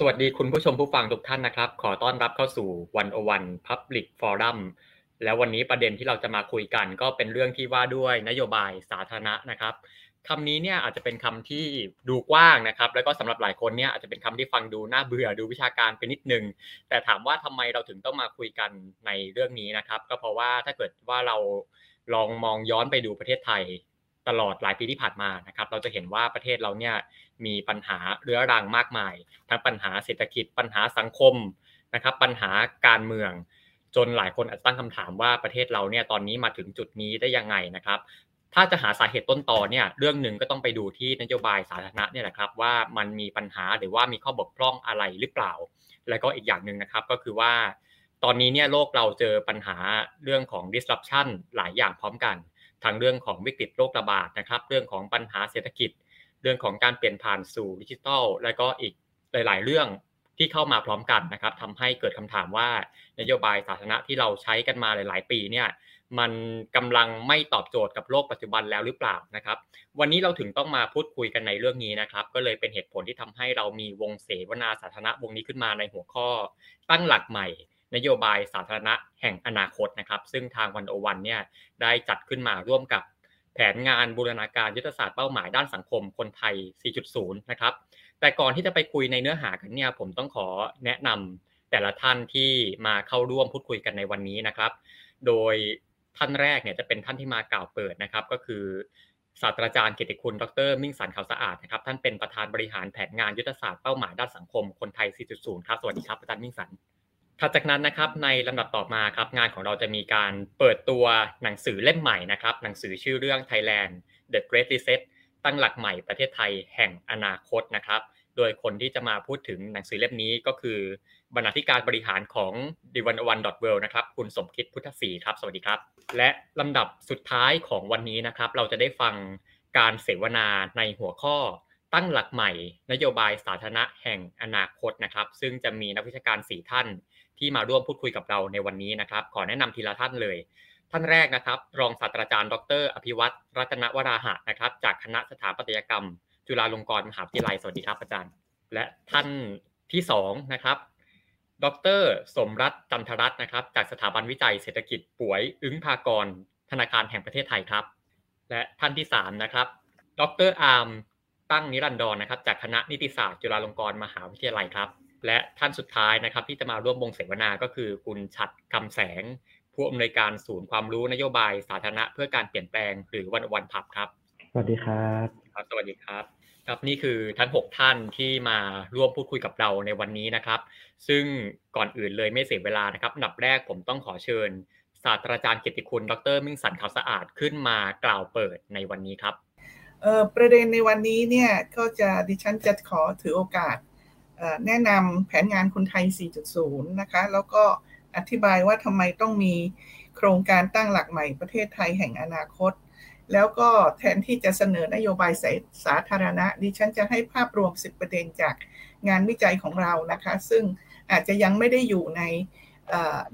สวัสดีคุณผู้ชมผู้ฟังทุกท่านนะครับ ขอต้อนรับเข้าสู่วันโอวันพับลิกฟอรัมแล้ววันนี้ประเด็นที่เราจะมาคุยกัน ก็เป็นเรื่องที่ว่าด้วยนโยบายสาธารณะนะครับคำนี้เนี่ยอาจจะเป็นคำที่ดูกว้างนะครับ แล้วก็สำหรับหลายคนเนี่ยอาจจะเป็นคำที่ฟังดูน่าเบื่อดูวิชาการไปนิดนึง แต่ถามว่าทำไมเราถึงต้องมาคุยกันในเรื่องนี้นะครับ ก็เพราะว่าถ้าเกิดว่าเราลองมองย้อนไปดูประเทศไทย ตลอดหลายปีที่ผ่านมานะครับ เราจะเห็นว่าประเทศเราเนี่ยมีปัญหาเรื้อรังมากมาย ทั้งปัญหาเศรษฐกิจปัญหาสังคมนะครับ ปัญหาการเมือง จนหลายคนอาจจะตั้งคำถามว่าประเทศเราเนี่ยตอนนี้มาถึงจุดนี้ได้ยังไงนะครับ ถ้าจะหาสาเหตุต้นตอเนี่ยเรื่องหนึ่งก็ต้องไปดูที่นโยบายสาธารณะเนี่ยแหละครับว่ามันมีปัญหาหรือว่ามีข้อบกพร่องอะไรหรือเปล่า แล้วก็อีกอย่างหนึ่งนะครับก็คือว่า ตอนนี้เนี่ยโลกเราเจอปัญหาเรื่องของ disruption หลายอย่างพร้อมกัน ทั้งเรื่องของวิกฤตโรคระบาดนะครับ เรื่องของปัญหาเศรษฐกิจ เรื่องของการเปลี่ยนผ่านสู่ดิจิทัล และก็อีกหลาย ๆ เรื่องที่เข้ามาพร้อมกันนะครับทำให้เกิดคำถามว่านโยบายสาธารณะที่เราใช้กันมาหลาย ๆ ปีเนี่ยมันกำลังไม่ตอบโจทย์กับโลกปัจจุบันแล้วหรือเปล่านะครับ วันนี้เราถึงต้องมาพูดคุยกันในเรื่องนี้นะครับ ก็เลยเป็นเหตุผลที่ทำให้เรามีวงเสวนาสาธารณะวงนี้ขึ้นมาในหัวข้อ ตั้งหลักใหม่ นโยบายสาธารณะแห่งอนาคตนะครับ ซึ่งทางวันโอวันเนี่ยได้จัดขึ้นมาร่วมกับแผนงานบูรณาการยุทธศาสตร์เป้าหมายด้านสังคมคนไทย 4.0 นะครับ แต่ก่อนที่จะไปคุยในเนื้อหากันเนี่ยผมต้องขอแนะนำแต่ละท่านที่มาเข้าร่วมพูดคุยกันในวันนี้นะครับ โดยท่านแรกเนี่ยจะเป็นท่านที่มากล่าวเปิดนะครับ ก็คือศาสตราจารย์เกียรติคุณ ดรมิ่งสันขาวสะอาดนะครับ ท่านเป็นประธานบริหารแผนงานยุทธศาสตร์เป้าหมายด้านสังคมคนไทย 4.0 ครับ สวัสดีครับ อาจารย์มิ่งสัน ถัดจากนั้นนะครับในลำดับต่อมาครับงานของเราจะมีการเปิดตัวหนังสือเล่มใหม่นะครับหนังสือชื่อเรื่อง Thailand The Great Reset ตั้งหลักใหม่ประเทศไทยแห่งอนาคตนะครับ โดยคนที่จะมาพูดถึงหนังสือเล่มนี้ก็คือบรรณาธิการบริหารของ d 1 1 w o r l d นะครับคุณสมคิดพุทธศรีครับ สวัสดีครับ และลำดับสุดท้ายของวันนี้นะครับ เราจะได้ฟังการเสวนาในหัวข้อตั้งหลักใหม่ นโยบายสาธารณะแห่งอนาคตนะครับ ซึ่งจะมีนักวิชาการ 4 ท่าน ที่มาร่วมพูดคุยกับเราในวันนี้นะครับ ขอแนะนำทีละท่านเลย ท่านแรกนะครับ รองศาสตราจารย์ ดร อภิวัตรรัตนวราหะนะครับ จากคณะสถาปัตยกรรม จุฬาลงกรณ์มหาวิทยาลัยสวัสดีครับอาจารย์ และท่านที่สองนะครับ ดร สมรัตน์จันทรัตน์นะครับ จากสถาบันวิจัยเศรษฐกิจป่วยอึ้งภากร ธนาคารแห่งประเทศไทยครับ และท่านที่สามนะครับ ดรอาร์มตั้งนิรันดรนะครับ จากคณะนิติศาสตร์จุฬาลงกรณ์มหาวิทยาลัยครับ และท่านสุดท้ายนะครับ ที่จะมาร่วมวงเสวนาก็คือคุณชัดคำแสง ผู้อำนวยการศูนย์ความรู้นโยบายสาธารณะเพื่อการเปลี่ยนแปลงหรือวันวันพับครับ สวัสดีครับครับ สวัสดีครับครับนี่คือทั้ง 6 ท่านที่มาร่วมพูดคุยกับเราในวันนี้นะครับ ซึ่งก่อนอื่นเลยไม่เสียเวลานะครับอันดับแรกผมต้องขอเชิญ ศาสตราจารย์เกียรติคุณ ดรมิ่งสันขาวสะอาดขึ้นมากล่าวเปิดในวันนี้ครับประเด็นในวันนี้เนี่ยก็จะดิฉันจะขอถือโอกาส แนะนำแผนงานคนไทย 4.0 นะคะ แล้วก็อธิบายว่าทำไมต้องมีโครงการตั้งหลักใหม่ประเทศไทยแห่งอนาคต แล้วก็แทนที่จะเสนอนโยบายสาธารณะ ดิฉันจะให้ภาพรวม 10 ประเด็นจากงานวิจัยของเรานะคะ ซึ่งอาจจะยังไม่ได้อยู่ใน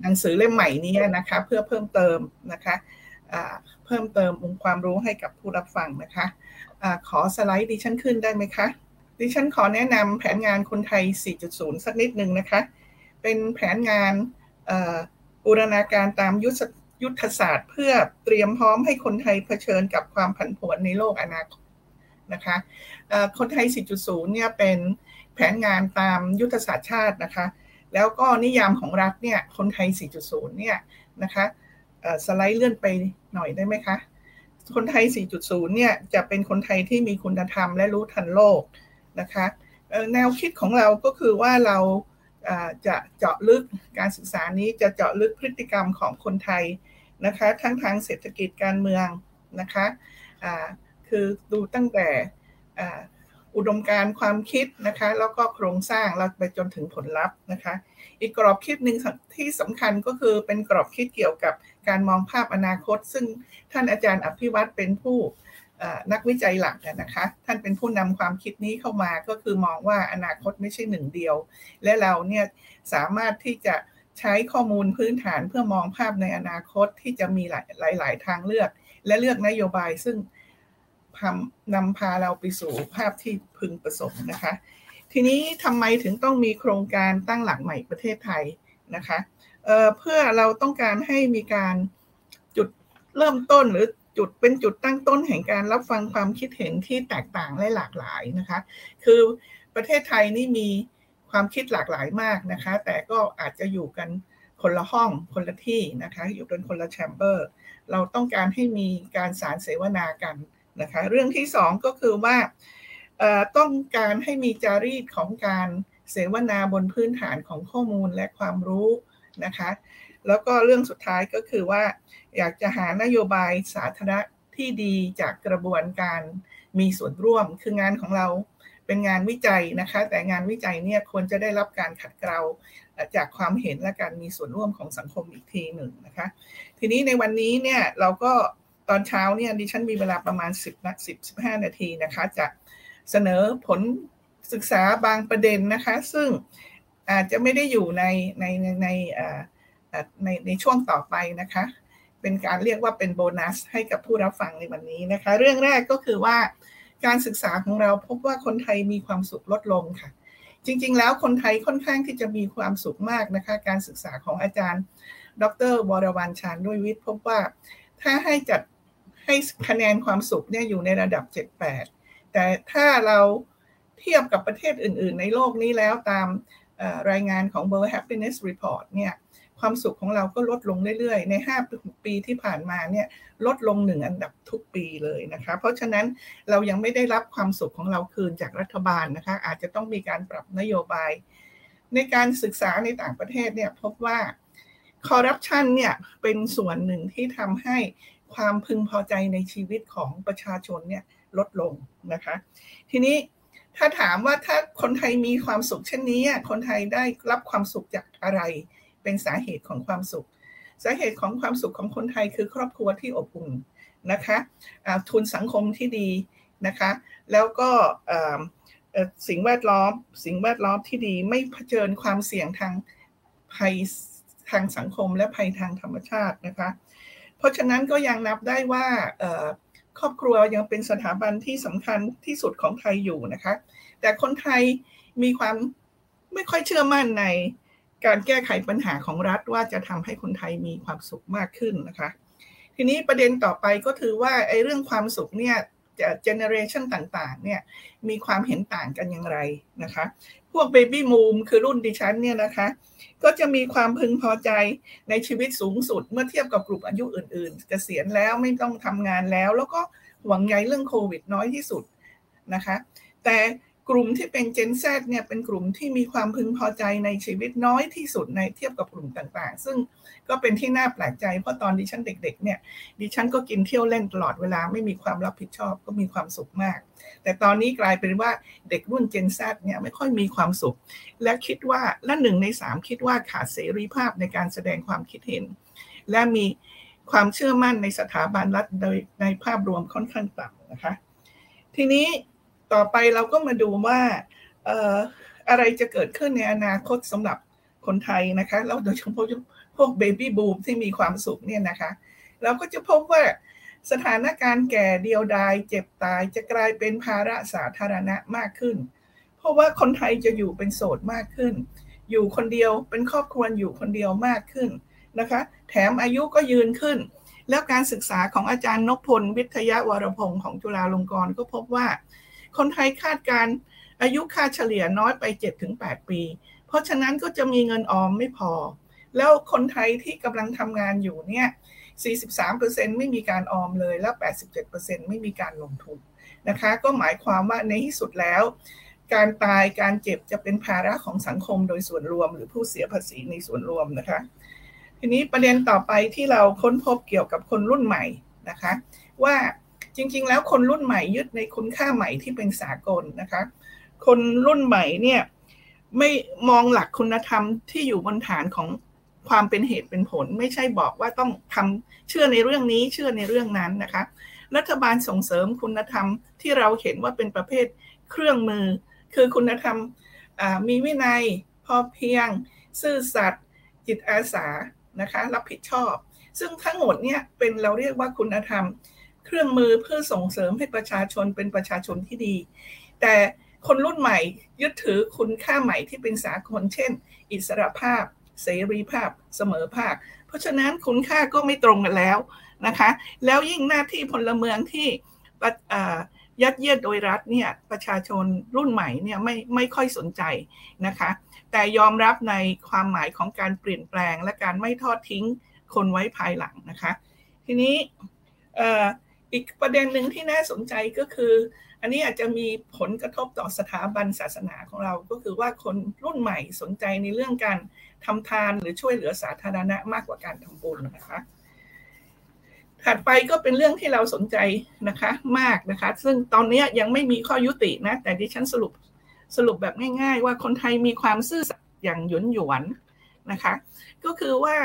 หนังสือเล่มใหม่นี้นะคะ เพื่อเพิ่มเติมนะคะเพิ่มเติมองค์ความรู้ให้กับผู้รับฟังนะคะอะขอสไลด์ดิฉันขึ้นได้ไหมคะ ดิฉันขอแนะนำแผนงานคนไทย 4.0 สักนิดหนึ่งนะคะ เป็นแผนงานบูรณาการตามยุทธยุทธศาสตร์ เพื่อเตรียมพร้อมให้คนไทยเผชิญกับความผันผวนในโลกอนาคตนะคะคนไทย 4.0 เนี่ยเป็นแผนงานตามยุทธศาสตร์ชาตินะคะ แล้วก็นิยามของรัฐเนี่ย คนไทย 4.0 เนี่ยนะคะสไลด์เลื่อนไปหน่อยได้ไหมคะ คนไทย 4.0 เนี่ยจะเป็นคนไทยที่มีคุณธรรมและรู้ทันโลก นะคะแนวคิดของเราก็คือว่าเราจะเจาะลึกการศึกษานี้จะเจาะลึกพฤติกรรมของคนไทยนะคะทั้งทางเศรษฐกิจการเมืองนะคะคือดูตั้งแต่อุดมการความคิดนะคะแล้วก็โครงสร้างเราไปจนถึงผลลัพธ์นะคะอีกกรอบคิดหนึ่งที่สำคัญก็คือเป็นกรอบคิดเกี่ยวกับการมองภาพอนาคต ซึ่งท่านอาจารย์อภิวัตเป็นผู้ นักวิจัยหลักนะคะ ท่านเป็นผู้นำความคิดนี้เข้ามาก็คือมองว่าอนาคตไม่ใช่หนึ่งเดียว และเราเนี่ยสามารถที่จะใช้ข้อมูลพื้นฐานเพื่อมองภาพในอนาคตที่จะมีหลายหลายทางเลือก และเลือกนโยบายซึ่งนำพาเราไปสู่ภาพที่พึงประสงค์นะคะ ทีนี้ทำไมถึงต้องมีโครงการตั้งหลักใหม่ประเทศไทยนะคะเเพื่อเราต้องการให้มีการจุดเริ่มต้นหรือ จุดเป็นจุดตั้งต้นแห่งการรับฟังความคิดเห็นที่แตกต่างและหลากหลายนะคะ คือประเทศไทยนี่มีความคิดหลากหลายมากนะคะ แต่ก็อาจจะอยู่กันคนละห้องคนละที่นะคะ อยู่กันคนละแชมเบอร์ เราต้องการให้มีการสารเสวนากันนะคะ เรื่องที่สองก็คือว่าต้องการให้มีจารีตของการเสวนาบนพื้นฐานของข้อมูลและความรู้นะคะ แล้วก็เรื่องสุดท้ายก็คือว่า อยากจะหานโยบายสาธารณะที่ดีจากกระบวนการมีส่วนร่วม คืองานของเราเป็นงานวิจัยนะคะ แต่งานวิจัยเนี่ยควรจะได้รับการขัดเกลาจากความเห็นและการมีส่วนร่วมของสังคมอีกทีหนึ่งนะคะ ทีนี้ในวันนี้เนี่ยเราก็ตอนเช้าเนี่ยดิฉันมีเวลาประมาณ 10นัก10 15 นาทีนะคะ จะเสนอผลศึกษาบางประเด็นนะคะ ซึ่งอาจจะไม่ได้อยู่ในในในใน ในในช่วงต่อไปนะคะ เป็นการเรียกว่าเป็นโบนัสให้กับผู้รับฟังในวันนี้นะคะ เรื่องแรกก็คือว่าการศึกษาของเราพบว่าคนไทยมีความสุขลดลงค่ะ จริง ๆ แล้วคนไทยค่อนข้างที่จะมีความสุขมากนะคะ การศึกษาของอาจารย์ ดรวรวันชานด้วยวิทย์พบว่าถ้าให้จัดให้คะแนนความสุขเนี่ยอยู่ในระดับ 7-8 แต่ถ้าเราเทียบกับประเทศอื่น ๆ ในโลกนี้แล้วตามรายงานของ World Happiness Report เนี่ย ความสุขของเราก็ลดลงเรื่อยๆ ใน 5 ปีที่ผ่านมาเนี่ยลดลงหนึ่งอันดับทุกปีเลยนะคะ เพราะฉะนั้นเรายังไม่ได้รับความสุขของเราคืนจากรัฐบาลนะคะ อาจจะต้องมีการปรับนโยบาย ในการศึกษาในต่างประเทศเนี่ยพบว่าคอร์รัปชันเนี่ยเป็นส่วนหนึ่งที่ทำให้ความพึงพอใจในชีวิตของประชาชนเนี่ยลดลงนะคะ ทีนี้ถ้าถามว่าถ้าคนไทยมีความสุขเช่นนี้ คนไทยได้รับความสุขจากอะไร เป็นสาเหตุของความสุข สาเหตุของความสุขของคนไทยคือครอบครัวที่อบอุ่นนะคะทุนสังคมที่ดีนะคะ แล้วก็สิ่งแวดล้อม สิ่งแวดล้อมที่ดีไม่เผชิญความเสี่ยงทางภัยทางสังคมและภัยทางธรรมชาตินะคะ เพราะฉะนั้นก็ยังนับได้ว่าครอบครัวยังเป็นสถาบันที่สำคัญที่สุดของไทยอยู่นะคะ แต่คนไทยมีความไม่ค่อยเชื่อมั่นใน การแก้ไขปัญหาของรัฐว่าจะทำให้คนไทยมีความสุขมากขึ้นนะคะ ทีนี้ประเด็นต่อไปก็คือว่าไอ้เรื่องความสุขเนี่ยจะเจเนอเรชันต่างๆเนี่ยมีความเห็นต่างกันอย่างไรนะคะ พวกเบบี้มูมคือรุ่นดิฉันเนี่ยนะคะ ก็จะมีความพึงพอใจในชีวิตสูงสุดเมื่อเทียบกับกลุ่มอายุอื่นๆเกษียณแล้วไม่ต้องทำงานแล้ว แล้วก็หวังใยเรื่องโควิดน้อยที่สุดนะคะ แต่ กลุ่มที่เป็น Gen Z เนี่ยเป็นกลุ่มที่มีความพึงพอใจในชีวิตน้อยที่สุดในเทียบกับกลุ่มต่างๆ ซึ่งก็เป็นที่น่าแปลกใจเพราะตอนดิฉันเด็ก ๆ เนี่ยดิฉันก็กินเที่ยวเล่นตลอดเวลาไม่มีความรับผิดชอบก็มีความสุขมาก แต่ตอนนี้กลายเป็นว่าเด็กรุ่น Gen Z เนี่ยไม่ค่อยมีความสุข และคิดว่าและหนึ่งในสามคิดว่าขาดเสรีภาพในการแสดงความคิดเห็น และมีความเชื่อมั่นในสถาบันรัฐโดยในภาพรวมค่อนข้างต่ำนะคะ ทีนี้ ต่อไปเราก็มาดูว่าอะไรจะเกิดขึ้นในอนาคตสำหรับคนไทยนะคะแล้วโดยเฉพาะพวกเบบี้บูมที่มีความสุขเนี่ยนะคะ เราก็จะพบว่าสถานการณ์แก่เดียวดายเจ็บตายจะกลายเป็นภาระสาธารณะมากขึ้น เพราะว่าคนไทยจะอยู่เป็นโสดมากขึ้น อยู่คนเดียวเป็นครอบครัวอยู่คนเดียวมากขึ้นนะคะ แถมอายุก็ยืนขึ้น แล้วการศึกษาของอาจารย์นพพล วิทยาวรพงศ์ของจุฬาลงกรณ์ก็พบว่า คนไทยคาดการอายุค่าเฉลี่ยน้อยไป 7-8 ปี เพราะฉะนั้นก็จะมีเงินออมไม่พอ แล้วคนไทยที่กำลังทำงานอยู่เนี่ย 43%ไม่มีการออมเลย แล้ว87%ไม่มีการลงทุนนะคะ ก็หมายความว่าในที่สุดแล้ว การตายการเจ็บจะเป็นภาระของสังคมโดยส่วนรวม หรือผู้เสียภาษีในส่วนรวมนะคะ ทีนี้ประเด็นต่อไปที่เราค้นพบเกี่ยวกับคนรุ่นใหม่นะคะ ว่า จริง ๆ แล้วคนรุ่นใหม่ยึดในคุณค่าใหม่ที่เป็นสากลนะคะ คนรุ่นใหม่เนี่ยไม่มองหลักคุณธรรมที่อยู่บนฐานของความเป็นเหตุเป็นผล ไม่ใช่บอกว่าต้องทำเชื่อในเรื่องนี้เชื่อในเรื่องนั้นนะคะ รัฐบาลส่งเสริมคุณธรรมที่เราเห็นว่าเป็นประเภทเครื่องมือ คือคุณธรรมมีวินัยพอเพียง ซื่อสัตย์จิตอาสานะคะ รับผิดชอบ ซึ่งทั้งหมดเนี่ยเป็นเราเรียกว่าคุณธรรม เครื่องมือเพื่อส่งเสริมให้ประชาชนเป็นประชาชนที่ดี แต่คนรุ่นใหม่ยึดถือคุณค่าใหม่ที่เป็นสากลเช่น อิสรภาพ เสรีภาพ เสมอภาค เพราะฉะนั้นคุณค่าก็ไม่ตรงกันแล้วนะคะ แล้วยิ่งหน้าที่พลเมืองที่ยัดเยียดโดยรัฐเนี่ยประชาชนรุ่นใหม่เนี่ยไม่ไม่ค่อยสนใจนะคะ แต่ยอมรับในความหมายของการเปลี่ยนแปลงและการไม่ทอดทิ้งคนไว้ภายหลังนะคะ ทีนี้ อีกประเด็นหนึ่งที่น่าสนใจก็คือ อันนี้อาจจะมีผลกระทบต่อสถาบันศาสนาของเรา ก็คือว่าคนรุ่นใหม่สนใจในเรื่องการทำทานหรือช่วยเหลือสาธารณะมากกว่าการทำบุญนะคะถัดไปก็เป็นเรื่องที่เราสนใจนะคะมากนะคะ ซึ่งตอนนี้ยังไม่มีข้อยุตินะ แต่ดิฉันสรุปสรุปแบบง่าย ๆ ว่าคนไทยมีความซื่อสัตย์อย่างหยวนหยวนนะคะ ก็คือว่า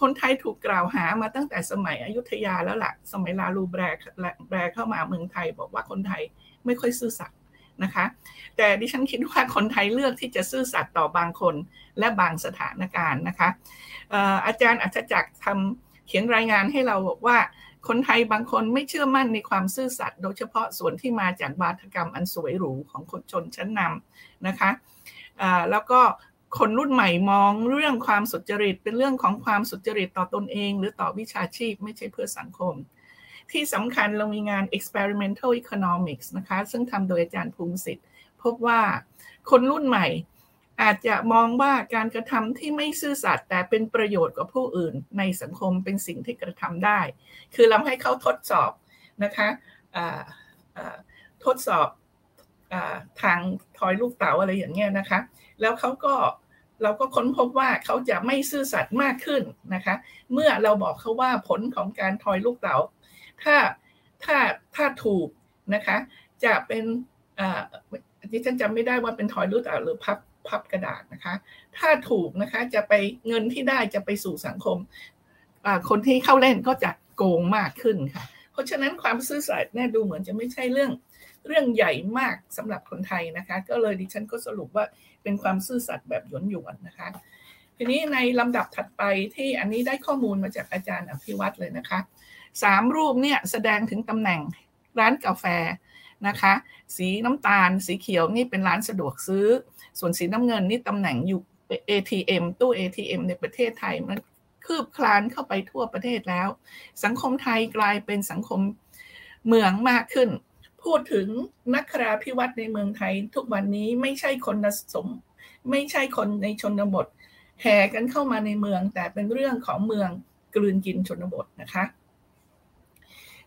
คนไทยถูกกล่าวหามาตั้งแต่สมัยอยุธยาแล้วละ่ะ สมัยลาลูแบรแบรเข้ามาเมืองไทยบอกว่าคนไทยไม่ค่อยซื่อสัตย์นะคะ แต่ดิฉันคิดว่าคนไทยเลือกที่จะซื่อสัตย์ต่อบางคนและบางสถานการณ์นะคะอาจารย์อัจจักรทำเขียนรายงานให้เราบอกว่า คนไทยบางคนไม่เชื่อมั่นในความซื่อสัตย์โดยเฉพาะส่วนที่มาจากวาทกรรมอันสวยหรูของคนชนชั้นนำนะคะแล้วก็ คนรุ่นใหม่มองเรื่องความสุจริต เป็นเรื่องของความสุจริตต่อตนเอง หรือต่อวิชาชีพ ไม่ใช่เพื่อสังคม ที่สำคัญเรามีงาน experimental economics นะคะ ซึ่งทำโดยอาจารย์ภูมิสิทธิ์ พบว่าคนรุ่นใหม่อาจจะมองว่าการกระทำที่ไม่ซื่อสัตย์แต่เป็นประโยชน์กับผู้อื่นในสังคมเป็นสิ่งที่กระทำได้ คือเราให้เขาทดสอบนะคะทดสอบอทางทอยลูกเต๋าอะไรอย่างเงี้ยนะคะ แล้วเขาก็ เราก็ค้นพบว่าเขาจะไม่ซื่อสัตย์มากขึ้นนะคะ เมื่อเราบอกเขาว่าผลของการทอยลูกเต๋าถ้าถ้าถ้าถูกนะคะ จะเป็นอ่าที่ฉันจำไม่ได้ว่าเป็นทอยลูกเต๋าหรือพับพับกระดาษนะคะ ถ้าถูกนะคะจะไปเงินที่ได้จะไปสู่สังคม คนที่เข้าเล่นก็จะโกงมากขึ้นค่ะ เพราะฉะนั้นความซื่อสัตย์เนี่ยดูเหมือนจะไม่ใช่เรื่อง เรื่องใหญ่มากสำหรับคนไทยนะคะ ก็เลยดิฉันก็สรุปว่าเป็นความซื่อสัตย์แบบหยวนหยวนนะคะ ทีนี้ในลำดับถัดไปที่อันนี้ได้ข้อมูลมาจากอาจารย์อภิวัตรเลยนะคะสามรูปเนี่ยแสดงถึงตำแหน่งร้านกาแฟนะคะ สีน้ำตาลสีเขียวนี่เป็นร้านสะดวกซื้อ ส่วนสีน้ำเงินนี่ตำแหน่งอยู่ ATM ตู้ ATM ในประเทศไทยมันคืบคลานเข้าไปทั่วประเทศแล้ว สังคมไทยกลายเป็นสังคมเมืองมากขึ้น พูดถึงนักคราพิวัตรในเมืองไทย ทุกวันนี้ไม่ใช่คนสม ไม่ใช่คนในชนบท แห่กันเข้ามาในเมือง แต่เป็นเรื่องของเมืองกลืนกินชนบทนะคะ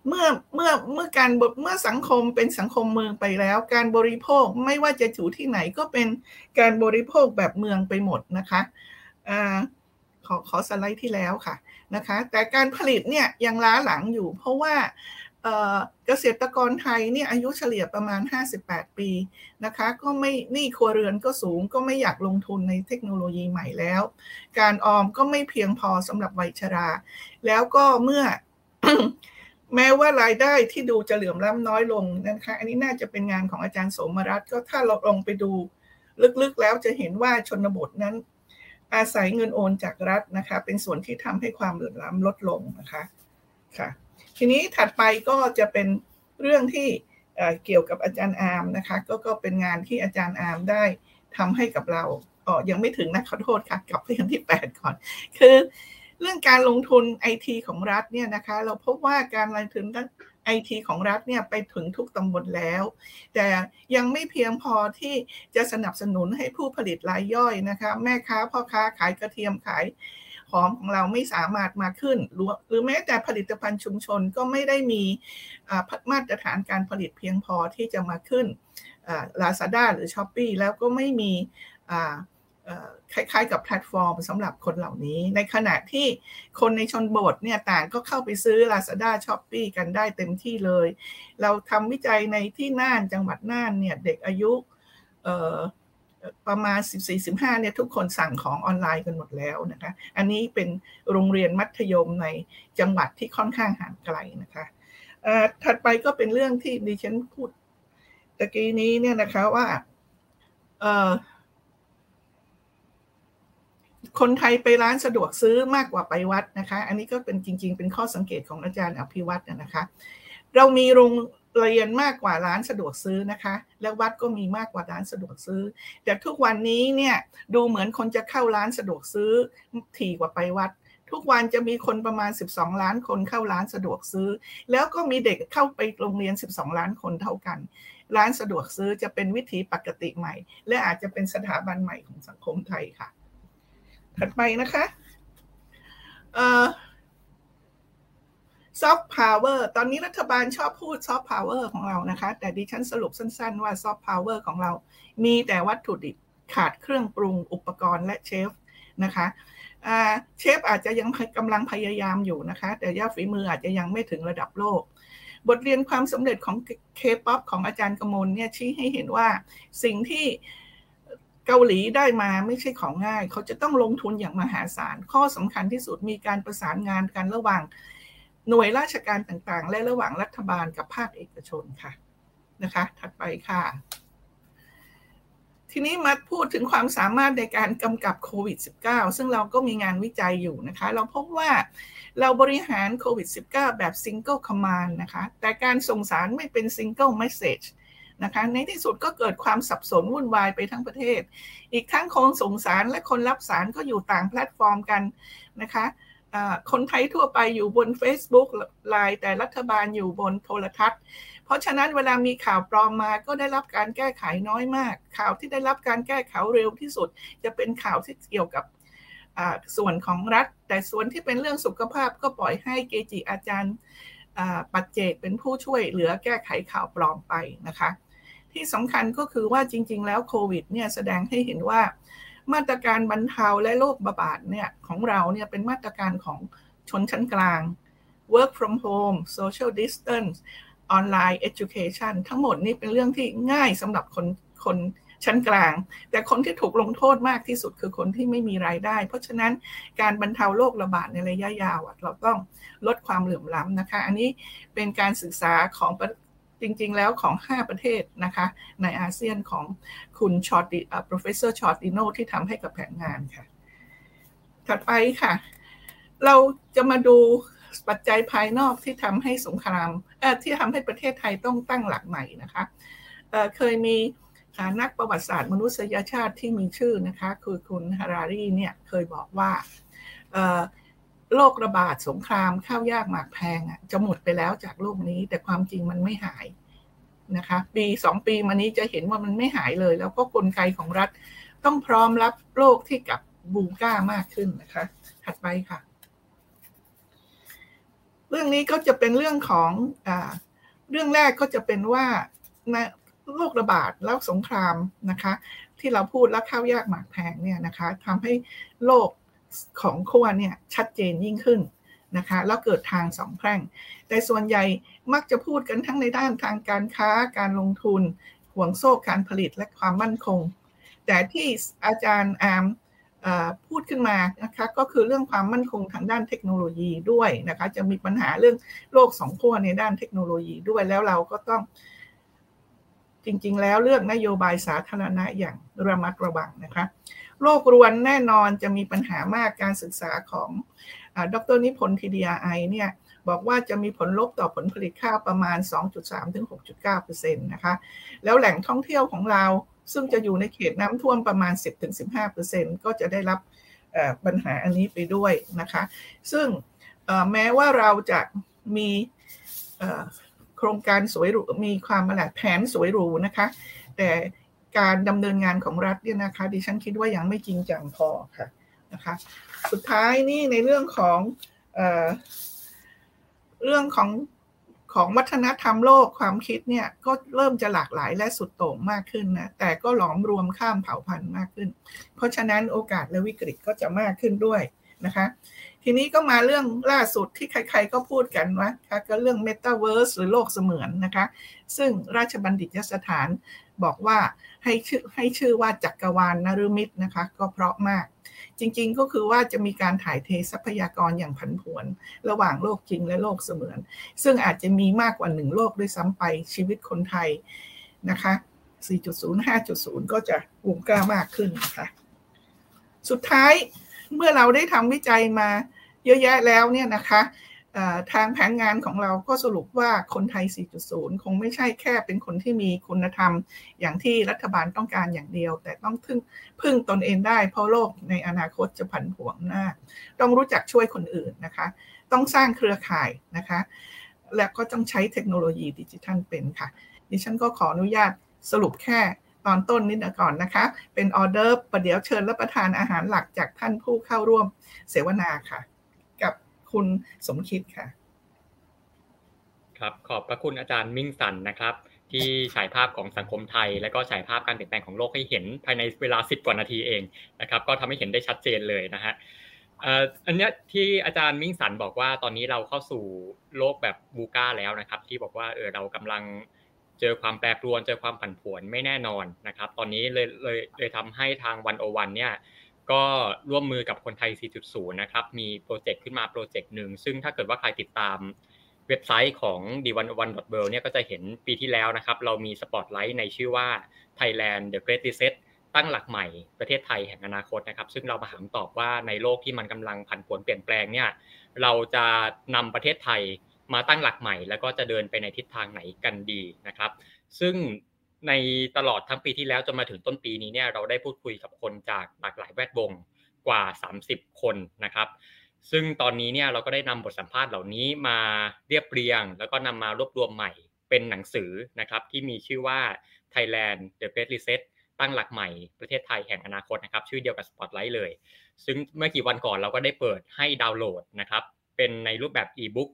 เมื่อเมื่อเมื่อการเมื่อสังคมเป็นสังคมเมืองไปแล้ว การบริโภคไม่ว่าจะอยู่ที่ไหนก็เป็นการบริโภคแบบเมืองไปหมดนะคะอขอขอสไลด์ที่แล้วค่ะนะคะ แต่การผลิตเนี่ยยังล้าหลังอยู่ เพราะว่า เกษตรกรไทยเนี่ยอายุเฉลี่ยประมาณ 58 ปีนะคะ ก็ไม่หนี้ครัวเรือนก็สูงก็ไม่อยากลงทุนในเทคโนโลยีใหม่แล้ว การออมก็ไม่เพียงพอสำหรับวัยชรา แล้วก็เมื่อแม้ว่ารายได้ที่ดูจะเหลื่อมล้ำน้อยลงนะคะ อันนี้น่าจะเป็นงานของอาจารย์สมรัตน์ก็ถ้าเราลงไปดูลึกๆแล้วจะเห็นว่าชนบทนั้น อาศัยเงินโอนจากรัฐนะคะ เป็นส่วนที่ทำให้ความเหลื่อมล้ำลดลงนะคะค่ะ ทีนี้ถัดไปก็จะเป็นเรื่องที่เกี่ยวกับอาจารย์อาร์มนะคะก็ก็เป็นงานที่อาจารย์อาร์มได้ทำให้กับเราอ๋อยังไม่ถึงนะขอโทษค่ะกลับไปยังที่ 8 ก่อน คือเรื่องการลงทุนไอทีของรัฐเนี่ยนะคะ เราพบว่าการลงทุนไอทีของรัฐเนี่ยไปถึงทุกตำบลแล้ว แต่ยังไม่เพียงพอที่จะสนับสนุนให้ผู้ผลิตรายย่อยนะคะ แม่ค้าพ่อค้าขายกระเทียมขาย หอมของเราไม่สามารถมาขึ้น หรือแม้แต่ผลิตภัณฑ์ชุมชนก็ไม่ได้มีมาตรฐานการผลิตเพียงพอที่จะมาขึ้นลาซาด้าหรือช้อปปีแล้วก็ไม่มีคล้ายๆกับแพลตฟอร์มสำหรับคนเหล่านี้ ในขณะที่คนในชนบทเนี่ยต่างก็เข้าไปซื้อ Lazada s h o p e e กันได้เต็มที่เลย เราทำวิจัยในที่น่านจังหวัดน่านเนี่ยเด็กอายุ ประมาณ 14-15เนี่ยทุกคนสั่งของออนไลน์กันหมดแล้วนะคะ อันนี้เป็นโรงเรียนมัธยมในจังหวัดที่ค่อนข้างห่างไกลนะคะถัดไปก็เป็นเรื่องที่ดิฉันพูดตะกี้นี้เนี่ยนะคะว่าคนไทยไปร้านสะดวกซื้อมากกว่าไปวัดนะคะ อันนี้ก็เป็นจริง ๆ เป็นข้อสังเกตของอาจารย์อภิวัตรนะคะ เรามีโรง เรียนมากกว่าร้านสะดวกซื้อนะคะ และวัดก็มีมากกว่าร้านสะดวกซื้อ แต่ทุกวันนี้เนี่ยดูเหมือนคนจะเข้าร้านสะดวกซื้อถี่กว่าไปวัด ทุกวันจะมีคนประมาณ 12 ล้านคนเข้าร้านสะดวกซื้อ แล้วก็มีเด็กเข้าไปโรงเรียน 12 ล้านคนเท่ากัน ร้านสะดวกซื้อจะเป็นวิถีปกติใหม่ และอาจจะเป็นสถาบันใหม่ของสังคมไทยค่ะ ถัดไปนะคะเอ่อ ซอฟต์พาวเวอร์ตอนนี้รัฐบาลชอบพูดซอฟต์พาวเวอร์ของเรานะคะ แต่ดิฉันสรุปสั้นๆว่าซอฟต์พาวเวอร์ของเรา มีแต่วัตถุดิบขาดเครื่องปรุงอุปกรณ์และเชฟนะคะเชฟอาจจะยังกำลังพยายามอยู่นะคะ แต่ว่าฝีมืออาจจะยังไม่ถึงระดับโลก บทเรียนความสำเร็จของเคป๊อปของอาจารย์กมลเนี่ยชี้ให้เห็นว่าสิ่งที่เกาหลีได้มาไม่ใช่ของง่าย เขาจะต้องลงทุนอย่างมหาศาล ข้อสำคัญที่สุดมีการประสานงานกันระหว่าง หน่วยราชการต่างๆ และระหว่างรัฐบาลกับภาคเอกชนค่ะนะคะ ถัดไปค่ะ ทีนี้มาพูดถึงความสามารถในการกำกับโควิด -19 ซึ่งเราก็มีงานวิจัยอยู่นะคะ เราพบว่าเราบริหารโควิด -19 แบบ single command นะคะ แต่การส่งสารไม่เป็น single message นะคะในที่สุดก็เกิดความสับสนวุ่นวายไปทั้งประเทศ อีกทั้งคนส่งสารและคนรับสารก็อยู่ต่างแพลตฟอร์มกันนะคะ คนไทยทั่วไปอยู่บน Facebook ไลน์แต่รัฐบาลอยู่บนโทรทัศน์ เพราะฉะนั้นเวลามีข่าวปลอมมาก็ได้รับการแก้ไขน้อยมาก ข่าวที่ได้รับการแก้ไขเร็วที่สุด จะเป็นข่าวที่เกี่ยวกับส่วนของรัฐ แต่ส่วนที่เป็นเรื่องสุขภาพก็ปล่อยให้เกจิอาจารย์ปัจเจกเป็นผู้ช่วยเหลือแก้ไขข่าวปลอมไปนะคะ ที่สำคัญก็คือว่าจริง ๆ แล้วโควิดเนี่ยแสดงให้เห็นว่า มาตรการบรรเทาและโรคระบาดเนี่ยของเราเนี่ยเป็นมาตรการของชนชั้นกลาง work from home social distance online education ทั้งหมดนี้เป็นเรื่องที่ง่ายสำหรับคนคนชั้นกลาง แต่คนที่ถูกลงโทษมากที่สุดคือคนที่ไม่มีรายได้ เพราะฉะนั้นการบรรเทาโรคระบาดในระยะยาวเราต้องลดความเหลื่อมล้ำนะคะ อันนี้เป็นการศึกษาของจริงๆแล้วของ 5 ประเทศนะคะ ในอาเซียนของ คุณชอตดิอ่า professor ชอตดิโนที่ทำให้กับแผนงานค่ะ ถัดไปค่ะ เราจะมาดูปัจจัยภายนอกที่ทำให้สงครามเอ่อที่ทำให้ประเทศไทยต้องตั้งหลักใหม่นะคะเอ่อเคยมีนักประวัติศาสตร์มนุษยชาติที่มีชื่อนะคะ คือคุณฮารารีเนี่ยเคยบอกว่าโรคระบาดสงครามข้าวยากหมากแพงจะหมดไปแล้วจากโลกนี้ แต่ความจริงมันไม่หาย นะคะปีสองปีมานี้จะเห็นว่ามันไม่หายเลย แล้วก็กลไกของรัฐต้องพร้อมรับโรคที่กับบูก้ามากขึ้นนะคะ ถัดไปค่ะ เรื่องนี้ก็จะเป็นเรื่องของอเรื่องแรกก็จะเป็นว่าโรคระบาดแล้วสงครามนะคะ ที่เราพูดแล้วข้าวยากหมากแพงเนี่ยนะคะทำให้โลกของขั้วเนี่ยชัดเจนยิ่งขึ้น นะคะ แล้วเกิดทางสองแพร่ง แต่ส่วนใหญ่มักจะพูดกันทั้งในด้านทางการค้าการลงทุนห่วงโซ่การผลิตและความมั่นคง แต่ที่อาจารย์อามพูดขึ้นมานะคะก็คือเรื่องความมั่นคงทางด้านเทคโนโลยีด้วยนะคะจะมีปัญหาเรื่องโลกสองขั้วในด้านเทคโนโลยีด้วยแล้วเราก็ต้อง จริงๆ แล้วเรื่องนโยบายสาธารณะอย่างระมัดระวังนะคะโรครวนแน่นอนจะมีปัญหามากการศึกษาของ ดรนิพนธ์ทีดีไอเนี่ยบอกว่าจะมีผลลบต่อผลผลิตข้าวประมาณ 2.3 ถึง 6.9%นะคะ แล้วแหล่งท่องเที่ยวของเราซึ่งจะอยู่ในเขตน้ำท่วมประมาณ 10-15%ก็จะได้รับปัญหาอันนี้ไปด้วยนะคะ ซึ่งแม้ว่าเราจะมีโครงการสวยหรูมีความมาแหลแผนสวยหรูนะคะ แต่การดำเนินงานของรัฐเนี่ยนะคะ ดิฉันคิดว่ายังไม่จริงจังพอค่ะ นะคะ สุดท้ายนี่ในเรื่องของเออเรื่องของของวัฒนธรรมโลกความคิดเนี่ยก็เริ่มจะหลากหลายและสุดโต่งมากขึ้นนะแต่ก็หลอมรวมข้ามเผ่าพันธุ์มากขึ้น เพราะฉะนั้นโอกาสและวิกฤตก็จะมากขึ้นด้วยนะคะ ทีนี้ก็มาเรื่องล่าสุดที่ใครๆก็พูดกันว่าก็เรื่องเมตาเวิร์สหรือโลกเสมือนนะคะ ซึ่งราชบัณฑิตยสถานบอกว่าให้ชื่อให้ชื่อว่าจักรวาลนฤมิตนะคะ ก็เพราะมาก จริง ๆ ก็คือว่าจะมีการถ่ายเททรัพยากรอย่างผันผวน ระหว่างโลกจริงและโลกเสมือน ซึ่งอาจจะมีมากกว่าหนึ่งโลกด้วยซ้ำไปชีวิตคนไทยนะคะ 4.0 5.0 ก็จะวงกล้ามากขึ้นนะคะ สุดท้ายเมื่อเราได้ทำวิจัยมาเยอะแยะแล้วเนี่ยนะคะ ทางแผนงานของเราก็สรุปว่าคนไทย 4.0 คงไม่ใช่แค่เป็นคนที่มีคุณธรรม อย่างที่รัฐบาลต้องการอย่างเดียว แต่ต้องพึ่งพึ่งตนเองได้เพราะโลกในอนาคตจะผันผวนหน้าต้องรู้จักช่วยคนอื่นนะคะ ต้องสร้างเครือข่ายนะคะ และก็ต้องใช้เทคโนโลยีดิจิทัลเป็นค่ะ ดิฉันก็ขออนุญาตสรุปแค่ตอนต้นนิดก่อนนะคะ เป็นออเดอร์ประเดี๋ยวเชิญรับประทานอาหารหลักจากท่านผู้เข้าร่วมเสวนาค่ะ คุณสมคิดค่ะ ครับขอบพระคุณอาจารย์มิ่งสันนะครับ ที่ฉายภาพของสังคมไทย และก็ฉายภาพการเปลี่ยนแปลงของโลกให้เห็นภายในเวลาสิบกว่านาทีเองนะครับ ก็ทำให้เห็นได้ชัดเจนเลยนะฮะอันนี้ที่อาจารย์มิ่งสันบอกว่าตอนนี้เราเข้าสู่โลกแบบบูก้าแล้วนะครับ ที่บอกว่าเออเรากำลังเจอความแปรปรวนเจอความผันผวนไม่แน่นอนนะครับ ตอนนี้เลยเลยเลยทำให้ทางวันโอวันเนี่ย ก็ร่วมมือกับคนไทย 4.0 นะครับ มีโปรเจกต์ขึ้นมาโปรเจกต์หนึ่ง ซึ่งถ้าเกิดว่าใครติดตามเว็บไซต์ของ d 1 1 w o r l d เนี่ยก็จะเห็นปีที่แล้วนะครับ เรามีสปอตไลท์ในชื่อว่า Thailand The Great Reset ตั้งหลักใหม่ประเทศไทยแห่งอนาคตนะครับ ซึ่งเรามาถามตอบว่าในโลกที่มันกำลังผันผวนเปลี่ยนแปลงเนี่ย เราจะนำประเทศไทยมาตั้งหลักใหม่ แล้วก็จะเดินไปในทิศทางไหนกันดีนะครับ ซึ่ง ในตลอดทั้งปีที่แล้วจนมาถึงต้นปีนี้เนี่ยเราได้พูดคุยกับคนจากหลากหลายแวดวงกว่า 30 คนนะครับ ซึ่งตอนนี้เนี่ยเราก็ได้นำบทสัมภาษณ์เหล่านี้มาเรียบเรียง แล้วก็นำมารวบรวมใหม่เป็นหนังสือนะครับที่มีชื่อว่า Thailand The Great Reset ตั้งหลักใหม่ประเทศไทยแห่งอนาคตนะครับชื่อเดียวกับ Spotlight เลย ซึ่งเมื่อกี่วันก่อนเราก็ได้เปิดให้ดาวน์โหลดนะครับเป็นในรูปแบบอีบุ๊ก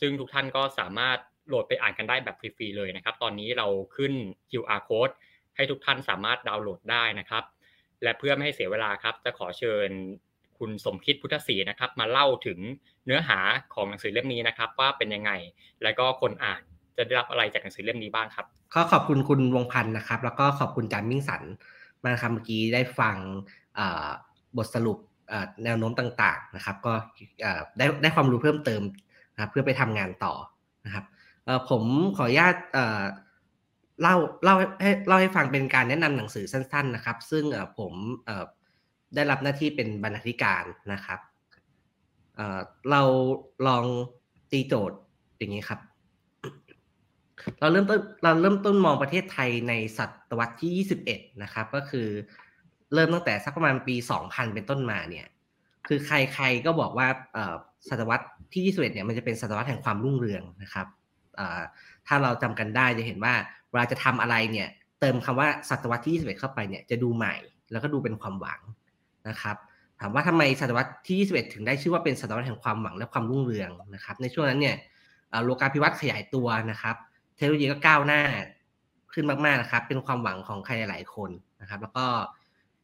ซึ่งทุกท่านก็สามารถ โหลดไปอ่านกันได้แบบฟรีๆเลยนะครับ ตอนนี้เราขึ้น QR code ให้ทุกท่านสามารถดาวน์โหลดได้นะครับ และเพื่อไม่ให้เสียเวลาครับ จะขอเชิญคุณสมคิดพุทธศรีนะครับ มาเล่าถึงเนื้อหาของหนังสือเล่มนี้นะครับ ว่าเป็นยังไง และก็คนอ่านจะได้รับอะไรจากหนังสือเล่มนี้บ้างครับก็ขอบคุณคุณวงพันธ์นะครับ แล้วก็ขอบคุณจันมิ่งสันมาครับเมื่อกี้ได้ฟังบทสรุปแนวโน้มต่าง ๆนะครับ ก็ได้ได้ความรู้เพิ่มเติมนะเพื่อไปทำงานต่อนะครับ ผมขออนุญาตเล่าเล่าให้เล่าให้ฟังเป็นการแนะนำหนังสือสั้น ๆ นะครับ ซึ่งผมได้รับหน้าที่เป็นบรรณาธิการนะครับเราลองตีโจทย์อย่างนี้ครับ เราเริ่มต้นเราเริ่มต้นมองประเทศไทยในศตวรรษที่ 21 นะครับ ก็คือเริ่มตั้งแต่สักประมาณปี 2000 เป็นต้นมาเนี่ย คือใครๆก็บอกว่าศตวรรษที่ 21 เนี่ย มันจะเป็นศตวรรษแห่งความรุ่งเรืองนะครับ ถ้าเราจำกันได้จะเห็นว่าเวลาจะทำอะไรเนี่ยเติมคำว่าศตวรรษที่21เข้าไปเนี่ยจะดูใหม่ แล้วก็ดูเป็นความหวังนะครับถามว่าทำไมศตวรรษที่ 21 ถึงได้ชื่อว่าเป็นศตวรรษแห่งความหวังและความรุ่งเรืองนะครับในช่วงนั้นเนี่ยโลกาภิวัตน์ขยายตัวนะครับเทคโนโลยีก็ก้าวหน้าขึ้นมากๆนะครับเป็นความหวังของใครหลายคนนะครับ แล้วก็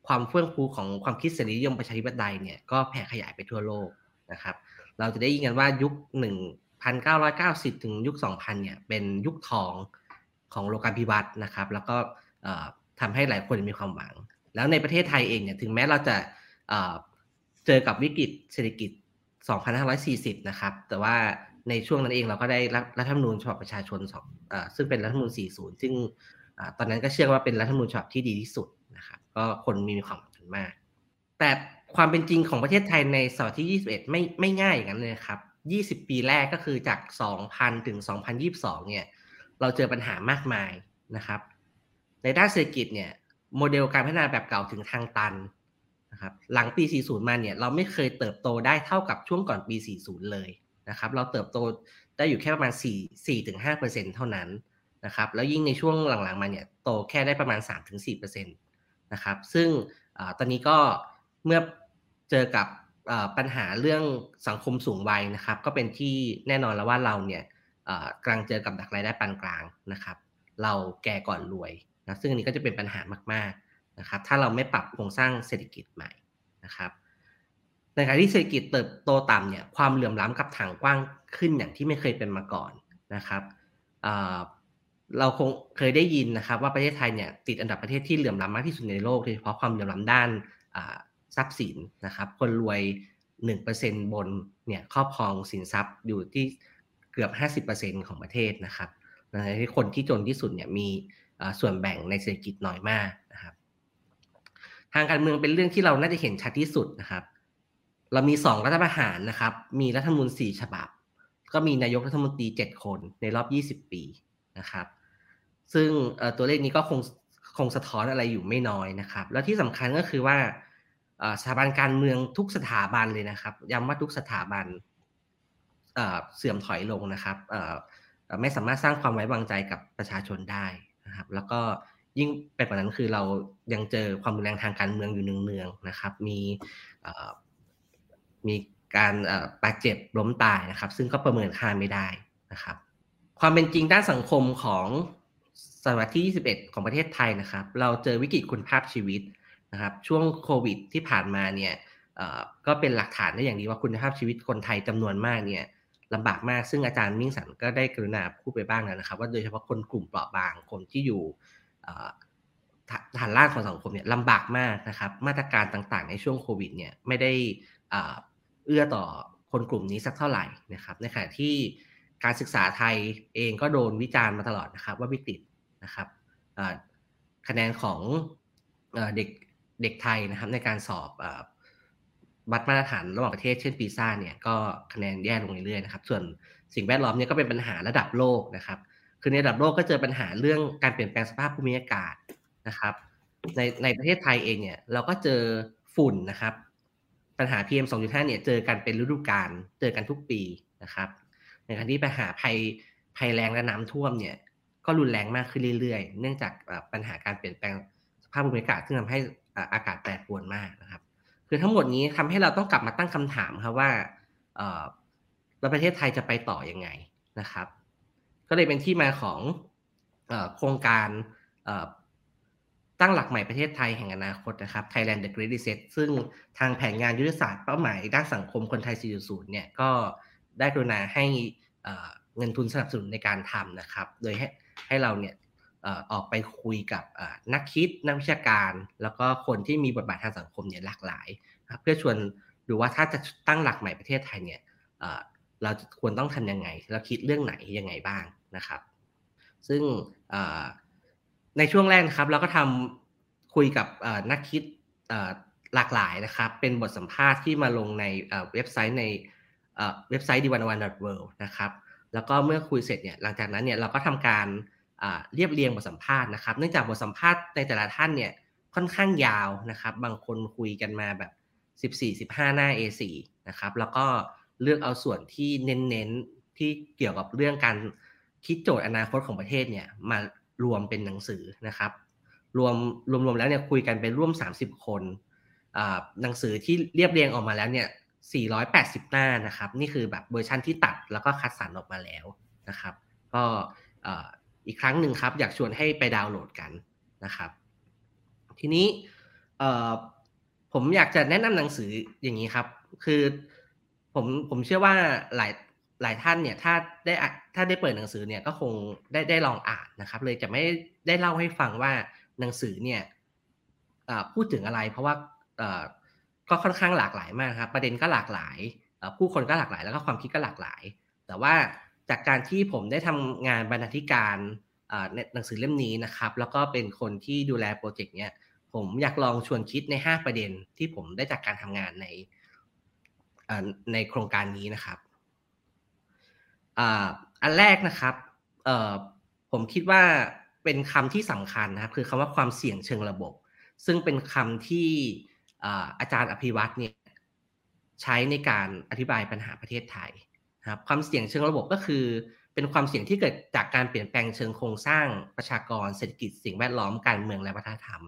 ความเฟื่องฟูของความคิดเสรีนิยมประชาธิปไตยเนี่ยก็แผ่ขยายไปทั่วโลกนะครับ เราจะได้ยินกันว่ายุคหนึ่ง 1,990 ถึงยุค 2000 เนี่ย เป็นยุคทองของโลกาภิวัตน์นะครับ แล้วก็ทำให้หลายคนมีความหวัง แล้วในประเทศไทยเองเนี่ย ถึงแม้เราจะเจอกับวิกฤตเศรษฐกิจ 2540 นะครับ แต่ว่าในช่วงนั้นเองเราก็ได้รัฐธรรมนูญฉบับประชาชนซึ่งเป็นรัฐธรรมนูญ 40 ซึ่งตอนนั้นก็เชื่อว่าเป็นรัฐธรรมนูญฉบับที่ดีที่สุดนะครับ ก็คนมีความหวังมาก แต่ความเป็นจริงของประเทศไทยในศตวรรษที่ 21 ไม่ไม่ง่ายอย่างนั้นเลยครับ 20 ปีแรกก็คือจาก 2000 ถึง 2022 เนี่ย เราเจอปัญหามากมายนะครับ ในด้านเศรษฐกิจเนี่ย โมเดลการพัฒนาแบบเก่าถึงทางตันนะครับ หลังปี 40 มาเนี่ย เราไม่เคยเติบโตได้เท่ากับช่วงก่อนปี 40 เลยนะครับ เราเติบโตได้อยู่แค่ประมาณ 4 4-5%เท่านั้นนะครับ แล้วยิ่งในช่วงหลังๆ มาเนี่ย โตแค่ได้ประมาณ 3-4%นะครับ ซึ่งอตอนนี้ก็เมื่อเจอกับ ปัญหาเรื่องสังคมสูงวัยนะครับ ก็เป็นที่แน่นอนแล้วว่าเราเนี่ยกำลังเจอกับดักรายได้ปานกลางนะครับ เราแก่ก่อนรวยนะซึ่งอันนี้ก็จะเป็นปัญหามากๆนะครับ ถ้าเราไม่ปรับโครงสร้างเศรษฐกิจใหม่นะครับในขณะที่เศรษฐกิจเติบโตต่ำเนี่ยความเหลื่อมล้ำกับถังกว้างขึ้นอย่างที่ไม่เคยเป็นมาก่อนนะครับเราคงเคยได้ยินนะครับ ว่าประเทศไทยเนี่ยติดอันดับประเทศที่เหลื่อมล้ำมากที่สุดในโลกโดยเฉพาะความเหลื่อมล้ำด้าน ทรัพย์สินนะครับ คนรวย 1%บนเนี่ยครอบครองสินทรัพย์อยู่ที่เกือบ 50%ของประเทศนะครับในที่คนที่จนที่สุดเนี่ยมีส่วนแบ่งในเศรษฐกิจน้อยมากนะครับทางการเมืองเป็นเรื่องที่เราน่าจะเห็นชัดที่สุดนะครับ เรามี2รัฐประหารนะครับ มีรัฐธรรมนูญ4ฉบับ ก็มีนายกรัฐมนตรี7คนในรอบ20ปีนะครับ ซึ่งตัวเลขนี้ก็คงคงสะท้อนอะไรอยู่ไม่น้อยนะครับ แล้วที่สำคัญก็คือว่า สถาบันการเมืองทุกสถาบันเลยนะครับย้ำว่าทุกสถาบันเสื่อมถอยลงนะครับไม่สามารถสร้างความไว้วางใจกับประชาชนได้นะครับ แล้วก็ยิ่งไปกว่านั้นคือเรายังเจอความรุนแรงทางการเมืองอยู่เนืองๆนะครับ มีมีการบาดเจ็บล้มตายนะครับ ซึ่งก็ประเมินค่าไม่ได้นะครับ ความเป็นจริงด้านสังคมของศตวรรษที่ 21 ของประเทศไทยนะครับ เราเจอวิกฤตคุณภาพชีวิต นะครับช่วงโควิดที่ผ่านมาเนี่ยก็เป็นหลักฐานได้อย่างดีว่าคุณภาพชีวิตคนไทยจำนวนมากเนี่ยลำบากมากซึ่งอาจารย์มิ่งสันก็ได้กรุณาพูดไปบ้างแล้วนะครับ ว่าโดยเฉพาะคนกลุ่มเปราะบางคนที่อยู่ฐานล่างของสังคมเนี่ยลำบากมากนะครับ มาตรการต่างๆ ในช่วงโควิดเนี่ยไม่ได้เอื้อต่อคนกลุ่มนี้สักเท่าไหร่นะครับในขณะที่การศึกษาไทยเองก็โดนวิจารณ์มาตลอดนะครับ ว่าวิกฤตนะครับคะแนนของเด็ก เด็กไทยนะครับในการสอบวัดมาตรฐานระหว่างประเทศเช่นปีซ่าเนี่ยก็คะแนนแย่ลงเรื่อยๆนะครับส่วนสิ่งแวดล้อมเนี่ยก็เป็นปัญหาระดับโลกนะครับ คือในระดับโลกก็เจอปัญหาเรื่องการเปลี่ยนแปลงสภาพภูมิอากาศนะครับ ในในประเทศไทยเองเนี่ยเราก็เจอฝุ่นนะครับ ปัญหา PM 2.5เนี่ยเจอกันเป็นฤดูกาลเจอกันทุกปีนะครับ ในขณะที่ปัญหาภัยภัยแรงและน้ำท่วมเนี่ยก็รุนแรงมากขึ้นเรื่อยๆ เนื่องจากปัญหาการเปลี่ยนแปลงสภาพภูมิอากาศซึ่งทำให้ อากาศแปรปรวนมากนะครับ คือทั้งหมดนี้ทำให้เราต้องกลับมาตั้งคำถามครับว่าเราประเทศไทยจะไปต่ออยังไงนะครับ ก็เลยเป็นที่มาของโครงการตั้งหลักใหม่ประเทศไทยแห่งอนาคตนะครับ Thailand the Great Reset ซึ่งทางแผนงานยุทธศาสตร์เป้าหมายด้านสังคมคนไทย 4.0 เนี่ยก็ได้กรุณาให้เงินทุนสนับสนุนในการทำนะครับ โดยให้ให้เราเนี่ย ออกไปคุยกับนักคิดนักวิชาการ แล้วก็คนที่มีบทบาททางสังคมเนี่ยหลากหลาย เพื่อชวนดูว่าถ้าจะตั้งหลักใหม่ประเทศไทยเนี่ยเราควรต้องทำยังไงเราคิดเรื่องไหนยังไงบ้างนะครับ ซึ่งในช่วงแรกนะครับ เราก็ทำคุยกับนักคิดหลากหลายนะครับ เป็นบทสัมภาษณ์ที่มาลงในเว็บไซต์ในเว็บไซต์ดิวันวันดอทเวินะครับแล้วก็เมื่อคุยเสร็จเนี่ยหลังจากนั้นเนี่ยเราก็ทำการ เรียบเรียงบทสัมภาษณ์นะครับ เนื่องจากบทสัมภาษณ์ในแต่ละท่านเนี่ยค่อนข้างยาวนะครับ บางคนคุยกันมาแบบ 14-15 หน้า A4 นะครับแล้วก็เลือกเอาส่วนที่เน้นๆที่เกี่ยวกับเรื่องการคิดโจทย์อนาคตของประเทศเนี่ยมารวมเป็นหนังสือนะครับ รวมรวมๆแล้วเนี่ยคุยกันไปร่วม 30 คนหนังสือที่เรียบเรียงออกมาแล้วเนี่ย 480 หน้านะครับ นี่คือแบบเวอร์ชันที่ตัดแล้วก็คัดสรรออกมาแล้วนะครับ ก็ อีกครั้งหนึ่งครับ อยากชวนให้ไปดาวน์โหลดกันนะครับ ทีนี้ผมอยากจะแนะนำหนังสืออย่างนี้ครับ คือผมผมเชื่อว่าหลายหลายท่านเนี่ยถ้าได้ถ้าได้เปิดหนังสือเนี่ยก็คงได้ได้ลองอ่านนะครับ เลยจะไม่ได้เล่าให้ฟังว่าหนังสือเนี่ยพูดถึงอะไร เพราะว่าก็ค่อนข้างหลากหลายมากครับ ประเด็นก็หลากหลายผู้คนก็หลากหลาย แล้วก็ความคิดก็หลากหลาย แต่ว่า จากการที่ผมได้ทำงานบรรณาธิการหนังสือเล่มนี้นะครับ แล้วก็เป็นคนที่ดูแลโปรเจกต์เนี้ยผมอยากลองชวนคิดใน 5 ประเด็นที่ผมได้จากการทำงานในในโครงการนี้นะครับอันแรกนะครับผมคิดว่าเป็นคำที่สำคัญนะครับ คือคำว่าความเสี่ยงเชิงระบบ ซึ่งเป็นคำที่อาจารย์อภิวัตเนี่ยใช้ในการอธิบายปัญหาประเทศไทย ครับความเสี่ยงเชิงระบบก็คือ เป็นความเสี่ยงที่เกิดจากการเปลี่ยนแปลงเชิงโครงสร้างประชากรเศรษฐกิจสิ่งแวดล้อมการเมืองและวัฒนธรรม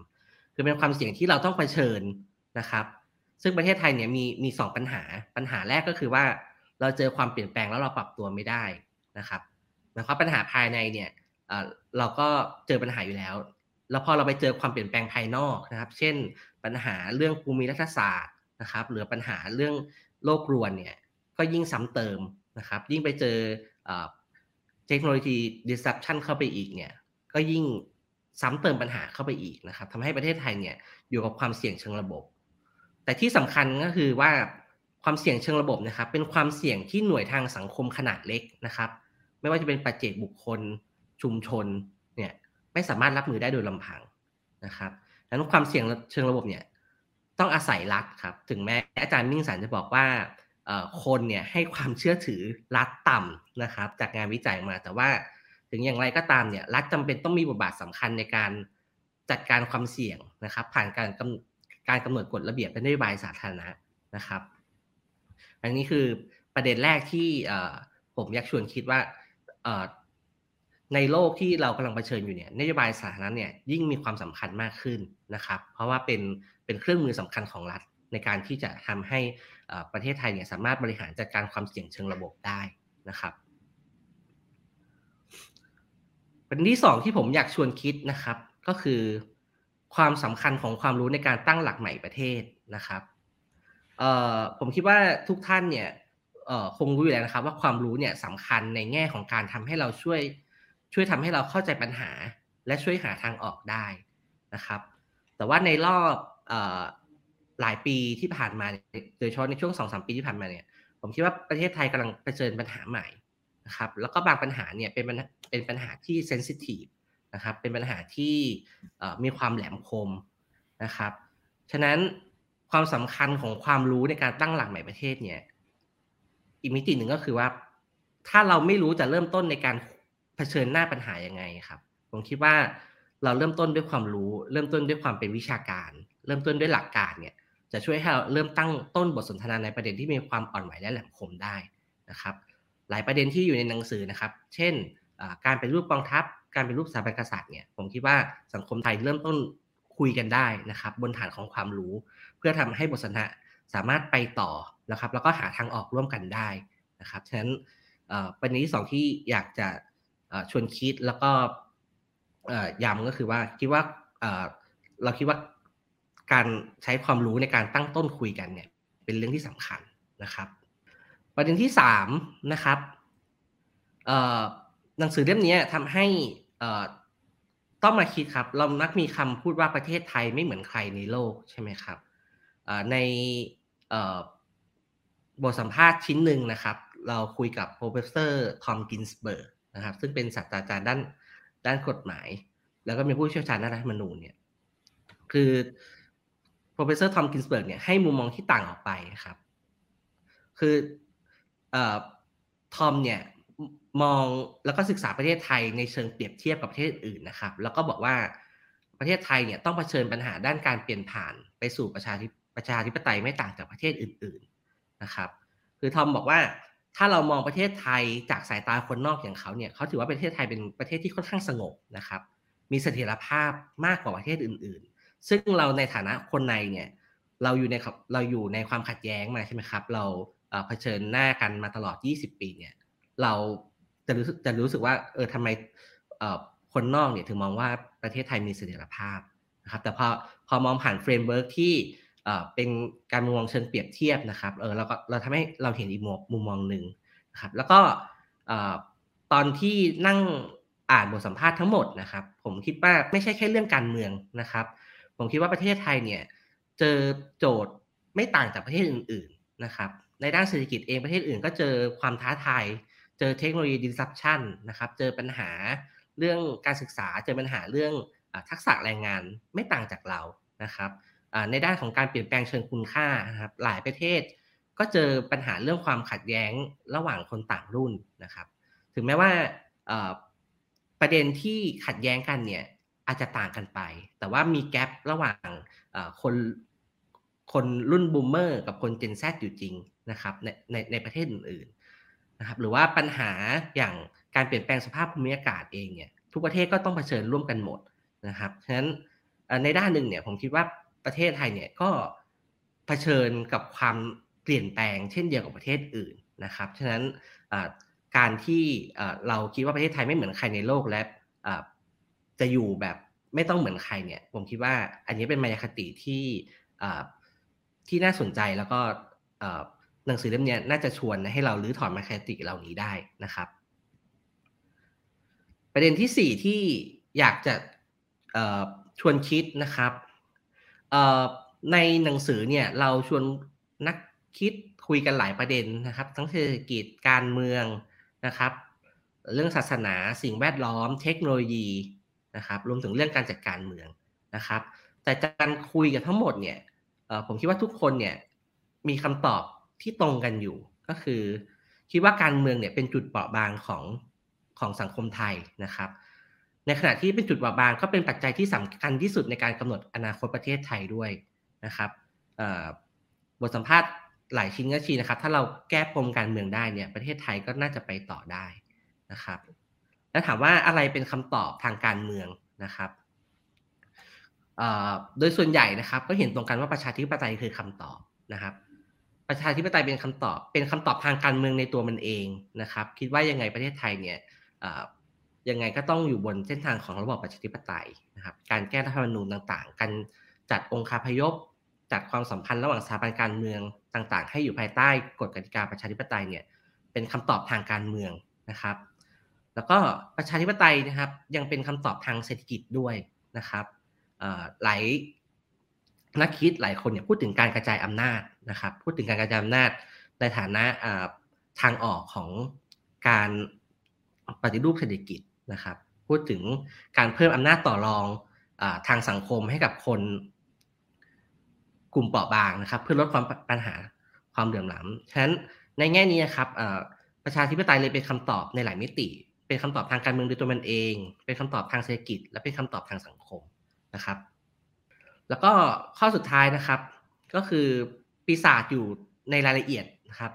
คือเป็นความเสี่ยงที่เราต้องเผชิญนะครับ ซึ่งประเทศไทยเนี่ยมีมีสองปัญหาปัญหาแรกก็คือว่าเราเจอความเปลี่ยนแปลงแล้วเราปรับตัวไม่ได้นะครับหมายความปัญหาภายในเนี่ยเราก็เจอปัญหาอยู่แล้ว แล้วพอเราไปเจอความเปลี่ยนแปลงภายนอกนะครับ เช่น ปัญหาเรื่องภูมิรัฐศาสตร์นะครับ หรือปัญหาเรื่องโลกรวนเนี่ยก็ยิ่งซ้ำเติม นะครับ ยิ่งไปเจอเทคโนโลยี disruption เข้าไปอีกเนี่ย ก็ยิ่งซ้ำเติมปัญหาเข้าไปอีกนะครับทำให้ประเทศไทยเนี่ยอยู่กับความเสี่ยงเชิงระบบ แต่ที่สำคัญก็คือว่าความเสี่ยงเชิงระบบนะครับ เป็นความเสี่ยงที่หน่วยทางสังคมขนาดเล็กนะครับ ไม่ว่าจะเป็นปัจเจกบุคคลชุมชนเนี่ยไม่สามารถรับมือได้โดยลำพังนะครับดังนั้นความเสี่ยงเชิงระบบเนี่ยต้องอาศัยรัฐครับ ถึงแม้อาจารย์มิ่งสันจะบอกว่า คนเนี่ยให้ความเชื่อถือรัฐต่ำนะครับ จากงานวิจัยมาแต่ว่าถึงอย่างไรก็ตามเนี่ยรัฐจำเป็นต้องมีบทบาทสำคัญในการจัดการความเสี่ยงนะครับ ผ่านการกำการกำหนดกฎระเบียบเป็นนโยบายสาธารณะนะครับ อันนี้คือประเด็นแรกที่ผมอยากชวนคิดว่าในโลกที่เรากำลังเผชิญอยู่เนี่ยนโยบายสาธารณะเนี่ยยิ่งมีความสำคัญมากขึ้นนะครับ เพราะว่าเป็นเป็นเครื่องมือสำคัญของรัฐในการที่จะทำให้ ประเทศไทยเนี่ยสามารถบริหารจัดการความเสี่ยงเชิงระบบได้นะครับประเด็นที่สองที่ผมอยากชวนคิดนะครับ ก็คือความสำคัญของความรู้ในการตั้งหลักใหม่ประเทศนะครับผมคิดว่าทุกท่านเนี่ยคงรู้อยู่แล้วนะครับ ว่าความรู้เนี่ยสำคัญในแง่ของการทำให้เราช่วยช่วยทำให้เราเข้าใจปัญหา และช่วยหาทางออกได้นะครับ แต่ว่าในรอบ หลายปีที่ผ่านมาโดยเฉพาะในช่วงสองสามปีที่ผ่านมาเนี่ย ผมคิดว่าประเทศไทยกำลังเผชิญปัญหาใหม่นะครับ แล้วก็บางปัญหาเนี่ยเป็นเป็นปัญหาที่เซนซิทีฟนะครับ เป็นปัญหาที่มีความแหลมคมนะครับ ฉะนั้นความสำคัญของความรู้ในการตั้งหลักใหม่ประเทศเนี่ย อีกมิติหนึ่งก็คือว่า ถ้าเราไม่รู้จะเริ่มต้นในการเผชิญหน้าปัญหายังไงครับ ผมคิดว่าเราเริ่มต้นด้วยความรู้ เริ่มต้นด้วยความเป็นวิชาการ เริ่มต้นด้วยหลักการเนี่ย จะช่วยให้เราเริ่มตั้งต้นบทสนทนาในประเด็นที่มีความอ่อนไหวและแหลมคมได้นะครับ หลายประเด็นที่อยู่ในหนังสือนะครับ เช่นการเป็นรูปกองทัพ การเป็นรูปสถาบันกษัตริย์เนี่ยผมคิดว่าสังคมไทยเริ่มต้นคุยกันได้นะครับ บนฐานของความรู้ เพื่อทำให้บทสนทนาสามารถไปต่อนะครับ แล้วก็หาทางออกร่วมกันได้นะครับฉะนั้นประเด็นที่สองที่อยากจะชวนคิดแล้วก็ย้ำก็คือว่าคิดว่าเราคิดว่า การใช้ความรู้ในการตั้งต้นคุยกันเนี่ย เป็นเรื่องที่สำคัญนะครับ ประเด็นที่สามนะครับหนังสือเล่มนี้ทำให้ต้องมาคิดครับ เรามักมีคำพูดว่าประเทศไทยไม่เหมือนใครในโลกใช่ไหมครับในบทสัมภาษณ์ชิ้นหนึ่งนะครับ เราคุยกับ professor ทอมกินสเบิร์กนะครับ ซึ่งเป็นศาสตราจารย์ด้านด้านกฎหมาย แล้วก็มีผู้เชี่ยวชาญด้านรัฐธรรมนูญเนี่ย คือ professor Tom Ginsberg เนี่ยให้มุมมองที่ต่างออกไปครับ คือเอ่อทอมเนี่ยมองแล้วก็ศึกษาประเทศไทยในเชิงเปรียบเทียบกับประเทศอื่นนะครับ แล้วก็บอกว่าประเทศไทยเนี่ยต้องเผชิญปัญหาด้านการเปลี่ยนผ่านไปสู่ประชาธิประชาธิปไตยไม่ต่างจากประเทศอื่น ๆนะครับ คือทอมบอกว่าถ้าเรามองประเทศไทยจากสายตาคนนอกอย่างเขาเนี่ยเขาถือว่าประเทศไทยเป็นประเทศที่ค่อนข้างสงบนะครับ มีเสถียรภาพมากกว่าประเทศอื่น ๆ ซึ่งเราในฐานะคนในเนี่ยเราอยู่ในเราอยู่ในความขัดแย้งมาใช่ไหมครับ เราเผชิญหน้ากันมาตลอด 20 ปีเนี่ยเราจะรู้สึกจะรู้สึกว่าเออทำไมคนนอกเนี่ยถึงมองว่าประเทศไทยมีเสถียรภาพนะครับแต่พอพอมองผ่าน framework ที่เป็นการมองเชิงเปรียบเทียบนะครับเออเราก็เราทำให้เราเห็นอีกมุมมองหนึ่งนะครับแล้วก็ตอนที่นั่งอ่านบทสัมภาษณ์ทั้งหมดนะครับ ผมคิดว่าไม่ใช่แค่เรื่องการเมืองนะครับ ผมคิดว่าประเทศไทยเนี่ยเจอโจทย์ไม่ต่างจากประเทศอื่น ๆนะครับ ในด้านเศรษฐกิจเองประเทศอื่น ก็เจอความท้าทายเจอเทคโนโลยี disruption นะครับ เจอปัญหาเรื่องการศึกษาเจอปัญหาเรื่องทักษะแรงงานไม่ต่างจากเรานะครับในด้านของการเปลี่ยนแปลงเชิงคุณค่านะครับหลายประเทศก็เจอปัญหาเรื่องความขัดแย้งระหว่างคนต่างรุ่นนะครับ ถึงแม้ว่าประเด็นที่ขัดแย้งกันเนี่ย อาจจะต่างกันไป แต่ว่ามีแกลบระหว่างคนคนรุ่นบูมเมอร์กับคนเจนแซอยู่จริงนะครับในในในประเทศอื่นๆนะครับหรือว่าปัญหาอย่างการเปลี่ยนแปลงสภาพภูมิอากาศเองเนี่ยทุกประเทศก็ต้องเผชิญร่วมกันหมดนะครับฉะนั้นในด้านหนึ่งเนี่ยผมคิดว่าประเทศไทยเนี่ยก็เผชิญกับความเปลี่ยนแปลงเช่นเดียวกับประเทศอื่นนะครับฉะนั้นการที่เราคิดว่าประเทศไทยไม่เหมือนใครในโลกและ จะอยู่แบบไม่ต้องเหมือนใครเนี่ย ผมคิดว่าอันนี้เป็นมายาคติที่ที่น่าสนใจแล้วก็หนังสือเล่มนี้น่าจะชวนให้เราลื้อถอนมายาคติเหล่านี้ได้นะครับ ประเด็นที่สี่ที่อยากจะชวนคิดนะครับในหนังสือเนี่ยเราชวนนักคิดคุยกันหลายประเด็นนะครับ ทั้งเศรษฐกิจการเมืองนะครับ เรื่องศาสนาสิ่งแวดล้อมเทคโนโลยี นะครับรวมถึงเรื่องการจัดการเมืองนะครับ แต่การคุยกันทั้งหมดเนี่ยผมคิดว่าทุกคนเนี่ยมีคำตอบที่ตรงกันอยู่ก็คือ คิดว่าการเมืองเนี่ยเป็นจุดเปราะบางของของสังคมไทยนะครับ ในขณะที่เป็นจุดเปราะบางก็เป็นปัจจัยที่สำคัญที่สุดในการกำหนดอนาคตประเทศไทยด้วยนะครับบทสัมภาษณ์หลายชิ้นก็ชี้นะครับ ถ้าเราแก้ปมการเมืองได้เนี่ยประเทศไทยก็น่าจะไปต่อได้นะครับ แล้วถามว่าอะไรเป็นคำตอบทางการเมืองนะครับโดยส่วนใหญ่นะครับ ก็เห็นตรงกันว่าประชาธิปไตยคือคำตอบนะครับ ประชาธิปไตยเป็นคำตอบ เป็นคำตอบทางการเมืองในตัวมันเองนะครับ คิดว่ายังไงประเทศไทยเนี่ยยังไงก็ต้องอยู่บนเส้นทางของระบอบประชาธิปไตยนะครับ การแก้รัฐธรรมนูญต่างๆ การจัดองค์คาพยพ จัดความสัมพันธ์ระหว่างสถาบันการเมืองต่างๆ ให้อยู่ภายใต้กฎกติกาประชาธิปไตยเนี่ยเป็นคำตอบทางการเมืองนะครับ แล้วก็ประชาธิปไตยนะครับ ยังเป็นคำตอบทางเศรษฐกิจด้วยนะครับหลายนักคิดหลายคนเนี่ยพูดถึงการกระจายอำนาจนะครับ พูดถึงการกระจายอำนาจในฐานะทางออกของการปฏิรูปเศรษฐกิจนะครับ พูดถึงการเพิ่มอำนาจต่อรองอทางสังคมให้กับคนกลุ่มเปราะบางนะครับ เพื่อลดความปัญหาความเหลื่อมล้ำฉะนั้นในแง่นี้นะครับประชาธิปไตยเลยเป็นคำตอบในหลายมิติ เป็นคำตอบทางการเมืองโดยตัวมันเอง เป็นคำตอบทางเศรษฐกิจ และเป็นคำตอบทางสังคมนะครับ แล้วก็ข้อสุดท้ายนะครับ ก็คือปีศาจอยู่ในรายละเอียดนะครับ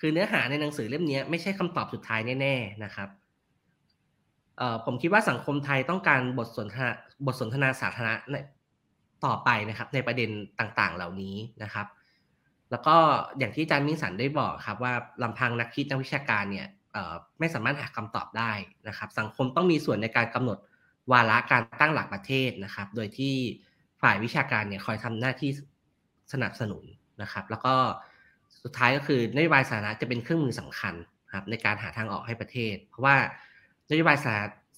คือเนื้อหาในหนังสือเล่มนี้ไม่ใช่คำตอบสุดท้ายแน่ ๆนะครับผมคิดว่าสังคมไทยต้องการบทสนทนาบทสนทนาสาธารณะต่อไปนะครับ ในประเด็นต่างๆ เหล่านี้นะครับ แล้วก็อย่างที่อาจารย์มิ่งสันได้บอกครับว่าลำพังนักคิดนักวิชาการเนี่ย ไม่สามารถหาคำตอบได้นะครับ สังคมต้องมีส่วนในการกำหนดวาระการตั้งหลักประเทศนะครับ โดยที่ฝ่ายวิชาการเนี่ยคอยทำหน้าที่สนับสนุนนะครับ แล้วก็สุดท้ายก็คือนโยบายสาธารณะจะเป็นเครื่องมือสำคัญครับในการหาทางออกให้ประเทศ เพราะว่านโยบาย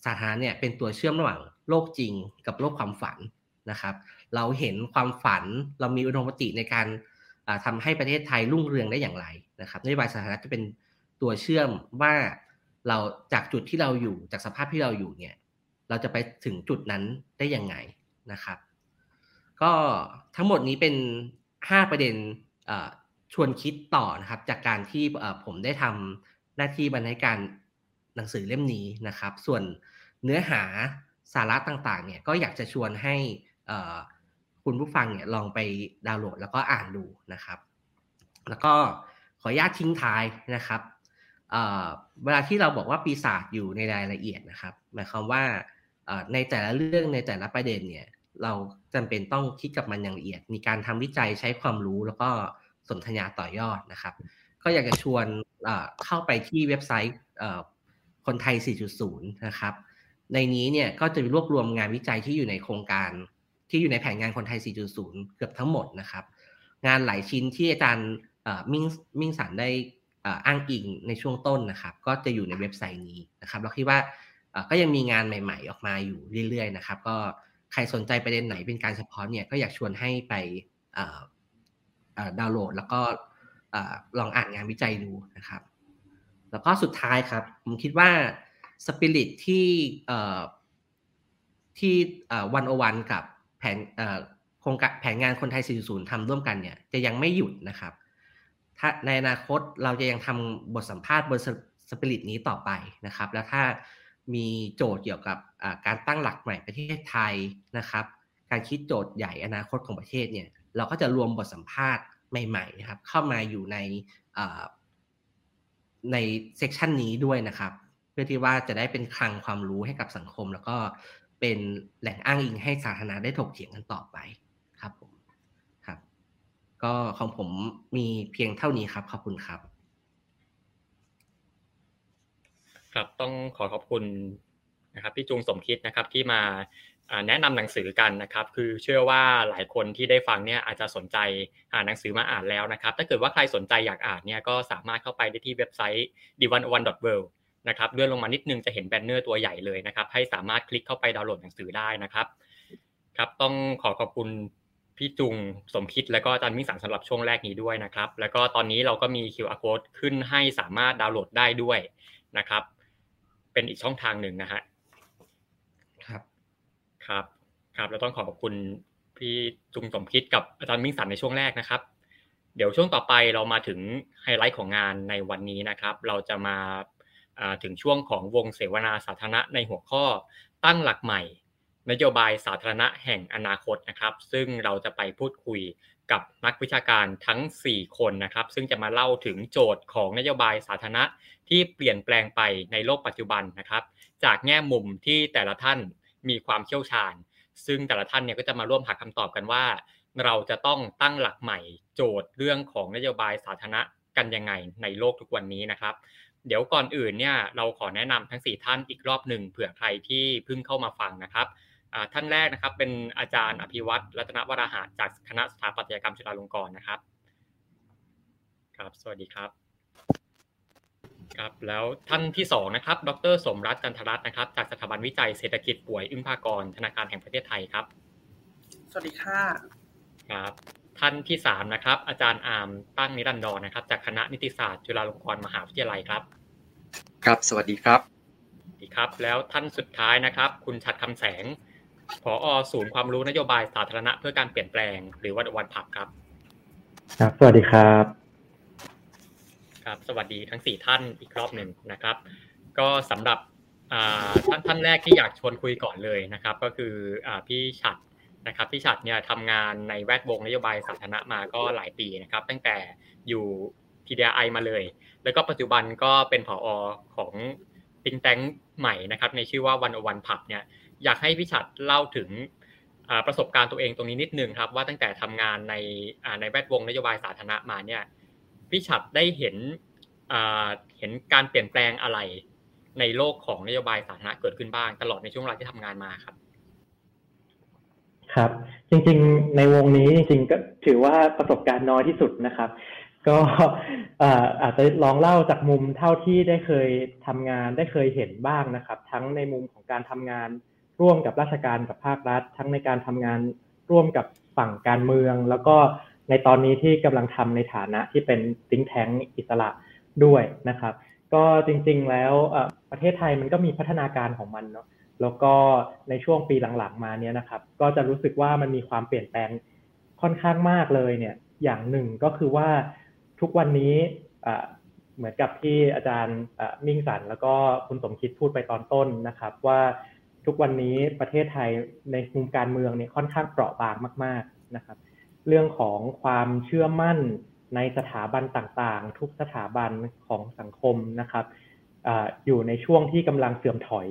สาธารณะเนี่ยเป็นตัวเชื่อมระหว่างโลกจริงกับโลกความฝันนะครับ เราเห็นความฝันเรามีอุดมคติในการทำให้ประเทศไทยรุ่งเรืองได้อย่างไรนะครับนโยบายสาธารณะจะเป็น ตัวเชื่อมว่าเราจากจุดที่เราอยู่จากสภาพที่เราอยู่เนี่ย เราจะไปถึงจุดนั้นได้ยังไงนะครับ ก็ทั้งหมดนี้เป็น 5 ประเด็นชวนคิดต่อนะครับ จากการที่ผมได้ทำหน้าที่บรรณาการหนังสือเล่มนี้นะครับ ส่วนเนื้อหาสาระต่างๆ เนี่ยก็อยากจะชวนให้คุณผู้ฟังเนี่ยลองไปดาวน์โหลดแล้วก็อ่านดูนะครับ แล้วก็ขออนุญาตทิ้งท้ายนะครับ เวลาที่เราบอกว่าปีศาจอยู่ในรายละเอียดนะครับ หมายความว่าในแต่ละเรื่องในแต่ละประเด็นเนี่ย เราจำเป็นต้องคิดกับมันอย่างละเอียด มีการทำวิจัยใช้ความรู้แล้วก็สนทนาต่อยอดนะครับ ก็อยากจะชวนเข้าไปที่เว็บไซต์คนไทย 4.0 นะครับ ในนี้เนี่ยก็จะรวบรวมงานวิจัยที่อยู่ในโครงการที่อยู่ในแผนงานคนไทย 4.0 เกือบทั้งหมดนะครับ งานหลายชิ้นที่อาจารย์มิ่งมิ่งสันได้ อ้างอิงในช่วงต้นนะครับ ก็จะอยู่ในเว็บไซต์นี้นะครับเราคิดว่าก็ยังมีงานใหม่ ๆ ออกมาอยู่เรื่อยๆนะครับ ก็ใครสนใจประเด็นไหนเป็นการเฉพาะเนี่ยก็อยากชวนให้ไปดาวน์โหลด แล้วก็ลองอ่านงานวิจัยดูนะครับ แล้วก็สุดท้ายครับ ผมคิดว่าสปิริตที่ที่วันโอวันกับแผนโครงการแผนงานคนไทย 4.0ทำร่วมกันเนี่ยจะยังไม่หยุดนะครับ ถ้าในอนาคตเราจะยังทำบทสัมภาษณ์บนสปิริตนี้ต่อไปนะครับ แล้วถ้ามีโจทย์เกี่ยวกับการตั้งหลักใหม่ประเทศไทยนะครับ การคิดโจทย์ใหญ่อนาคตของประเทศเนี่ยเราก็จะรวมบทสัมภาษณ์ใหม่ๆนะครับ เข้ามาอยู่ในในเซกชันนี้ด้วยนะครับ เพื่อที่ว่าจะได้เป็นคลังความรู้ให้กับสังคม แล้วก็เป็นแหล่งอ้างอิงให้สาธารณะได้ถกเถียงกันต่อไปครับผมครับ ก็ของผมมีเพียงเท่านี้ครับ ขอบคุณครับ ครับต้องขอขอบคุณนะครับพี่จุงสมคิดนะครับที่มาแนะนำหนังสือกันนะครับ คือเชื่อว่าหลายคนที่ได้ฟังเนี่ยอาจจะสนใจอ่านหนังสือมาอ่านแล้วนะครับ ถ้าเกิดว่าใครสนใจอยากอ่านเนี่ยก็สามารถเข้าไปได้ที่เว็บไซต์ d 1 1 w o r l d นะครับเลื่อนลงมานิดนึงจะเห็นแบนเนอร์ตัวใหญ่เลยนะครับ ให้สามารถคลิกเข้าไปดาวน์โหลดหนังสือได้นะครับ ครับต้องขอขอบคุณ พี่จุงสมคิดและก็อาจารย์มิ่งสรรพ์สำหรับช่วงแรกนี้ด้วยนะครับ แล้วก็ตอนนี้เราก็มี QR code ขึ้นให้สามารถดาวน์โหลดได้ด้วยนะครับ เป็นอีกช่องทางหนึ่งนะฮะครับครับครับแล้วต้องขอขอบคุณพี่จุงสมคิดกับอาจารย์มิ่งสันในช่วงแรกนะครับ เดี๋ยวช่วงต่อไปเรามาถึงไฮไลท์ของงานในวันนี้นะครับ เราจะมาถึงช่วงของวงเสวนาสาธารณะในหัวข้อตั้งหลักใหม่ นโยบายสาธารณะแห่งอนาคตนะครับ ซึ่งเราจะไปพูดคุยกับนักวิชาการทั้ง 4 คนนะครับ ซึ่งจะมาเล่าถึงโจทย์ของนโยบายสาธารณะที่เปลี่ยนแปลงไปในโลกปัจจุบันนะครับ จากแง่มุมที่แต่ละท่านมีความเชี่ยวชาญ ซึ่งแต่ละท่านเนี่ยก็จะมาร่วมหาคำตอบกันว่า เราจะต้องตั้งหลักใหม่ โจทย์เรื่องของนโยบายสาธารณะกันยังไงในโลกทุกวันนี้นะครับ เดี๋ยวก่อนอื่นเนี่ยเราขอแนะนำทั้ง 4 ท่านอีกรอบหนึ่งเผื่อใครที่เพิ่งเข้ามาฟังนะครับ ท่านแรกนะครับ เป็นอาจารย์อภิวัตรรัตนวราหะจากคณะสถาปัตยกรรมจุฬาลงกรณ์นะครับ ครับ สวัสดีครับครับแล้วท่านที่สองนะครับ ดร สมรัตน์จันทรัตน์นะครับ จากสถาบันวิจัยเศรษฐกิจป่วยอึ้งภากรธนาคารแห่งประเทศไทยครับ สวัสดีค่ะครับท่านที่สามนะครับ อาจารย์อามตั้งนิรันดรนะครับ จากคณะนิติศาสตร์จุฬาลงกรณ์มหาวิทยาลัยครับ ครับ สวัสดีครับดีครับ แล้วท่านสุดท้ายนะครับ คุณชัดคำแสง ผอศูนย์ความรู้นโยบายสาธารณะเพื่อการเปลี่ยนแปลง หรือวันวันผับครับ ครับ สวัสดีครับ ครับ สวัสดีทั้งสี่ท่านอีกรอบหนึ่งนะครับ ก็สำหรับท่านท่านแรกที่อยากชวนคุยก่อนเลยนะครับ ก็คือพี่ฉัดนะครับพี่ฉัดเนี่ยทำงานในแวดวงนโยบายสาธารณะมาก็หลายปีนะครับ ตั้งแต่อยู่ TDI มาเลย แล้วก็ปัจจุบันก็เป็นผอของติงแตงใหม่นะครับ ในชื่อว่าวันวันผับเนี่ย อยากให้พี่ฉัดเล่าถึงประสบการณ์ตัวเองตรงนี้นิดนึงครับ ว่าตั้งแต่ทำงานในในแวดวงนโยบายสาธารณะมาเนี่ยพี่ฉัดได้เห็นเห็นการเปลี่ยนแปลงอะไรในโลกของนโยบายสาธารณะเกิดขึ้นบ้าง ตลอดในช่วงเวลาที่ทำงานมาครับ ครับ จริง ๆ ในวงนี้จริงๆก็ถือว่าประสบการณ์น้อยที่สุดนะครับ ก็อาจจะลองเล่าจากมุมเท่าที่ได้เคยทำงานได้เคยเห็นบ้างนะครับ ทั้งในมุมของการทำงาน ร่วมกับราชการกับภาครัฐ ทั้งในการทำงานร่วมกับฝั่งการเมือง แล้วก็ในตอนนี้ที่กำลังทำในฐานะที่เป็นติ้งแทงอิสระด้วยนะครับ ก็จริงๆแล้วประเทศไทยมันก็มีพัฒนาการของมันเนาะแล้วก็ในช่วงปีหลังๆมาเนี้ยนะครับ ก็จะรู้สึกว่ามันมีความเปลี่ยนแปลงค่อนข้างมากเลยเนี่ยอย่างหนึ่งก็คือว่าทุกวันนี้เหมือนกับที่อาจารย์มิ่งสันแล้วก็คุณสมคิดพูดไปตอนต้นนะครับ ว่า ทุกวันนี้ประเทศไทยในมุมการเมืองเนี่ยค่อนข้างเปราะบางมาก ๆนะครับ เรื่องของความเชื่อมั่นในสถาบันต่างๆ ทุกสถาบันของสังคมนะครับออยู่ในช่วงที่กำลังเสื่อมถอย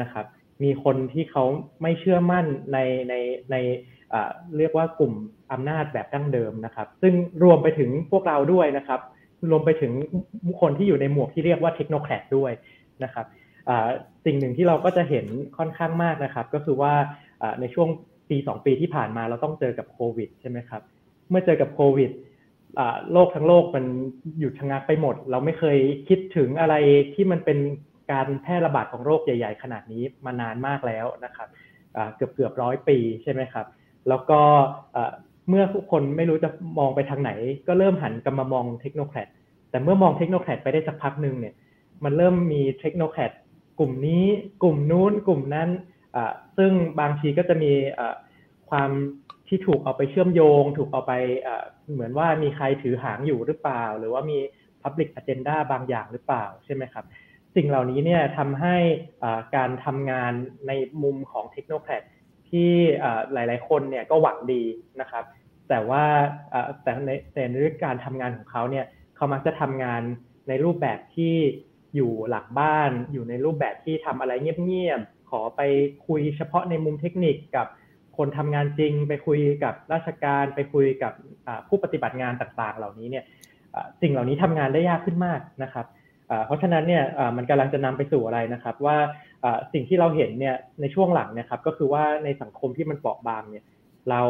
นะครับ มีคนที่เขาไม่เชื่อมั่นในในในเรียกว่ากลุ่มอำนาจแบบดั้งเดิมนะครับ ซึ่งรวมไปถึงพวกเราด้วยนะครับ รวมไปถึงคนที่อยู่ในหมวกที่เรียกว่าเทคโนแครดด้วยนะครับ สิ่งหนึ่งที่เราก็จะเห็นค่อนข้างมากนะครับ ก็คือว่าในช่วงปีสองปีที่ผ่านมาเราต้องเจอกับโควิดใช่ไหมครับ เมื่อเจอกับโควิดโลกทั้งโลกมันหยุดชะงักไปหมด เราไม่เคยคิดถึงอะไรที่มันเป็นการแพร่ระบาดของโรคใหญ่ ๆ ขนาดนี้มานานมากแล้วนะครับเกือบเกือบร้อยปีใช่ไหมครับ แล้วก็เมื่อทุกคนไม่รู้จะมองไปทางไหน ก็เริ่มหันกลับมามอง technocrat แต่เมื่อมอง technocrat ไปได้สักพักหนึ่งเนี่ยมันเริ่มมี technocrat กลุ่มนี้กลุ่มนู้นกลุ่มนั้นซึ่งบางทีก็จะมีความที่ถูกเอาไปเชื่อมโยง ถูกเอาไปเหมือนว่ามีใครถือหางอยู่หรือเปล่า หรือว่ามี Public Agenda บางอย่างหรือเปล่าใช่ไหมครับ สิ่งเหล่านี้เนี่ยทำให้การทำงานในมุมของเทคโนแครดที่หลาย ๆ คนเนี่ยก็หวังดีนะครับ แต่ว่าแต่ในแต่ในเรื่องการทำงานของเขาเนี่ยเขามักจะทำงานในรูปแบบที่ อยู่หลักบ้านอยู่ในรูปแบบที่ทำอะไรเงียบๆขอไปคุยเฉพาะในมุมเทคนิคกับคนทำงานจริง ไปคุยกับราชการไปคุยกับผู้ปฏิบัติงานต่างๆ เหล่านี้เนี่ยสิ่งเหล่านี้ทำงานได้ยากขึ้นมากนะครับเพราะฉะนั้นเนี่ยมันกำลังจะนำไปสู่อะไรนะครับ ว่าสิ่งที่เราเห็นเนี่ยในช่วงหลังนะครับก็คือว่าในสังคมที่มันเปราะบางเนี่ยเรา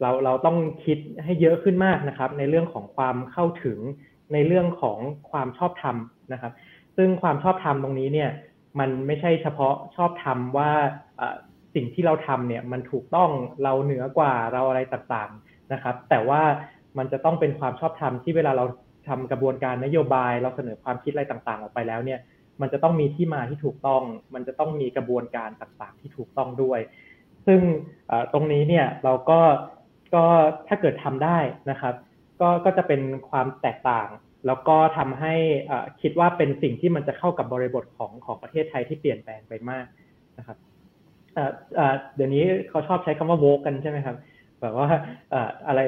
เราเราต้องคิดให้เยอะขึ้นมากนะครับ ในเรื่องของความเข้าถึง ในเรื่องของความชอบธรรมนะครับ ซึ่งความชอบธรรมตรงนี้เนี่ยมันไม่ใช่เฉพาะชอบธรรมว่าสิ่งที่เราทำเนี่ยมันถูกต้องเราเหนือกว่าเราอะไรต่างๆนะครับ แต่ว่ามันจะต้องเป็นความชอบธรรมที่เวลาเราทำกระบวนการนโยบาย เราเสนอความคิดอะไรต่างๆ ออกไปแล้วเนี่ยมันจะต้องมีที่มาที่ถูกต้อง มันจะต้องมีกระบวนการต่างๆ ที่ถูกต้องด้วย ซึ่งตรงนี้เนี่ยเราก็ก็ถ้าเกิดทำได้นะครับ ก็ก็จะเป็นความแตกต่าง แล้วก็ทำให้คิดว่าเป็นสิ่งที่มันจะเข้ากับบริบทของของประเทศไทยที่เปลี่ยนแปลงไปมากนะครับเดี๋ยวนี้เขาชอบใช้คำว่าโวกกันใช่ไหมครับแบบว่าอะไร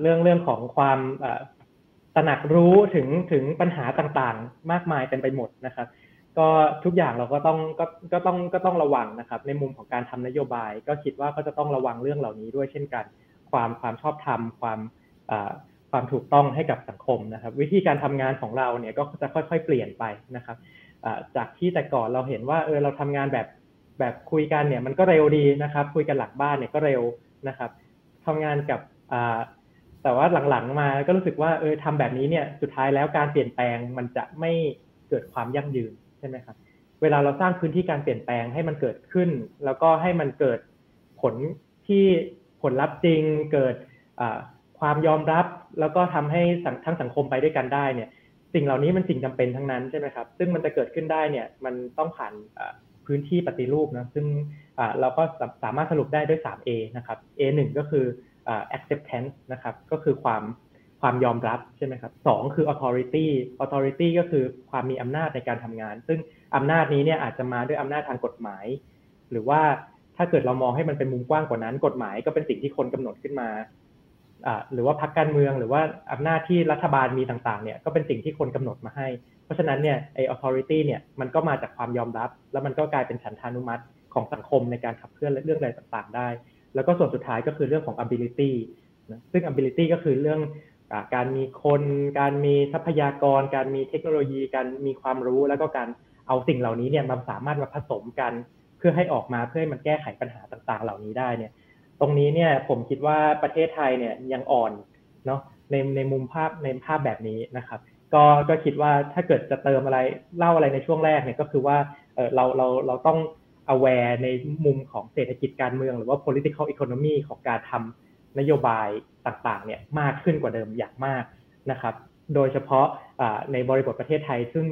เรื่องเรื่องของความตระหนักรู้ถึงถึงปัญหาต่างๆ มากมายเป็นไปหมดนะครับ ก็ทุกอย่างเราก็ต้องก็ก็ต้องก็ต้องระวังนะครับ ในมุมของการทำนโยบาย ก็คิดว่าก็จะต้องระวังเรื่องเหล่านี้ด้วยเช่นกัน ความความชอบธรรมความ ความถูกต้องให้กับสังคมนะครับ วิธีการทำงานของเราเนี่ยก็จะค่อย ๆ เปลี่ยนไปนะครับจากที่แต่ก่อนเราเห็นว่าเออเราทำงานแบบแบบคุยกันเนี่ยมันก็เร็วดีนะครับ คุยกันหลักบ้านเนี่ยก็เร็วนะครับทำงานกับแต่ว่าหลังๆมาก็รู้สึกว่าเออทำแบบนี้เนี่ยสุดท้ายแล้วการเปลี่ยนแปลงมันจะไม่เกิดความยั่งยืนใช่ไหมครับเวลาเราสร้างพื้นที่การเปลี่ยนแปลงให้มันเกิดขึ้น แล้วก็ให้มันเกิดผลที่ผลลัพธ์จริงเกิด ความยอมรับแล้วก็ทำให้ทั้งสังคมไปด้วยกันได้เนี่ย สิ่งเหล่านี้มันสิ่งจำเป็นทั้งนั้นใช่ไหมครับ ซึ่งมันจะเกิดขึ้นได้เนี่ย มันต้องผ่านพื้นที่ปฏิรูปนะซึ่งเราก็สามารถสรุปได้ด้วย 3A นะครับ A 1 ก็คือ acceptance นะครับ ก็คือความความยอมรับใช่ไหมครับสองคือ authority authority ก็คือความมีอำนาจในการทำงาน ซึ่งอำนาจนี้เนี่ยอาจจะมาด้วยอำนาจทางกฎหมาย หรือว่าถ้าเกิดเรามองให้มันเป็นมุมกว้างกว่านั้น กฎหมายก็เป็นสิ่งที่คนกำหนดขึ้นมา หรือว่าพรรคการเมือง หรือว่าอำนาจที่รัฐบาลมีต่างๆเนี่ยก็เป็นสิ่งที่คนกำหนดมาให้ เพราะฉะนั้นเนี่ยไอ authority เนี่ยมันก็มาจากความยอมรับ แล้วมันก็กลายเป็นฉันทานุมัติของสังคมในการขับเคลื่อนเรื่องอะไรต่างๆ ได้ แล้วก็ส่วนสุดท้ายก็คือเรื่องของ ability นะซึ่ง ability ก็คือเรื่องอการมีคน การมีทรัพยากร การมีเทคโนโลยี การมีความรู้ แล้วก็การเอาสิ่งเหล่านี้เนี่ยมาสามารถมาผสมกัน เพื่อให้ออกมาเพื่อให้มันแก้ไขปัญหาต่างๆ เหล่านี้ได้เนี่ย ตรงนี้เนี่ยผมคิดว่าประเทศไทยเนี่ยยังอ่อนเนาะในในมุมภาพในภาพแบบนี้นะครับ ก็ก็คิดว่าถ้าเกิดจะเติมอะไรเล่าอะไรในช่วงแรกเนี่ยก็คือว่าเออเราเราเราต้อง aware ในมุมของเศรษฐกิจการเมือง หรือว่า political economy ของการทำนโยบายต่างๆเนี่ยมากขึ้นกว่าเดิมอย่างมากนะครับ โดยเฉพาะในบริบทประเทศไทย ซึ่ง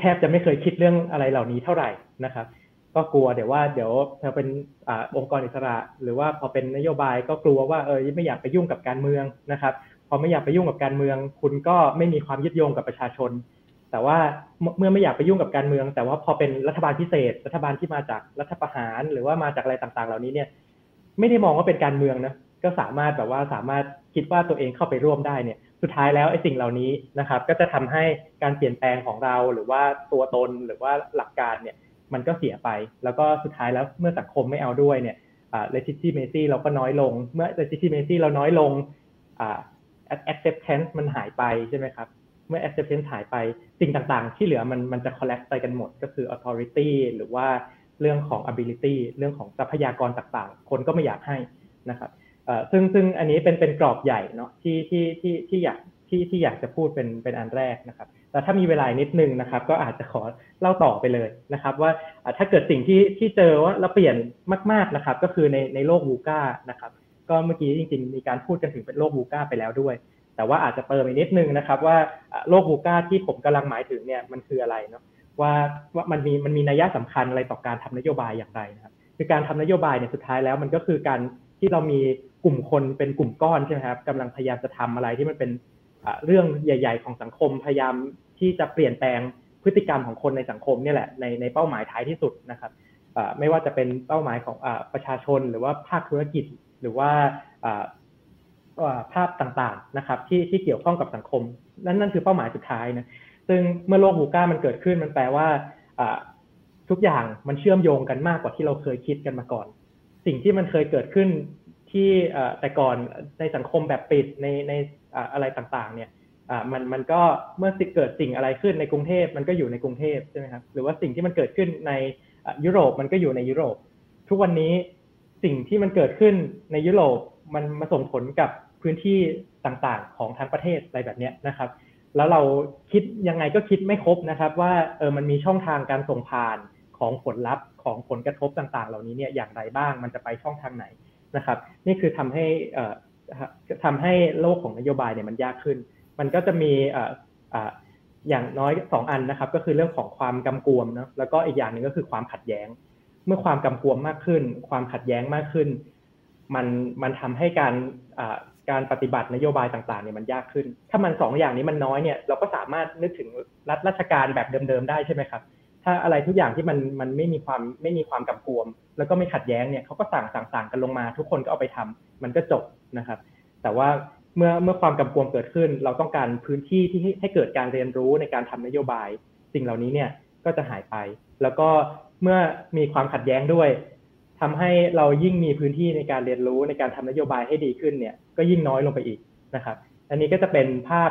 แทบจะไม่เคยคิดเรื่องอะไรเหล่านี้เท่าไหร่นะครับ ก็กลัวเดี๋ยวว่าเดี๋ยวพอเป็นอองค์กรอิสระ หรือว่าพอเป็นนโยบายก็กลัวว่าเออไม่อยากไปยุ่งกับการเมืองนะครับ พอไม่อยากไปยุ่งกับการเมือง คุณก็ไม่มีความยึดโยงกับประชาชน แต่ว่าเมื่อไม่อยากไปยุ่งกับการเมือง แต่ว่าพอเป็นรัฐบาลพิเศษ รัฐบาลที่มาจากรัฐประหาร หรือว่ามาจากอะไรต่างๆ เหล่านี้เนี่ยไม่ได้มองว่าเป็นการเมืองนะก็สามารถแบบว่าสามารถคิดว่าตัวเองเข้าไปร่วมได้เนี่ยสุดท้ายแล้วไอ้สิ่งเหล่านี้นะครับ ก็จะทำให้การเปลี่ยนแปลงของเราหรือว่าตัวตนหรือว่าหลักการเนี่ย มันก็เสียไป แล้วก็สุดท้ายแล้วเมื่อสังคมไม่เอาด้วยเนี่ยอ่า legitimacy เราก็น้อยลง เมื่อ legitimacy เราน้อยลงอ่า acceptance มันหายไปใช่ไหมครับ เมื่อ acceptance หายไป สิ่งต่างๆ ที่เหลือมันมันจะ collapse ไปกันหมด ก็คือ authority หรือว่าเรื่องของ ability เรื่องของทรัพยากรต่างๆ คนก็ไม่อยากให้นะครับซึ่งซึ่งอันนี้เป็นเป็นกรอบใหญ่เนาะที่ที่ที่ที่อยากที่ที่อยากจะพูดเป็นเป็นอันแรกนะครับ แต่ถ้ามีเวลานิดนึงนะครับ ก็อาจจะขอเล่าต่อไปเลยนะครับ ว่าถ้าเกิดสิ่งที่ที่เจอว่าเราเปลี่ยนมาก ๆนะครับ ก็คือในในโลกวูก้านะครับ ก็เมื่อกี้จริง ๆ มีการพูดกันถึงเป็นโลกวูก้าไปแล้วด้วย แต่ว่าอาจจะเติมอีกนิดนึงนะครับ ว่าโลกบูก้าที่ผมกำลังหมายถึงเนี่ยมันคืออะไรเนาะว่าว่ามันมีมันมีนัยสำคัญอะไรต่อการทำนโยบายอย่างไรนะครับคือการทำนโยบายเนี่ยสุดท้ายแล้วมันก็คือการที่เรามีกลุ่มคนเป็นกลุ่มก้อนใช่ไหมครับกำลังพยายามจะทำอะไรที่มันเป็น เรื่องใหญ่ ๆ ของสังคมพยายามที่จะเปลี่ยนแปลงพฤติกรรมของคนในสังคมนี่แหละในในเป้าหมายท้ายที่สุดนะครับไม่ว่าจะเป็นเป้าหมายของประชาชนหรือว่าภาคธุรกิจหรือว่าภาพต่างๆนะครับที่ที่เกี่ยวข้องกับสังคม นั่นนั่นคือเป้าหมายสุดท้ายนะซึ่งเมื่อโลกบูก้ามันเกิดขึ้นมันแปลว่าทุกอย่างมันเชื่อมโยงกันมากกว่าที่เราเคยคิดกันมาก่อน สิ่งที่มันเคยเกิดขึ้น ที่แต่ก่อนในสังคมแบบปิดในในอะไรต่างๆ เนี่ยมันมันก็เมื่อเกิดสิ่งอะไรขึ้นในกรุงเทพมันก็อยู่ในกรุงเทพใช่ไหมครับหรือว่าสิ่งที่มันเกิดขึ้นในยุโรปมันก็อยู่ในยุโรป ทุกวันนี้สิ่งที่มันเกิดขึ้นในยุโรปมันมาส่งผลกับพื้นที่ต่างๆ ของทั้งประเทศอะไรแบบนี้นะครับ แล้วเราคิดยังไงก็คิดไม่ครบนะครับ ว่าเออมันมีช่องทางการส่งผ่านของผลลัพธ์ของผลกระทบต่างๆ เหล่านี้เนี่ยอย่างไรบ้าง มันจะไปช่องทางไหน นะครับ นี่คือทำให้ทำให้โลกของนโยบายเนี่ยมันยากขึ้น มันก็จะมีอย่างน้อยสองอันนะครับ ก็คือเรื่องของความกำกวมเนาะแล้วก็อีกอย่างหนึ่งก็คือความขัดแย้ง เมื่อความกำกวมมากขึ้น ความขัดแย้งมากขึ้น มันมันทำให้การการปฏิบัตินโยบายต่างๆเนี่ยมันยากขึ้น ถ้ามันสองอย่างนี้มันน้อยเนี่ยเราก็สามารถนึกถึงรัฐราชการแบบเดิมๆได้ใช่ไหมครับ ถ้าอะไรทุกอย่างที่มันมันไม่มีความไม่มีความกับกวม แล้วก็ไม่ขัดแย้งเนี่ยเขาก็สั่งสั่งสั่งกันลงมา ทุกคนก็เอาไปทำมันก็จบนะครับ แต่ว่าเมื่อเมื่อความกับกวมเกิดขึ้น เราต้องการพื้นที่ที่ให้เกิดการเรียนรู้ในการทำนโยบาย สิ่งเหล่านี้เนี่ยก็จะหายไป แล้วก็เมื่อมีความขัดแย้งด้วยทำให้เรายิ่งมีพื้นที่ในการเรียนรู้ในการทำนโยบายให้ดีขึ้นเนี่ยก็ยิ่งน้อยลงไปอีกนะครับ อันนี้ก็จะเป็นภาพ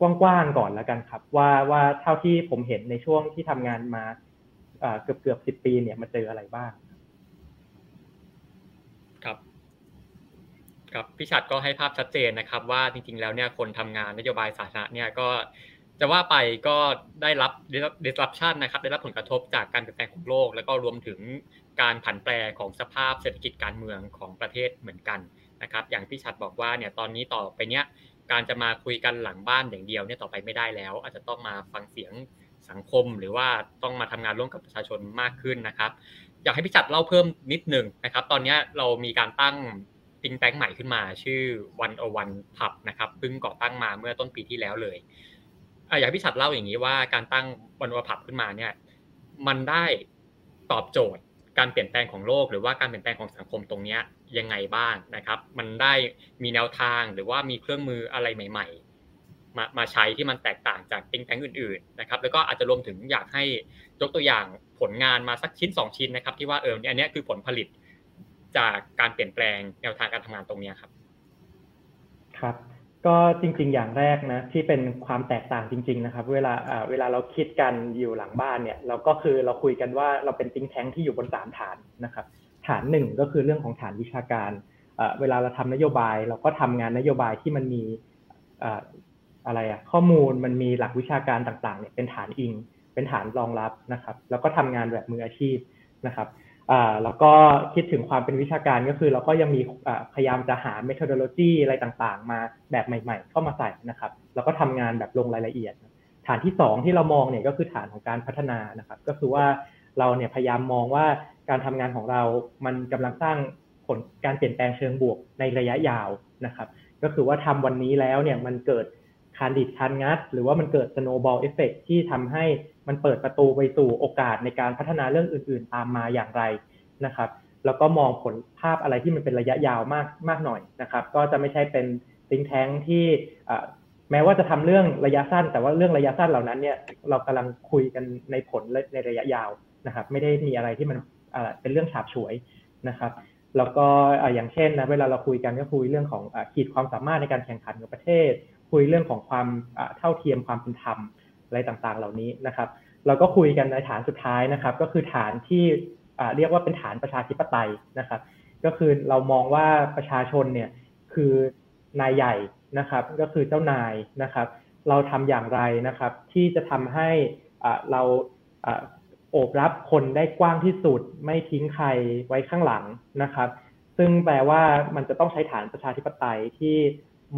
กว้างๆก่อนแล้วกันครับ ว่าว่าเท่าที่ผมเห็นในช่วงที่ทำงานมาเกือบเกือบสิบปีเนี่ยมาเจออะไรบ้าง ครับ ครับพี่ชัดก็ให้ภาพชัดเจนนะครับ ว่าจริง ๆ แล้วเนี่ยคนทำงานนโยบายสาธารณะเนี่ยก็จะว่าไปก็ได้รับ disruption นะครับ ได้รับผลกระทบจากการเปลี่ยนแปลงของโลก แล้วก็รวมถึงการผันแปรของสภาพเศรษฐกิจการเมืองของประเทศเหมือนกันนะครับ อย่างพี่ชัดบอกว่าเนี่ยตอนนี้ต่อไปเนี้ย การจะมาคุยกันหลังบ้านอย่างเดียวเนี่ยต่อไปไม่ได้แล้ว อาจจะต้องมาฟังเสียงสังคมหรือว่าต้องมาทำงานร่วมกับประชาชนมากขึ้นนะครับ อยากให้พี่ชัดเล่าเพิ่มนิดหนึ่งนะครับ ตอนนี้เรามีการตั้งติงแตงใหม่ขึ้นมา ชื่อวันโอวันพับนะครับเพิ่งก่อตั้งมาเมื่อต้นปีที่แล้วเลยอยากพี่ชัดเล่าอย่างนี้ว่าการตั้งวันโอวันพับขึ้นมาเนี่ย มันได้ตอบโจทย์ การเปลี่ยนแปลงของโลก หรือว่าการเปลี่ยนแปลงของสังคมตรงนี้ยังไงบ้างนะครับ มันได้มีแนวทางหรือว่ามีเครื่องมืออะไรใหม่ ๆ มามาใช้ที่มันแตกต่างจากติ้งแตงอื่นๆนะครับแล้วก็อาจจะรวมถึงอยากให้ยกตัวอย่างผลงานมาสักชิ้น 2 ชิ้นนะครับ ที่ว่าเอออันนี้คือผลผลิตจากการเปลี่ยนแปลงแนวทางการทำงานตรงนี้ครับ ครับ ก็จริง ๆ อย่างแรกนะที่เป็นความแตกต่างจริง ๆ นะครับ เวลาเวลาเราคิดกันอยู่หลังบ้านเนี่ย เราก็คือเราคุยกันว่าเราเป็นติงแท้งที่อยู่บนสามฐานนะครับ ฐานหนึ่งก็คือเรื่องของฐานวิชาการเวลาเราทำนโยบาย เราก็ทำงานนโยบายที่มันมีอะไรอะข้อมูลมันมีหลักวิชาการต่างๆเนี่ยเป็นฐานอิง เป็นฐานรองรับนะครับ แล้วก็ทำงานแบบมืออาชีพนะครับ แล้วก็คิดถึงความเป็นวิชาการก็คือ เราก็ยังมีพยายามจะหา methodology อะไรต่างๆ มาแบบใหม่ๆ เข้ามาใส่นะครับ แล้วก็ทำงานแบบลงรายละเอียด ฐานที่ 2 ที่เรามองเนี่ยก็คือฐานของการพัฒนานะครับ ก็คือว่าเราเนี่ยพยายามมองว่าการทำงานของเรา มันกำลังสร้างผลการเปลี่ยนแปลงเชิงบวกในระยะยาวนะครับ ก็คือว่าทำวันนี้แล้วเนี่ยมันเกิดคานดิดคานงัด หรือว่ามันเกิด snowball effect ที่ทำให้ มันเปิดประตูไปสู่โอกาสในการพัฒนาเรื่องอื่น ๆ ตามมาอย่างไรนะครับ แล้วก็มองผลภาพอะไรที่มันเป็นระยะยาวมากมากหน่อยนะครับ ก็จะไม่ใช่เป็นติ้งแท้งที่แม้ว่าจะทำเรื่องระยะสั้น แต่ว่าเรื่องระยะสั้นเหล่านั้นเนี่ยเรากำลังคุยกันในผลในระยะยาวนะครับ ไม่ได้มีอะไรที่มันเป็นเรื่องฉาบฉวยนะครับแล้วก็อย่างเช่นนะเวลาเราคุยกันก็คุยเรื่องของขีดความสามารถในการแข่งขันของประเทศ คุยเรื่องของความเท่าเทียมความเป็นธรรม อะไรต่างๆ เหล่านี้นะครับ เราก็คุยกันในฐานสุดท้ายนะครับ ก็คือฐานที่เรียกว่าเป็นฐานประชาธิปไตยนะครับ ก็คือเรามองว่าประชาชนเนี่ยคือนายใหญ่นะครับ ก็คือเจ้านายนะครับ เราทำอย่างไรนะครับ ที่จะทำให้เราโอบรับคนได้กว้างที่สุด ไม่ทิ้งใครไว้ข้างหลังนะครับ ซึ่งแปลว่ามันจะต้องใช้ฐานประชาธิปไตยที่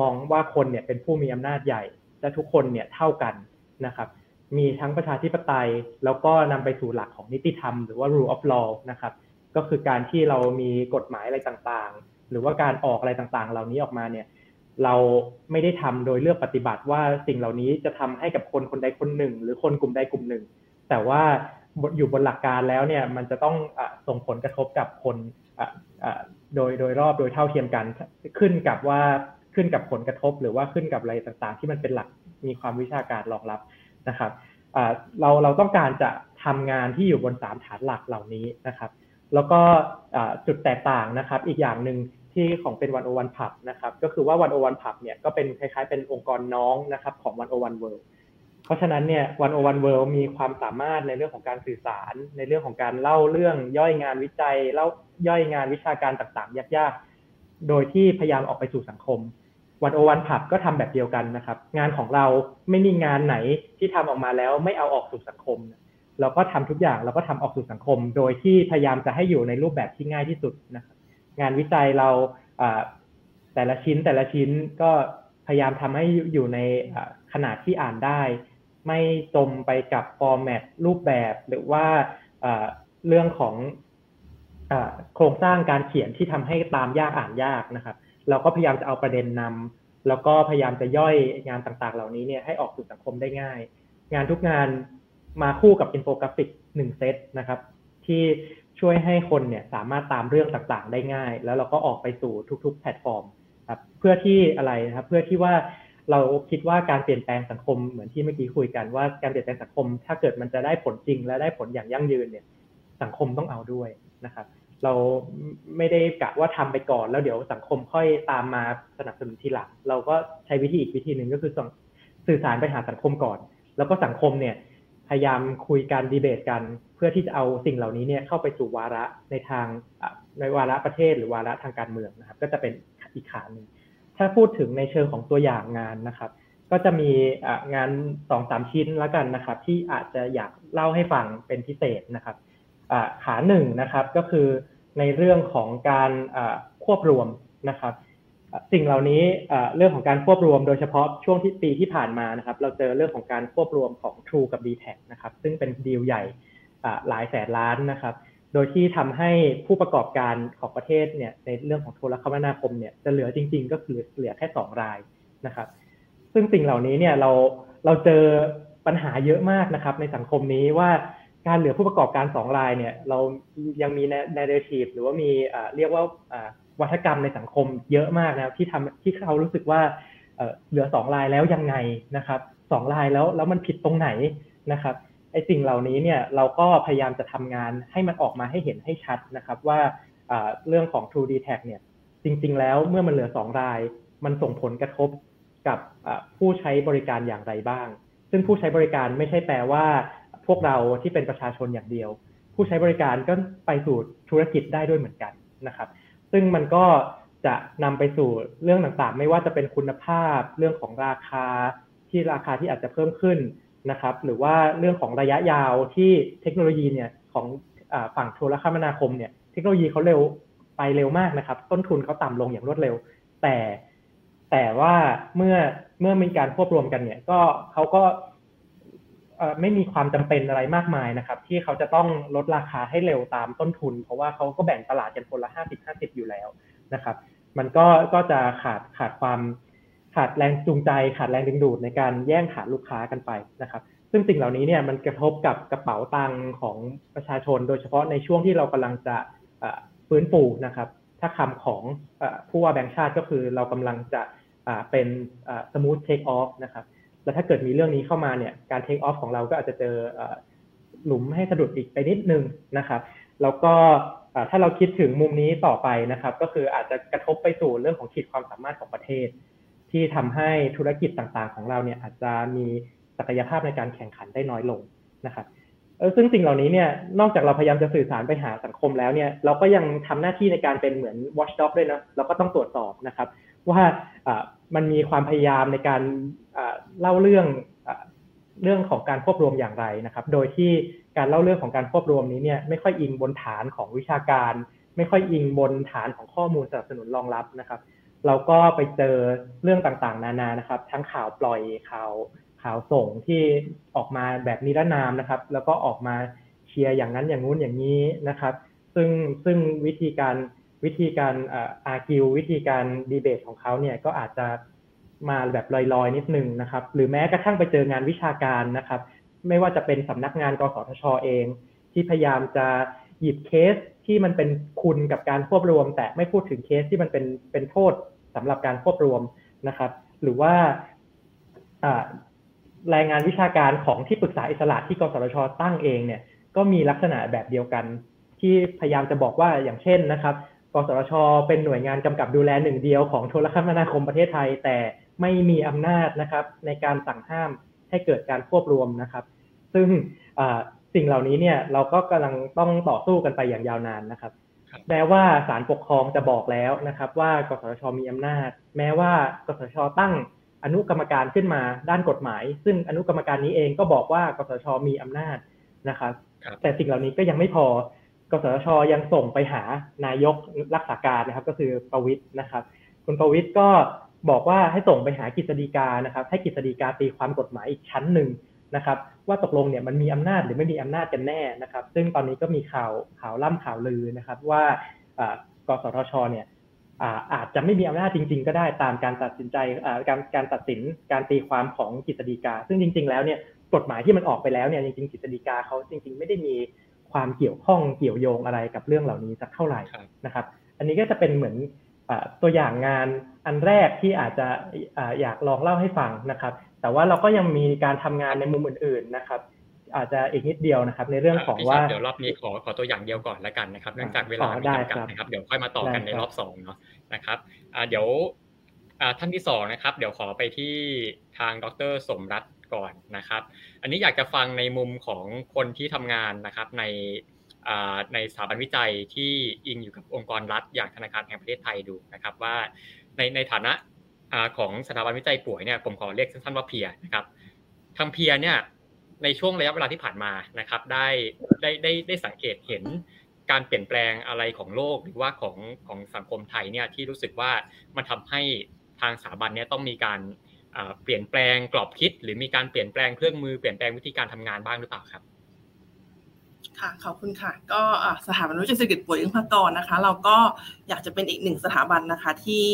มองว่าคนเนี่ยเป็นผู้มีอำนาจใหญ่ และทุกคนเนี่ยเท่ากัน นะครับมีทั้งประชาธิปไตย แล้วก็นำไปสู่หลักของนิติธรรมหรือว่า rule of law นะครับก็คือการที่เรามีกฎหมายอะไรต่างๆ หรือว่าการออกอะไรต่างๆ เหล่านี้ออกมาเนี่ยเราไม่ได้ทำโดยเลือกปฏิบัติว่าสิ่งเหล่านี้จะทำให้กับคนคนใดคนหนึ่ง หรือคนกลุ่มใดกลุ่มหนึ่ง แต่ว่าอยู่บนหลักการแล้วเนี่ยมันจะต้องอส่งผลกระทบกับคนโดยโดยรอบโดยเท่าเทียมกันขึ้นกับว่า ขึ้นกับผลกระทบ หรือว่าขึ้นกับอะไรต่างๆ ที่มันเป็นหลักมีความวิชาการรองรับนะครับเราเราต้องการจะทำงานที่อยู่บนสามฐานหลักเหล่านี้นะครับ แล้วก็จุดแตกต่างนะครับ อีกอย่างหนึ่งที่ของเป็นวันโอวันพับนะครับ ก็คือว่าวันโอวันพับเนี่ยก็เป็นคล้ายๆเป็นองค์กรน้องนะครับของวันโอวันเวิลด์เพราะฉะนั้นเนี่ยวันโอวันเวิลด์มีความสามารถในเรื่องของการสื่อสาร ในเรื่องของการเล่าเรื่องย่อยงานวิจัยเล่าย่อยงานวิชาการต่างๆ ยากๆ โดยที่พยายามออกไปสู่สังคม วันโอวันผับก็ทำแบบเดียวกันนะครับ งานของเราไม่มีงานไหนที่ทำออกมาแล้วไม่เอาออกสู่สังคม เราก็ทำทุกอย่างเราก็ทำออกสู่สังคม โดยที่พยายามจะให้อยู่ในรูปแบบที่ง่ายที่สุดนะครับงานวิจัยเราแต่ละชิ้นแต่ละชิ้นก็พยายามทำให้อยู่ในขนาดที่อ่านได้ ไม่จมไปกับ format รูปแบบหรือว่าเรื่องของโครงสร้างการเขียนที่ทำให้ตามยากอ่านยากนะครับ เราก็พยายามจะเอาประเด็นนำแล้วก็พยายามจะย่อยงานต่างๆ เหล่านี้เนี่ยให้ออกสู่สังคมได้ง่าย งานทุกงานมาคู่กับอินโฟกราฟิกหนึ่งเซตนะครับ ที่ช่วยให้คนเนี่ยสามารถตามเรื่องต่างๆ ได้ง่าย แล้วเราก็ออกไปสู่ทุก ๆ แพลตฟอร์มครับเพื่อที่อะไรนะครับเพื่อที่ว่าเราคิดว่าการเปลี่ยนแปลงสังคมเหมือนที่เมื่อกี้คุยกันว่าการเปลี่ยนแปลงสังคม ถ้าเกิดมันจะได้ผลจริงและได้ผลอย่างยั่งยืนเนี่ยสังคมต้องเอาด้วยนะครับ เราไม่ได้กะว่าทำไปก่อน แล้วเดี๋ยวสังคมค่อยตามมาสนับสนุนทีหลัง เราก็ใช้วิธีอีกวิธีหนึ่งก็คือสื่อสารไปหาสังคมก่อน แล้วก็สังคมเนี่ยพยายามคุยกันดีเบตกัน เพื่อที่จะเอาสิ่งเหล่านี้เนี่ยเข้าไปสู่วาระในทางในวาระประเทศหรือวาระทางการเมืองนะครับ ก็จะเป็นอีกขาหนึ่งถ้าพูดถึงในเชิงของตัวอย่างงานนะครับ ก็จะมีงานสองสามชิ้นแล้วกันนะครับ ที่อาจจะอยากเล่าให้ฟังเป็นพิเศษนะครับ ขาหนึ่งนะครับก็คือในเรื่องของการควบรวมนะครับ สิ่งเหล่านี้เรื่องของการควบรวมโดยเฉพาะช่วงที่ปีที่ผ่านมานะครับ เราเจอเรื่องของการควบรวมของ True กับ d t แทนะครับ ซึ่งเป็นดีลใหญ่หลายแสนล้านนะครับ โดยที่ทำให้ผู้ประกอบการของประเทศเนี่ยในเรื่องของโทรคมนาคมเนี่ยจะเหลือจริง ๆ ก็คือเหลือแค่สองรายนะครับ ซึ่งสิ่งเหล่านี้เนี่ยเราเราเจอปัญหาเยอะมากนะครับ ในสังคมนี้ว่า การเหลือผู้ประกอบการสองรายเนี่ย เรายังมีในเรทีฟหรือว่ามีเรียกว่าวัฒกรรมในสังคมเยอะมากนะที่ทำที่เขารู้สึกว่าเหลือสองรายแล้วยังไงนะครับสองรายแล้วแล้วมันผิดตรงไหนนะครับไอ้สิ่งเหล่านี้เนี่ยเราก็พยายามจะทำงานให้มันออกมาให้เห็นให้ชัดนะครับว่าเรื่องของ True d t a c เนี่ยจริง ๆ แล้วเมื่อมันเหลือ2ราย มันส่งผลกระทบกับผู้ใช้บริการอย่างไรบ้าง ซึ่งผู้ใช้บริการไม่ใช่แปลว่า พวกเราที่เป็นประชาชนอย่างเดียว ผู้ใช้บริการก็ไปสู่ธุรกิจได้ด้วยเหมือนกันนะครับ ซึ่งมันก็จะนำไปสู่เรื่องต่างๆ ไม่ว่าจะเป็นคุณภาพเรื่องของราคาที่ราคาที่อาจจะเพิ่มขึ้นนะครับ หรือว่าเรื่องของระยะยาวที่เทคโนโลยีเนี่ยของฝั่งโทรคมนาคมเนี่ยเทคโนโลยีเขาเร็วไปเร็วมากนะครับ ต้นทุนเขาต่ำลงอย่างรวดเร็ว แต่แต่ว่าเมื่อเมื่อมีการควบรวมกันเนี่ยก็เขาก็ ไม่มีความจำเป็นอะไรมากมายนะครับ ที่เขาจะต้องลดราคาให้เร็วตามต้นทุน เพราะว่าเขาก็แบ่งตลาดกันคนละห้าสิบห้าสิบอยู่แล้วนะครับ มันก็ก็จะขาดขาดความขาดแรงจูงใจ ขาดแรงดึงดูดในการแย่งฐานลูกค้ากันไปนะครับ ซึ่งสิ่งเหล่านี้เนี่ยมันกระทบกับกระเป๋าตังค์ของประชาชน โดยเฉพาะในช่วงที่เรากำลังจะฟื้นฟูนะครับ ถ้าคำของผู้ว่าแบงค์ชาติก็คือเรากำลังจะเป็น smooth take off นะครับ แล้วถ้าเกิดมีเรื่องนี้เข้ามาเนี่ยการ take off ของเราก็อาจจะเจอหลุมให้สะดุดอีกไปนิดนึงนะครับ แล้วก็ถ้าเราคิดถึงมุมนี้ต่อไปนะครับ ก็คืออาจจะกระทบไปสู่เรื่องของขีดความสามารถของประเทศ ที่ทำให้ธุรกิจต่างๆ ของเราเนี่ยอาจจะมีศักยภาพในการแข่งขันได้น้อยลงนะครับเออซึ่งสิ่งเหล่านี้เนี่ยนอกจากเราพยายามจะสื่อสารไปหาสังคมแล้วเนี่ยเราก็ยังทำหน้าที่ในการเป็นเหมือน watchdog ด้วยนะเราก็ต้องตรวจสอบนะครับ ว่า มันมีความพยายามในการเล่าเรื่องเรื่องของการควบรวมอย่างไรนะครับ โดยที่การเล่าเรื่องของการควบรวมนี้เนี่ยไม่ค่อยอิงบนฐานของวิชาการ ไม่ค่อยอิงบนฐานของข้อมูลสนับสนุนรองรับนะครับ เราก็ไปเจอเรื่องต่างๆ นานานะครับ ทั้งข่าวปล่อยข่าวข่าวส่งที่ออกมาแบบนิรนามนะครับ แล้วก็ออกมาเชียร์อย่างนั้นอย่างนู้นอย่างนี้นะครับ ซึ่งซึ่งวิธีการ วิธีการ argue วิธีการดีเบตของเขาเนี่ยก็อาจจะมาแบบลอยๆ นิดนึงนะครับ หรือแม้กระทั่งไปเจองานวิชาการนะครับ ไม่ว่าจะเป็นสำนักงานกสทชอเอง ที่พยายามจะหยิบเคสที่มันเป็นคุณกับการควบรวม แต่ไม่พูดถึงเคสที่มันเป็นเป็นโทษสำหรับการควบรวมนะครับ หรือว่ารายงานวิชาการของที่ปรึกษาอิสระที่กสทช ตั้งเองเนี่ยก็มีลักษณะแบบเดียวกัน ที่พยายามจะบอกว่าอย่างเช่นนะครับ สทช เป็นหน่วยงานกำกับดูแลหนึ่งเดียวของโทรคมนาคมประเทศไทย แต่ไม่มีอำนาจนะครับ ในการสั่งห้ามให้เกิดการควบรวมนะครับ ซึ่งสิ่งเหล่านี้เนี่ยเราก็กำลังต้องต่อสู้กันไปอย่างยาวนานนะครับ แม้ว่าศาลปกครองจะบอกแล้วนะครับ ว่ากสทช มีอำนาจ แม้ว่ากสทช ตั้งอนุกรรมการขึ้นมาด้านกฎหมาย ซึ่งอนุกรรมการนี้เองก็บอกว่ากสทช มีอำนาจนะครับ แต่สิ่งเหล่านี้ก็ยังไม่พอ กสทชยังส่งไปหานายกรักษาการนะครับ ก็คือประวิทย์นะครับ คุณประวิทย์ก็บอกว่าให้ส่งไปหากฤษฎีกานะครับ ให้กฤษฎีกาตีความกฎหมายอีกชั้นหนึ่งนะครับ ว่าตกลงเนี่ยมันมีอำนาจหรือไม่มีอำนาจกันแน่นะครับ ซึ่งตอนนี้ก็มีข่าวข่าวล่ำข่าวลือนะครับ ว่ากสทชเนี่ยอาจจะไม่มีอำนาจจริง ๆ ก็ได้ตามการตัดสินใจการการตัดสินการตีความของกฤษฎีกา ซึ่งจริง ๆ แล้วเนี่ยกฎหมายที่มันออกไปแล้วเนี่ยจริงๆกฤษฎีกาเขาจริง ๆ ไม่ได้มี ความเกี่ยวข้องเกี่ยวโยงอะไรกับเรื่องเหล่านี้สักเท่าไหร่นะครับ อันนี้ก็จะเป็นเหมือนตัวอย่างงานอันแรกที่อาจจะอยากลองเล่าให้ฟังนะครับ แต่ว่าเราก็ยังมีการทำงานในมุมอื่น ๆนะครับ อาจจะอีกนิดเดียวนะครับ ในเรื่องของว่าเดี๋ยวรอบนี้ขอขอตัวอย่างเดียวก่อนแล้วกันนะครับเนื่องจากเวลามีจำกัดนะครับเดี๋ยวค่อยมาต่อกันในรอบสองเนาะนะครับเดี๋ยวท่านที่สองนะครับ เดี๋ยวขอไปที่ทางดรสมรัตน์ ก่อนนะครับ อันนี้อยากจะฟังในมุมของคนที่ทำงานนะครับในในสถาบันวิจัยที่อิงอยู่กับองค์กรรัฐ อย่างธนาคารแห่งประเทศไทยดูนะครับ ว่าในในฐานะของสถาบันวิจัยป่วยเนี่ยผมขอเรียกสั้นๆว่าเพียนะครับทางเพียเนี่ยในช่วงระยะเวลาที่ผ่านมานะครับ ได้ได้ได้ได้สังเกตเห็นการเปลี่ยนแปลงอะไรของโลกหรือว่าของของสังคมไทยเนี่ยที่รู้สึกว่ามันทำให้ทางสถาบันเนี่ยต้องมีการ เปลี่ยนแปลงกรอบคิด หรือมีการเปลี่ยนแปลงเครื่องมือเปลี่ยนแปลงวิธีการทำงานบ้างหรือเปล่าครับค่ะขอบคุณค่ะ ก็สถาบันวิจัยเศรษฐกิจป่วยอิงพากรนะคะ เราก็อยากจะเป็นอีกหนึ่งสถาบันนะคะ ที่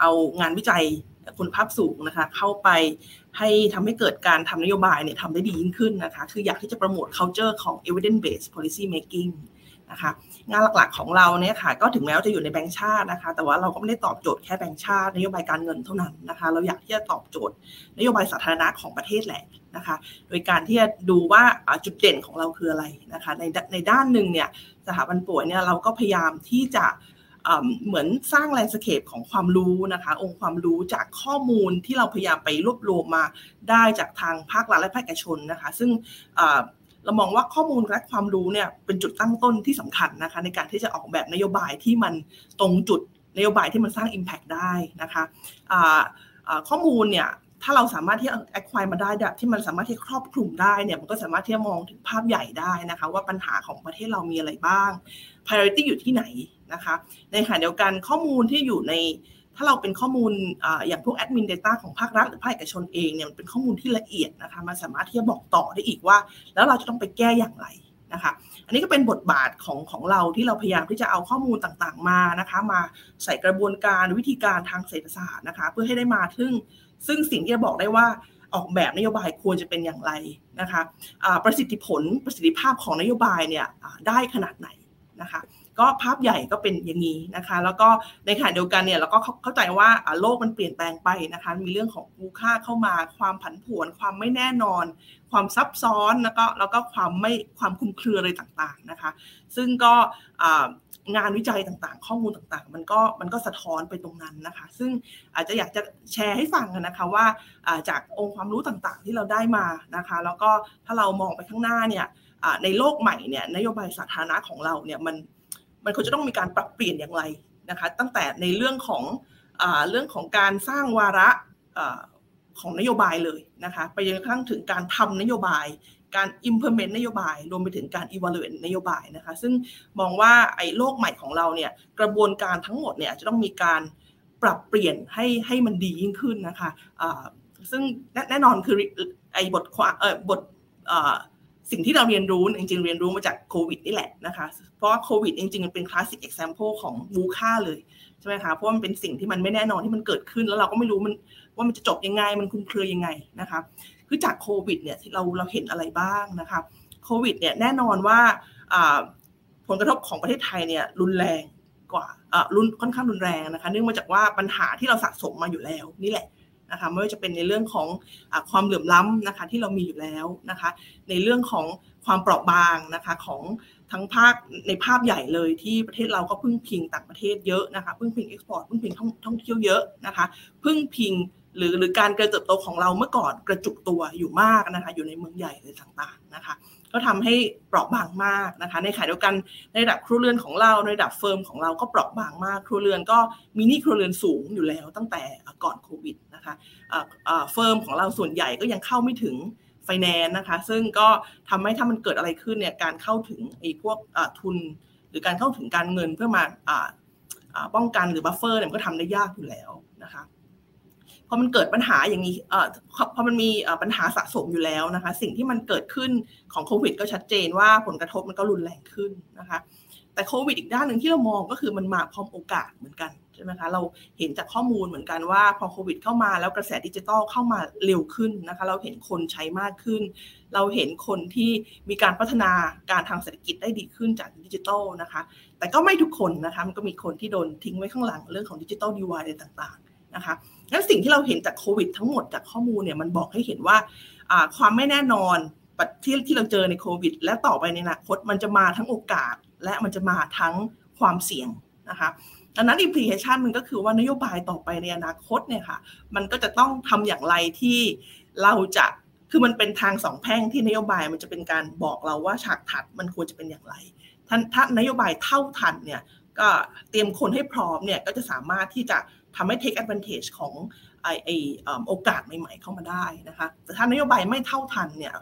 เอางานวิจัยคุณภาพสูงนะคะ เข้าไปให้ทำให้เกิดการทำนโยบายเนี่ยทำได้ดียิ่งขึ้นนะคะ คืออยากที่จะโปรโมท culture ของ evidence based policy making นะคะ งานหลักๆของเราเนี่ยค่ะ ก็ถึงแม้ว่าจะอยู่ในแบงก์ชาตินะคะ แต่ว่าเราก็ไม่ได้ตอบโจทย์แค่แบงก์ชาตินโยบายการเงินเท่านั้นนะคะ เราอยากที่จะตอบโจทย์นโยบายสาธารณะของประเทศแหละนะคะ โดยการที่จะดูว่าจุดเด่นของเราคืออะไรนะคะ ในในด้านหนึ่งเนี่ยสถาบันป๋วยเนี่ยเราก็พยายามที่จะเหมือนสร้าง landscape ของความรู้นะคะ องค์ความรู้จากข้อมูลที่เราพยายามไปรวบรวมมาได้จากทางภาครัฐและภาคเอกชนนะคะ ซึ่ง เรามองว่าข้อมูลและความรู้เนี่ยเป็นจุดตั้งต้นที่สำคัญนะคะ ในการที่จะออกแบบนโยบายที่มันตรงจุดนโยบายที่มันสร้าง Impact ได้นะคะข้อมูลเนี่ยถ้าเราสามารถที่ acquire มาได้ที่มันสามารถที่ครอบคลุมได้เนี่ยมันก็สามารถที่จะมองถึงภาพใหญ่ได้นะคะ ว่าปัญหาของประเทศเรามีอะไรบ้าง priority อยู่ที่ไหนนะคะ ในขณะเดียวกันข้อมูลที่อยู่ใน ถ้าเราเป็นข้อมูลออย่างพวกแอดมินเดต้าของภาครัฐหรือภาคเอกชนเองเนี่ยมันเป็นข้อมูลที่ละเอียดนะคะมันสามารถที่จะบอกต่อได้อีกว่า แล้วเราจะต้องไปแก้อย่างไรนะคะอันนี้ก็เป็นบทบาทของของเราที่เราพยายามที่จะเอาข้อมูลต่างๆมานะคะ มาใส่กระบวนการวิธีการทางเศรษฐศาสตร์นะคะ เพื่อให้ได้มาถึงซึ่งสิ่งที่จะบอกได้ว่าออกแบบนโยบายควรจะเป็นอย่างไรนะคะประสิทธิผลประสิทธิภาพของนโยบายเนี่ยได้ขนาดไหนนะคะ ก็ภาพใหญ่ก็เป็นอย่างนี้นะคะ แล้วก็ในขณะเดียวกันเนี่ยเราก็เข้าใจว่าโลกมันเปลี่ยนแปลงไปนะคะ มีเรื่องของมูค่าเข้ามาความผันผวนความไม่แน่นอน ความซับซ้อนแล้วก็แล้วก็ความไม่ความคุมเครืออะไรต่างๆนะคะ ซึ่งก็งานวิจัยต่างๆ ข้อมูลต่างๆ มันก็มันก็สะท้อนไปตรงนั้นนะคะ ซึ่งอาจจะอยากจะแชร์ให้ฟังนะคะว่าจากองค์ความรู้ต่างๆ ที่เราได้มานะคะ แล้วก็ถ้าเรามองไปข้างหน้าเนี่ยในโลกใหม่เนี่ยนโยบายสาธารณะของเราเนี่ยมัน มันควรจะต้องมีการปรับเปลี่ยนอย่างไรนะคะตั้งแต่ในเรื่องของอเรื่องของการสร้างวาระของนโยบายเลยนะคะไปจนกระทั่งถึงการทำนโยบาย การ implement นโยบาย รวมไปถึงการ evaluate นโยบายนะคะซึ่งมองว่าไอ้โลกใหม่ของเราเนี่ยกระบวนการทั้งหมดเนี่ยจะต้องมีการปรับเปลี่ยนให้ให้มันดียิ่งขึ้นนะคะซึ่งแน่นอนคือไอ้บทความเออบท สิ่งที่เราเรียนรู้จริงๆ เรียนรู้มาจากโควิดนี่แหละนะคะ เพราะว่าโควิดจริงๆมันเป็น classic example ของ VUCA เลยใช่ไหมคะเพราะมันเป็นสิ่งที่มันไม่แน่นอนที่มันเกิดขึ้น แล้วเราก็ไม่รู้มันว่ามันจะจบยังไงมันคุมเครือยังไงนะคะคือจากโควิดเนี่ยเราเราเห็นอะไรบ้างนะคะโควิดเนี่ยแน่นอนว่าผลกระทบของประเทศไทยเนี่ยรุนแรงกว่ารุนค่อนข้างรุนแรงนะคะ เนื่องมาจากว่าปัญหาที่เราสะสมมาอยู่แล้วนี่แหละ นะคะไม่ว่าจะเป็นในเรื่องของอความเหลื่อมล้ำนะคะที่เรามีอยู่แล้วนะคะ ในเรื่องของความเปราะบางนะคะของทั้งภาคในภาพใหญ่เลยที่ประเทศเราก็พึ่งพิงต่างประเทศเยอะนะคะพึ่งพิง export พึ่งพิงท่องเที่ยวเยอะนะคะพึ่งพิงหรือหรือการเกิดเติบโตของเราเมื่อก่อนกระจุกตัวอยู่มากนะคะอยู่ในเมืองใหญ่เลยต่างๆนะคะ ก็ทำให้เปราะบางมากนะคะ ในขณะเดียวกันในระดับครัวเรือนของเราในระดับ firm ของเราก็เปราะบางมาก ครัวเรือนก็มีหนี้ครัวเรือนสูงอยู่แล้วตั้งแต่ก่อนโควิดนะคะเฟิร์มของเราส่วนใหญ่ก็ยังเข้าไม่ถึงไฟแนนซ์นะคะ ซึ่งก็ทำให้ถ้ามันเกิดอะไรขึ้นเนี่ยการเข้าถึงไอ้พวกทุน หรือการเข้าถึงการเงินเพื่อมาป้องกันหรือ buffer เนี่ยมันก็ทำได้ยากอยู่แล้วนะคะ อมันเกิดปัญหาอย่างนี้เอ่อพอมันมีปัญหาสะสมอยู่แล้วนะคะ สิ่งที่มันเกิดขึ้นของโควิด ก็ชัดเจนว่าผลกระทบมันก็รุนแรงขึ้นนะคะ แต่โควิดอีกด้านหนึ่งที่เรามองก็คือมันมาพร้อมโอกาสเหมือนกันใช่ไหมคะเราเห็นจากข้อมูลเหมือนกันว่าพอโควิดเข้ามาแล้วกระแสดิจิทัลเข้ามาเร็วขึ้นนะคะ เราเห็นคนใช้มากขึ้น เราเห็นคนที่มีการพัฒนาการทางเศรษฐกิจได้ดีขึ้นจากดิจิทัลนะคะ แต่ก็ไม่ทุกคนนะคะมันก็มีคนที่โดนทิ้งไว้ข้างหลังเรื่องของดิจิทัลดีวายอะไรต่างๆนะคะงั้นสิ่งที่เราเห็นจากโควิดทั้งหมดจากข้อมูลเนี่ยมันบอกให้เห็นว่าความไม่แน่นอนที่ที่เราเจอในโควิด และต่อไปในอนาคตมันจะมาทั้งโอกาส และมันจะมาทั้งความเสี่ยงนะคะดังนั้นอิมพลิเคชันมันก็คือว่านโยบายต่อไปในอนาคตเนี่ยค่ะ มันก็จะต้องทำอย่างไรที่เราจะคือมันเป็นทางสองแพ่งที่นโยบายมันจะเป็นการบอกเราว่าฉากถัดมันควรจะเป็นอย่างไรท่าถ้านโยบายเท่าทันเนี่ยก็เตรียมคนให้พร้อมเนี่ยก็จะสามารถที่จะ ทำให้ take advantage ของไอไอโอกาสใหม่ๆเข้ามาได้นะคะแต่ถ้านโยบายไม่เท่าทันเนี่ย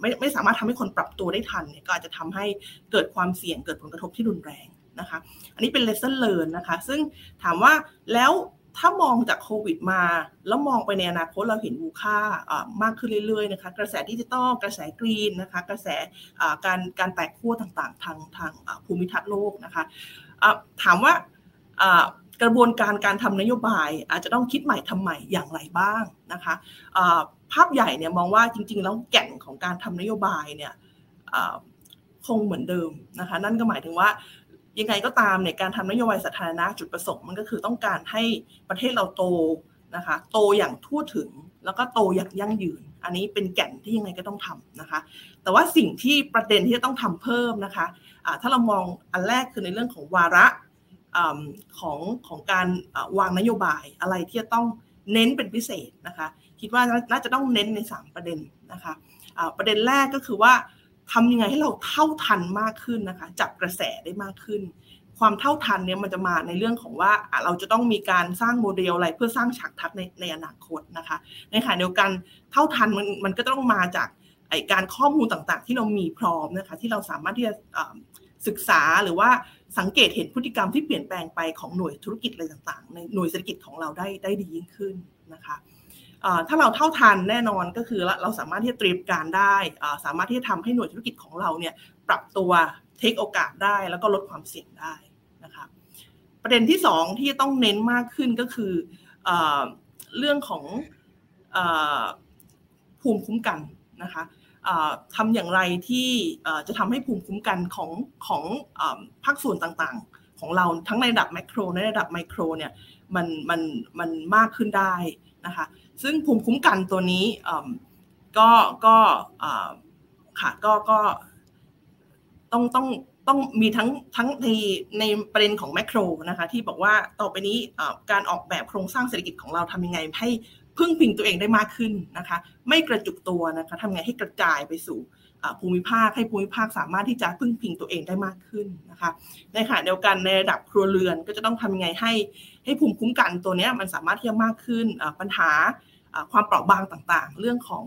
ไม่ไม่สามารถทำให้คนปรับตัวได้ทันเนี่ยก็อาจจะทำให้เกิดความเสี่ยงเกิดผลกระทบที่รุนแรงนะคะอันนี้เป็น lesson learn นะคะซึ่งถามว่าแล้วถ้ามองจากโควิดมา แล้วมองไปในอนาคตเราเห็นมูค่ามากขึ้นเรื่อยๆนะคะกระแสดิจิตอลกระแสกรีนนะคะกระแสการการแตกขั้วต่างๆ ทางทางภูมิทัศน์โลกนะคะถามว่า กระบวนการการทำนโยบาย อาจจะต้องคิดใหม่ทำใหม่อย่างไรบ้างนะคะภาพใหญ่เนี่ยมองว่าจริง ๆ แล้วแก่นของการทำนโยบายเนี่ยคงเหมือนเดิมนะคะนั่นก็หมายถึงว่ายังไงก็ตามเนี่ยการทำนโยบายสาธารณะจุดประสงค์มันก็คือต้องการให้ประเทศเราโตนะคะโตอย่างทั่วถึงแล้วก็โตอย่างยั่งยืน อันนี้เป็นแก่นที่ยังไงก็ต้องทำนะคะ แต่ว่าสิ่งที่ประเด็นที่จะต้องทำเพิ่มนะคะะถ้าเรามองอันแรกคือในเรื่องของวาระ ของของการวางนโยบายอะไรที่จะต้องเน้นเป็นพิเศษนะคะคิดว่าน่าจะต้องเน้นใน 3 ประเด็นนะคะประเด็นแรกก็คือว่าทำยังไงให้เราเท่าทันมากขึ้นนะคะจับกระแสได้มากขึ้น ความเท่าทันเนี่ยมันจะมาในเรื่องของว่าเราจะต้องมีการสร้างโมเดลอะไรเพื่อสร้างฉากทัศในในอนาคตนะคะในขณะเดียวกันเท่าทันมันมันก็ต้องมาจากไอการข้อมูลต่างๆ ที่เรามีพร้อมนะคะที่เราสามารถที่จะ ศึกษาหรือว่าสังเกตเห็นพฤติกรรมที่เปลี่ยนแปลงไปของหน่วยธุรกิจอะไรต่างๆ ในหน่วยเศรษฐกิจของเราได้ได้ดียิ่งขึ้นนะคะถ้าเราเท่าทันแน่นอนก็คือเราสามารถที่จะเตรียมการได้ สามารถที่จะทำให้หน่วยธุรกิจของเราเนี่ยปรับตัวเทคโอกาสได้แล้วก็ลดความเสี่ยงได้นะคะประเด็นที่สองที่ต้องเน้นมากขึ้นก็คือเรื่องของภูมิคุ้มกันนะคะ ทำอย่างไรที่จะทำให้ภูมิคุ้มกันของของภาคส่วนต่างๆ ของเราทั้งในระดับแมกโรในระดับไมโครเนี่ยมันมันมันมากขึ้นได้นะคะซึ่งภูมิคุ้มกันตัวนี้ก็ก็ค่ะก็ก็ต้องต้องต้องมีทั้งทั้งในในประเด็นของแมกโรนะคะที่บอกว่าต่อไปนี้การออกแบบโครงสร้างเศรษฐกิจของเราทำยังไงให้ พึ่งพิงตัวเองได้มากขึ้นนะคะ ไม่กระจุกตัวนะคะทำไงให้กระจายไปสู่ภูมิภาคให้ภูมิภาคสามารถที่จะพึ่งพิงตัวเองได้มากขึ้นนะคะในขณะเดียวกันในระดับครัวเรือนก็จะต้องทำไงให้ให้ภูมิคุ้มกันตัวนี้มันสามารถที่จะมากขึ้นปัญหาความเปราะบางต่างๆ เรื่องของ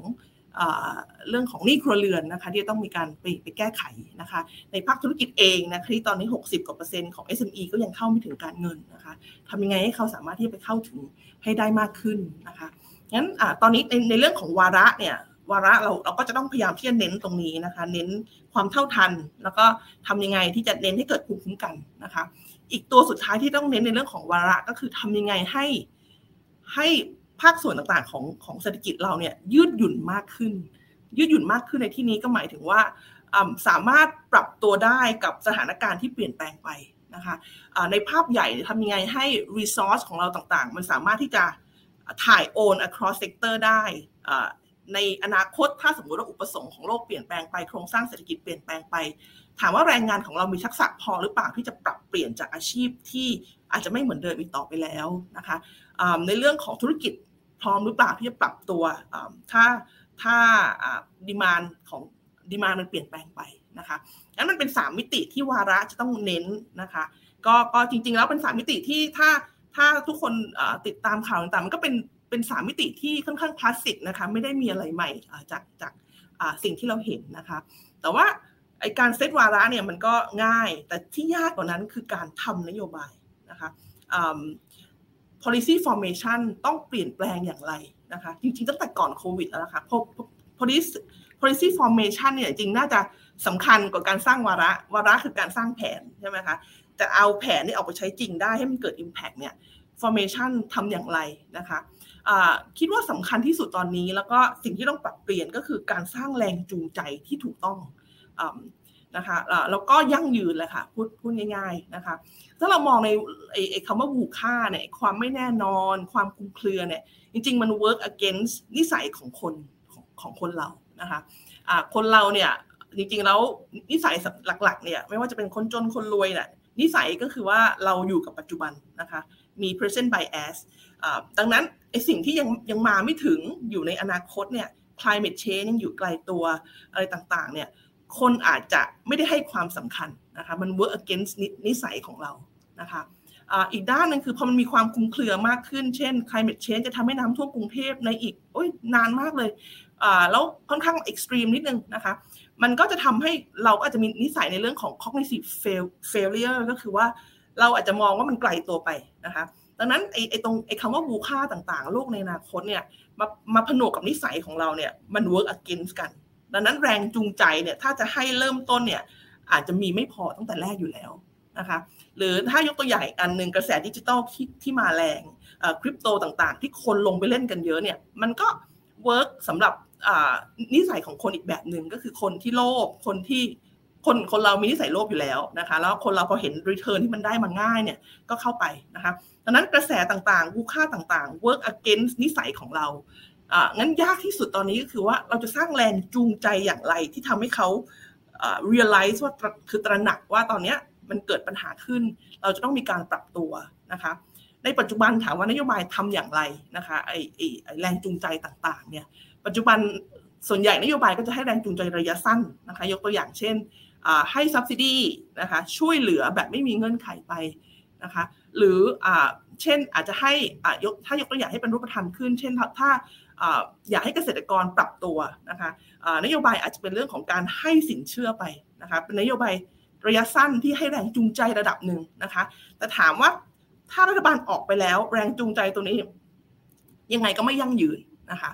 เรื่องของหนี้ครัวเรือนนะคะที่ต้องมีการไปไปแก้ไขนะคะในภาคธุรกิจเองนะที่ตอนนี้ 60กว่าเปอร์เซ็นต์ของ SME ก็ยังเข้าไม่ถึงการเงินนะคะทำยังไงให้เขาสามารถที่จะไปเข้าถึง ให้ได้มากขึ้นนะคะงั้นอตอนนี้ในในเรื่องของวาระเนี่ยวาระเราเราก็จะต้องพยายามที่จะเน้นตรงนี้นะคะ เน้นความเท่าทัน แล้วก็ทำยังไงที่จะเน้นให้เกิดภูมิคุ้มกันนะคะ อีกตัวสุดท้ายที่ต้องเน้นในเรื่องของวาระก็คือทำยังไงให้ให้ภาคส่วนต่างๆของของเศรษฐกิจเราเนี่ยยืดหยุ่นมากขึ้น ยืดหยุ่นมากขึ้นในที่นี้ก็หมายถึงว่าสามารถปรับตัวได้กับสถานการณ์ที่เปลี่ยนแปลงไป นะคะในภาพใหญ่ทำยังไงให้ resource ของเราต่างๆ มันสามารถที่จะถ่ายโอน across sector ได้ในอนาคตถ้าสมมติว่าอุปสงค์ของโลกเปลี่ยนแปลงไปโครงสร้างเศรษฐกิจเปลี่ยนแปลงไป ถามว่าแรงงานของเรามีทักษะพอหรือเปล่าที่จะปรับเปลี่ยนจากอาชีพที่อาจจะไม่เหมือนเดิมอีกต่อไปแล้วนะคะในเรื่องของธุรกิจพร้อมหรือเปล่าที่จะปรับตัวถ้าถ้าดีมานของดีมานมันเปลี่ยนแปลงไป นะคะงั้นมันเป็น 3 มิติที่วาระจะต้องเน้นนะคะก็ก็จริง ๆ แล้วเป็น 3 มิติที่ถ้าถ้าทุกคนติดตามข่าวต่างๆ มันก็เป็นเป็นสามมิติที่ค่อนข้างคลาสสิกนะคะไม่ได้มีอะไรใหม่จากจากสิ่งที่เราเห็นนะคะ แต่ว่าไอการเซตวาระเนี่ยมันก็ง่าย แต่ที่ยากกว่านั้นคือการทำนโยบายนะคะ policy formation ต้องเปลี่ยนแปลงอย่างไรนะคะ จริงๆตั้งแต่ก่อนโควิดแล้วนะคะ policy policy formation เนี่ยจริงน่าจะ สำคัญกว่าการสร้างวาระ วาระคือการสร้างแผนใช่ไหมคะแต่เอาแผนนี้ออกไปใช้จริงได้ให้มันเกิด impact เนี่ย formation ทำอย่างไรนะคะคิดว่าสำคัญที่สุดตอนนี้ แล้วก็สิ่งที่ต้องปรับเปลี่ยนก็คือการสร้างแรงจูงใจที่ถูกต้องนะคะแล้วก็ยั่งยืนเลยค่ะพูดพูดง่าย ๆนะคะ ถ้าเรามองในไอ้คำว่าบูค่าเนี่ยความไม่แน่นอน ความคลุมเครือเนี่ยจริง ๆ มัน work against นิสัยของคนของของคนเรานะคะะคนเราเนี่ย จริงๆแล้วนิสัยหลักๆเนี่ยไม่ว่าจะเป็นคนจนคนรวยเนี่ยนิสัยก็คือว่าเราอยู่กับปัจจุบันนะคะมี present bias ดังนั้นไอสิ่งที่ยังยังมาไม่ถึงอยู่ในอนาคตเนี่ย climate change ยังอยู่ไกลตัวอะไรต่างๆเนี่ยคนอาจจะไม่ได้ให้ความสำคัญนะคะมัน work against นิสัยของเรานะคะอีกด้านนึงคือพอมันมีความคลุมเครือมากขึ้น เช่น climate change จะทำให้น้ำท่วมกรุงเทพในอีกอยนานมากเลยแล้วค่อนข้าง extreme นิดนึงนะคะ มันก็จะทำให้เราก็อาจจะมีนิสัยในเรื่องของ cognitive failure ก็คือว่าเราอาจจะมองว่ามันไกลตัวไปนะคะ ดังนั้นไอ้ไอตรงไอ้คำว่าบูค่าต่างๆ โลกในอนาคตเนี่ยมามาผนวกกับนิสัยของเราเนี่ยมัน work against กัน ดังนั้นแรงจูงใจเนี่ยถ้าจะให้เริ่มต้นเนี่ยอาจจะมีไม่พอตั้งแต่แรกอยู่แล้วนะคะหรือถ้ายกตัวอย่างอันหนึ่งกระแสดิจิทัลที่ที่มาแรงคริปโตต่างๆ ที่คนลงไปเล่นกันเยอะเนี่ยมันก็ work สำหรับ นิสัยของคนอีกแบบหนึ่งก็คือคนที่โลภคนที่คนคนเรามีนิสัยโลภอยู่แล้วนะคะ แล้วคนเราพอเห็น return ที่มันได้มาง่ายเนี่ยก็เข้าไปนะคะดังนั้นกระแสต่างๆกูค่าต่างๆ work against นิสัยของเราอ่างั้นยากที่สุดตอนนี้ก็คือว่าเราจะสร้างแรงจูงใจอย่างไรที่ทำให้เขาอ่า realize ว่าคือตระหนักว่าตอนนี้มันเกิดปัญหาขึ้น เราจะต้องมีการปรับตัวนะคะในปัจจุบันถามว่านโยบายทำอย่างไรนะคะไอไอแรงจูงใจต่างๆเนี่ย ปัจจุบันส่วนใหญ่นโยบายก็จะให้แรงจูงใจระยะสั้นนะคะ ยกตัวอย่างเช่นให้ subsidy นะคะช่วยเหลือแบบไม่มีเงื่อนไขไปนะคะหรืออเช่นอาจจะให้ยกถ้ายกตัวอย่างให้เป็นรูปธรรมขึ้น เช่นถ้าอยากให้เกษตรกรปรับตัวนะคะนโยบายอาจจะเป็นเรื่องของการให้สินเชื่อไปนะคะเป็นนโยบายระยะสั้นที่ให้แรงจูงใจระดับหนึ่งนะคะ แต่ถามว่าถ้ารัฐบาลออกไปแล้ว แรงจูงใจตัวนี้ ยังไงก็ไม่ยั่งยืนนะคะ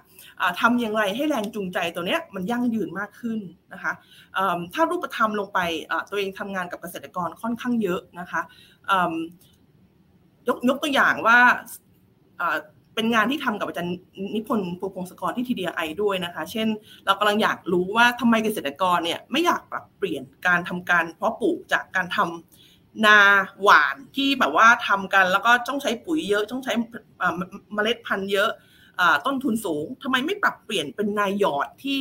ทำอย่างไรให้แรงจูงใจตัวนี้มันยั่งยืนมากขึ้นนะคะถ้ารูปธรรมลงไปตัวเองทำงานกับเกษตรกรค่อนข้างเยอะนะคะยกยกตัวอย่างว่าเป็นงานที่ทำกับอาจารย์นิพนธ์พัวพงศกรที่ TDRI ด้วยนะคะ เช่น เรากำลังอยากรู้ว่าทำไมเกษตรกรเนี่ยไม่อยากปรับเปลี่ยนการทำการเพาะปลูกจากการทำนาหว่านที่แบบว่าทำกันแล้วก็ต้องใช้ปุ๋ยเยอะ ต้องใช้เมล็ดพันธุ์เยอะ ต้นทุนสูงทำไมไม่ปรับเปลี่ยนเป็นนาหยอดที่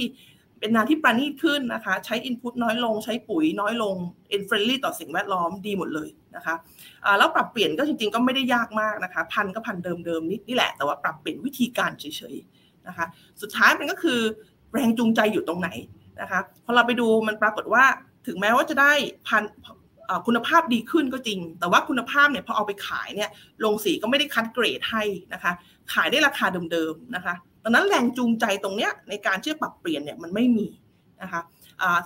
เป็นนาที่ประณีตขึ้นนะคะ ใช้ input น้อยลง ใช้ปุ๋ยน้อยลง friendly ต่อสิ่งแวดล้อมดีหมดเลยนะคะะแล้วปรับเปลี่ยนก็จริงๆ ก็ไม่ได้ยากมากนะคะ พันก็พันเดิมๆนี่นี่แหละ แต่ว่าปรับเปลี่ยนวิธีการเฉยๆนะคะ สุดท้ายมันก็คือแรงจูงใจอยู่ตรงไหนนะคะ พอเราไปดูมันปรากฏว่าถึงแม้ว่าจะได้พันคุณภาพดีขึ้นก็จริง แต่ว่าคุณภาพเนี่ยพอเอาไปขายเนี่ยลงสีก็ไม่ได้คัดเกรดให้นะคะ ขายได้ราคาเดิมๆนะคะดังนั้นแรงจูงใจตรงเนี้ยในการที่จะปรับเปลี่ยนเนี่ยมันไม่มีนะคะ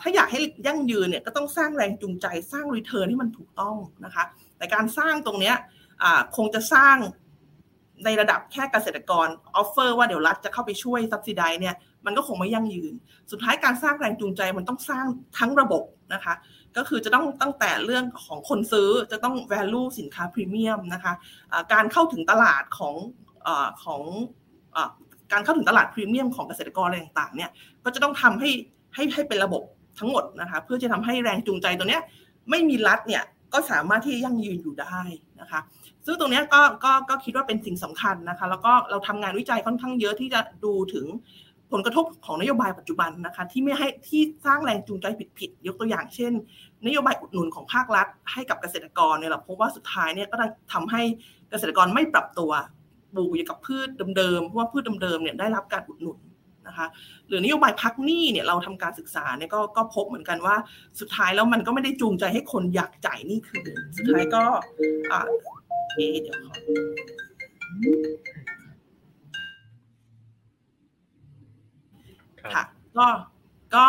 ถ้าอยากให้ยั่งยืนเนี่ยก็ต้องสร้างแรงจูงใจสร้าง return ที่มันถูกต้องนะคะแต่การสร้างตรงเนี้ยคงจะสร้างในระดับแค่เกษตรกร offer ว่าเดี๋ยวรัฐจะเข้าไปช่วย subsidize เนี่ยมันก็คงไม่ยั่งยืน สุดท้ายการสร้างแรงจูงใจมันต้องสร้างทั้งระบบนะคะ ก็คือจะต้องตั้งแต่เรื่องของคนซื้อจะต้อง value สินค้าพรีเมียมนะคะะการเข้าถึงตลาดของ ของอการเข้าถึงตลาดพรีเมียมของเกษตรกรอะไรต่างๆเนี่ยก็จะต้องทำให้ให้ให้เป็นระบบทั้งหมดนะคะเพื่อจะทำให้แรงจูงใจตัวเนี้ยไม่มีรัฐเนี่ยก็สามารถที่ยั่งยืนอยู่ได้นะคะซึ่งตรงนี้ก็ก็ก็คิดว่าเป็นสิ่งสำคัญนะคะ แล้วก็เราทำงานวิจัยค่อนข้างเยอะที่จะดูถึงผลกระทบของนโยบายปัจจุบันนะคะ ที่ไม่ให้ที่สร้างแรงจูงใจผิดๆยกตัวอย่างเช่น นโยบายอุดหนุนของภาครัฐ ให้กับเกษตรกรเนี่ยเราพบว่าสุดท้ายเนี่ยก็ทำให้เกษตรกรไม่ปรับตัว ปลูกอยู่กับพืชเดิมๆเพราะว่าพืชเดิมๆเนี่ยได้รับการอุดหนุนนะคะหรือนโยบายพักหนี้เนี่ยเราทำการศึกษาเนี่ยก็ก็พบเหมือนกันว่าสุดท้ายแล้วมันก็ไม่ได้จูงใจให้คนอยากจ่ายนี่คืนสุดท้ายก็อ่าเเดี๋ยวขอค่ะก็ก็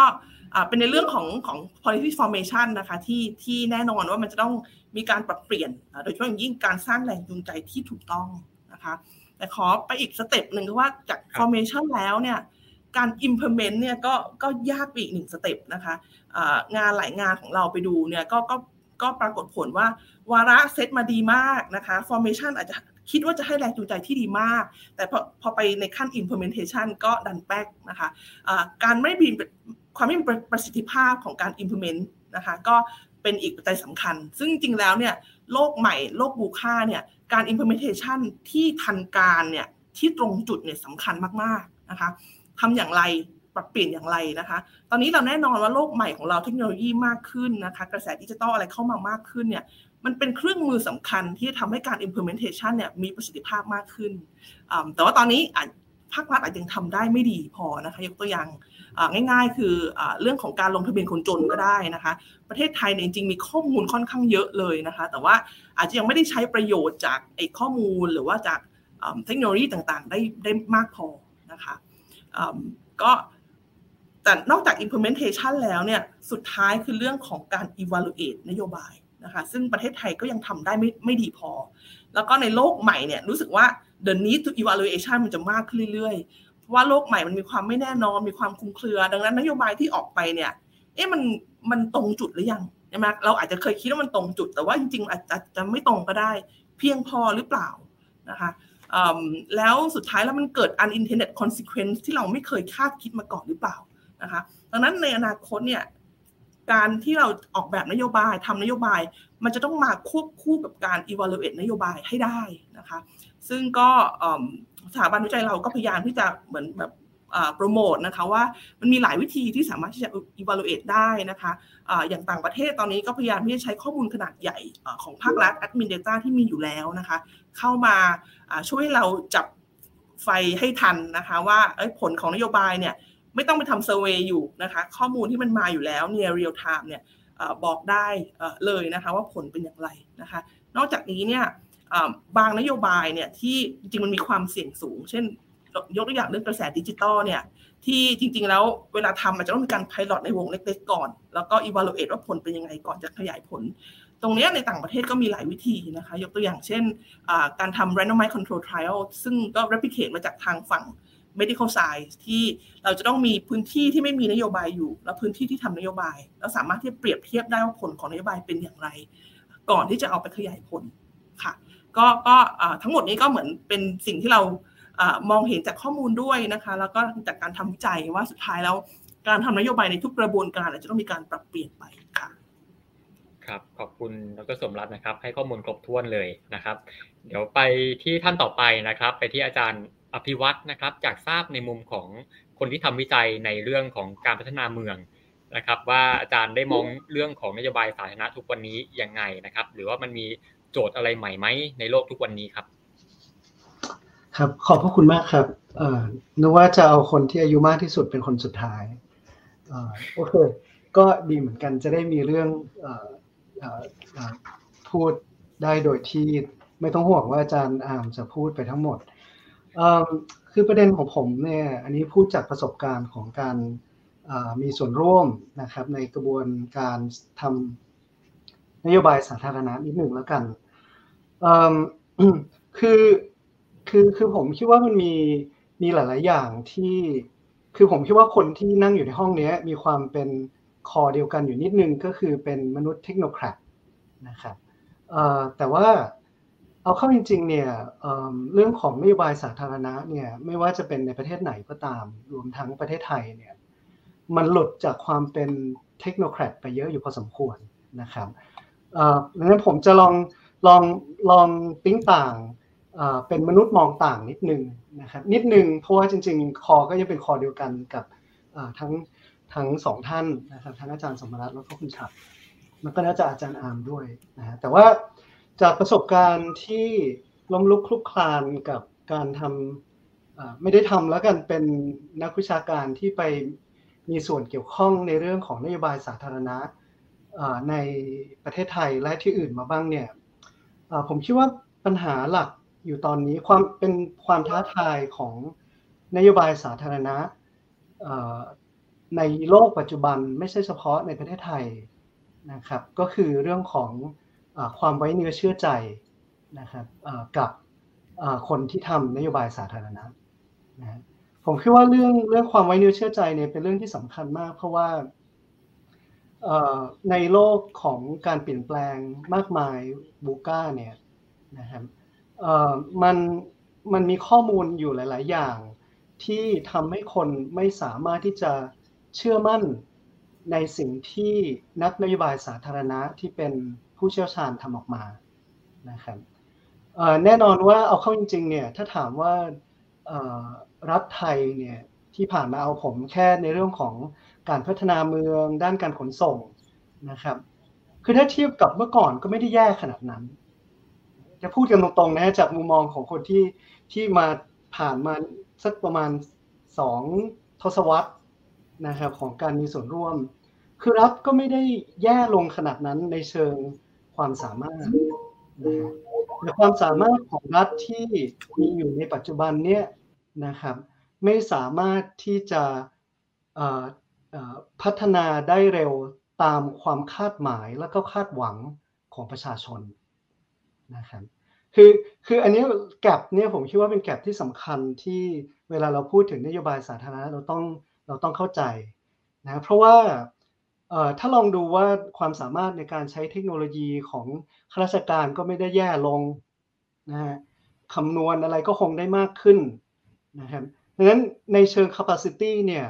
เป็นในเรื่องของของ policy formation นะคะที่ที่แน่นอนว่ามันจะต้องมีการปรับเปลี่ยนโดยเฉพาะอย่างยิ่งการสร้างแรงจูงใจที่ถูกต้อง นะคะ แต่ขอไปอีก step หนึ่งคือว่าจาก formation แล้วเนี่ยการ implement เนี่ยก็ก็ยากไปอีกหนึ่ง step นะคะงานหลายงานของเราไปดูเนี่ยก็ก็ก็ปรากฏผลว่าวาระเซตมาดีมากนะคะ formation อาจจะคิดว่าจะให้แรงจูงใจที่ดีมาก แต่พอพอไปในขั้น implementation ก็ดันแป๊กนะคะะการไม่มีความไม่มีประสิทธิภาพของการ implement นะคะ ก็เป็นอีกปัจจัยสำคัญ ซึ่งจริงแล้วเนี่ยโลกใหม่โลกบูค่าเนี่ย การ implementation ที่ทันการเนี่ยที่ตรงจุดเนี่ยสำคัญมากๆนะคะทำอย่างไรปรับเปลี่ยนอย่างไรนะคะ ตอนนี้เราแน่นอนว่าโลกใหม่ของเราเทคโนโลยีมากขึ้นนะคะ กระแสดิจิทัลอะไรเข้ามามากขึ้นเนี่ย มันเป็นเครื่องมือสำคัญที่จะทำให้การ implementation เนี่ยมีประสิทธิภาพมากขึ้น แต่ว่าตอนนี้ภาครัฐอาจยังทำได้ไม่ดีพอนะคะ ยกตัวอย่าง ง่าย ๆ คือเรื่องของการลงทะเบียนคนจนก็ได้นะคะ ประเทศไทยเนี่ยจริงๆมีข้อมูลค่อนข้างเยอะเลยนะคะ แต่ว่าอาจจะยังไม่ได้ใช้ประโยชน์จากไอ้ข้อมูลหรือว่าจากเทคโนโลยีต่างๆ ได้ได้มากพอนะคะก็แต่นอกจาก implementation แล้วเนี่ยสุดท้ายคือเรื่องของการ evaluate นโยบายนะคะซึ่งประเทศไทยก็ยังทำได้ไม่ไม่ดีพอ แล้วก็ในโลกใหม่เนี่ยรู้สึกว่า the need to evaluation มันจะมากขึ้นเรื่อยๆ ว่าโลกใหม่มันมีความไม่แน่นอน มีความคลุมเครือ ดังนั้นนโยบายที่ออกไปเนี่ย เอ๊ะมันมันตรงจุดหรือยังใช่ไหมเราอาจจะเคยคิดว่ามันตรงจุด แต่ว่าจริงๆอาจจะจะไม่ตรงก็ได้ เพียงพอหรือเปล่านะคะแล้วสุดท้ายแล้วมันเกิด unintended consequence ที่เราไม่เคยคาดคิดมาก่อนหรือเปล่านะคะดังนั้นในอนาคตเนี่ยการที่เราออกแบบนโยบายทำนโยบาย มันจะต้องมาควบคู่กับการ evaluate นโยบายให้ได้นะคะ ซึ่งก็ สถาบันวิจัยเราก็พยายามที่จะเหมือนแบบโปรโมทนะคะว่ามันมีหลายวิธีที่สามารถที่จะ evaluate ได้นะคะอะอย่างต่างประเทศตอนนี้ก็พยายามที่จะใช้ข้อมูลขนาดใหญ่ของภาครัฐ admin data ที่มีอยู่แล้วนะคะเข้ามาช่วยเราจับไฟให้ทันนะคะว่าผลของนโยบายเนี่ยไม่ต้องไปทำ survey อยู่นะคะข้อมูลที่มันมาอยู่แล้วเนี่ย real time เนี่ยบอกได้เลยนะคะว่าผลเป็นอย่างไรนะคะนอกจากนี้เนี่ย บางนโยบายเนี่ยที่จริงมันมีความเสี่ยงสูง เช่น ยกตัวอย่างเรื่องกระแสดิจิตอลเนี่ยที่จริง ๆ แล้วเวลาทำมันจะต้องมีการ pilot ในวงเล็กๆก่อน แล้วก็ evaluate ว่าผลเป็นยังไงก่อนจะขยายผล ตรงนี้ในต่างประเทศก็มีหลายวิธีนะคะ ยกตัวอย่างเช่น การทำ randomized control trial ซึ่งก็ replicate มาจากทางฝั่ง medical science ที่เราจะต้องมีพื้นที่ที่ไม่มีนโยบายอยู่ แล้วพื้นที่ที่ทำนโยบายแล้วสามารถที่จะเปรียบเทียบได้ว่าผลของนโยบายเป็นอย่างไร ก่อนที่จะเอาไปขยายผลค่ะ ก็ก็ทั้งหมดนี้ก็เหมือนเป็นสิ่งที่เรามองเห็นจากข้อมูลด้วยนะคะ แล้วก็จากการทำวิจัยว่าสุดท้ายแล้วการทำนโยบายในทุกกระบวนการอาจจะต้องมีการปรับเปลี่ยนไปค่ะครับขอบคุณดรสมรัตน์นะครับ ให้ข้อมูลครบถ้วนเลยนะครับ เดี๋ยวไปที่ท่านต่อไปนะครับ ไปที่อาจารย์อภิวัตนะครับ จากทราบในมุมของคนที่ทำวิจัยในเรื่องของการพัฒนาเมืองนะครับ ว่าอาจารย์ได้มองเรื่องของนโยบายสาธารณะทุกวันนี้ยังไงนะครับ หรือว่ามันมี โจทย์อะไรใหม่ไหมในโลกทุกวันนี้ครับ ครับขอบพระคุณมากครับเอ่อนึกว่าจะเอาคนที่อายุมากที่สุดเป็นคนสุดท้ายเอ่อโอเคก็ดีเหมือนกันจะได้มีเรื่องเอ่อเอ่อพูดได้โดยที่ไม่ต้องห่วงว่าอาจารย์อามจะพูดไปทั้งหมดเอ่อคือประเด็นของผมเนี่ยอันนี้พูดจากประสบการณ์ของการมีส่วนร่วมนะครับในกระบวนการทำ นโยบายสาธารณะนิดหนึ่งแล้วกันคือคือคือผมคิดว่ามันมีมีหลาย ๆ อย่างที่คือผมคิดว่าคนที่นั่งอยู่ในห้องนี้มีความเป็นคอเดียวกันอยู่นิดนึงก็คือเป็นมนุษย์เทคโนแครดนะครับแต่ว่าเอาเข้าจริง ๆ เนี่ยเรื่องของนโยบายสาธารณะเนี่ยไม่ว่าจะเป็นในประเทศไหนก็ตาม รวมทั้งประเทศไทยเนี่ยมันหลุดจากความเป็นเทคโนแครดไปเยอะอยู่พอสมควรนะครับ ดังนั้นผมจะลองลองลองติ้งต่างเป็นมนุษย์มองต่างนิดนึงนะครับนิดนึงเพราะว่าจริง ๆ คอก็ยังเป็นคอเดียวกันกับทั้งทั้งสองท่านนะครับทั้งอาจารย์สมรัตน์แล้วก็คุณฉับมันก็น่าจะอาจารย์อาร์มด้วยนะฮะแต่ว่าจากประสบการณ์ที่ล้มลุกคลุกคลานกับการทำไม่ได้ทำแล้วกันเป็นนักวิชาการที่ไปมีส่วนเกี่ยวข้องในเรื่องของนโยบายสาธารณะ ในประเทศไทยและที่อื่นมาบ้างเนี่ยผมคิดว่าปัญหาหลักอยู่ตอนนี้ความเป็นความท้าทายของนโยบายสาธารณะในโลกปัจจุบันไม่ใช่เฉพาะในประเทศไทยนะครับ ก็คือเรื่องของอความไว้เนื้อเชื่อใจนะครับกับคนที่ทำนโยบายสาธารณะนะผมคิดว่าเรื่องเรื่องความไว้เนื้อเชื่อใจเนี่ยเป็นเรื่องที่สำคัญมาก เพราะว่า ในโลกของการเปลี่ยนแปลงมากมายบูก้าเนี่ยนะครับมันมันมีข้อมูลอยู่หลาย ๆ อย่างที่ทำให้คนไม่สามารถที่จะเชื่อมั่นในสิ่งที่นักนโยบายสาธารณะที่เป็นผู้เชี่ยวชาญทำออกมานะครับแน่นอนว่าเอาเข้าจริง ๆ เนี่ยถ้าถามว่ารัฐไทยเนี่ยที่ผ่านมาเอาผมแค่ในเรื่องของ การพัฒนาเมือง ด้านการขนส่งนะครับ คือถ้าเทียบกับเมื่อก่อนก็ไม่ได้แย่ขนาดนั้น จะพูดกันตรงๆนะจากมุมมองของคนที่ที่มาผ่านมาสักประมาณสองทศวรรษนะครับของการมีส่วนร่วม คือรัฐก็ไม่ได้แย่ลงขนาดนั้นในเชิงความสามารถนะแต่ความสามารถของรัฐที่มีอยู่ในปัจจุบันเนี่ยนะครับ ไม่สามารถที่จะ พัฒนาได้เร็วตามความคาดหมายและก็คาดหวังของประชาชนนะครับคือคืออันนี้แกลบเนี่ยผมคิดว่าเป็นแกลบที่สำคัญที่เวลาเราพูดถึงนโยบายสาธารณะเราต้องเราต้องเข้าใจนะเพราะว่าถ้าลองดูว่าความสามารถในการใช้เทคโนโลยีของข้าราชการก็ไม่ได้แย่ลงนะฮะคำนวณอะไรก็คงได้มากขึ้นนะครับดังนั้นในเชิง capacity เนี่ย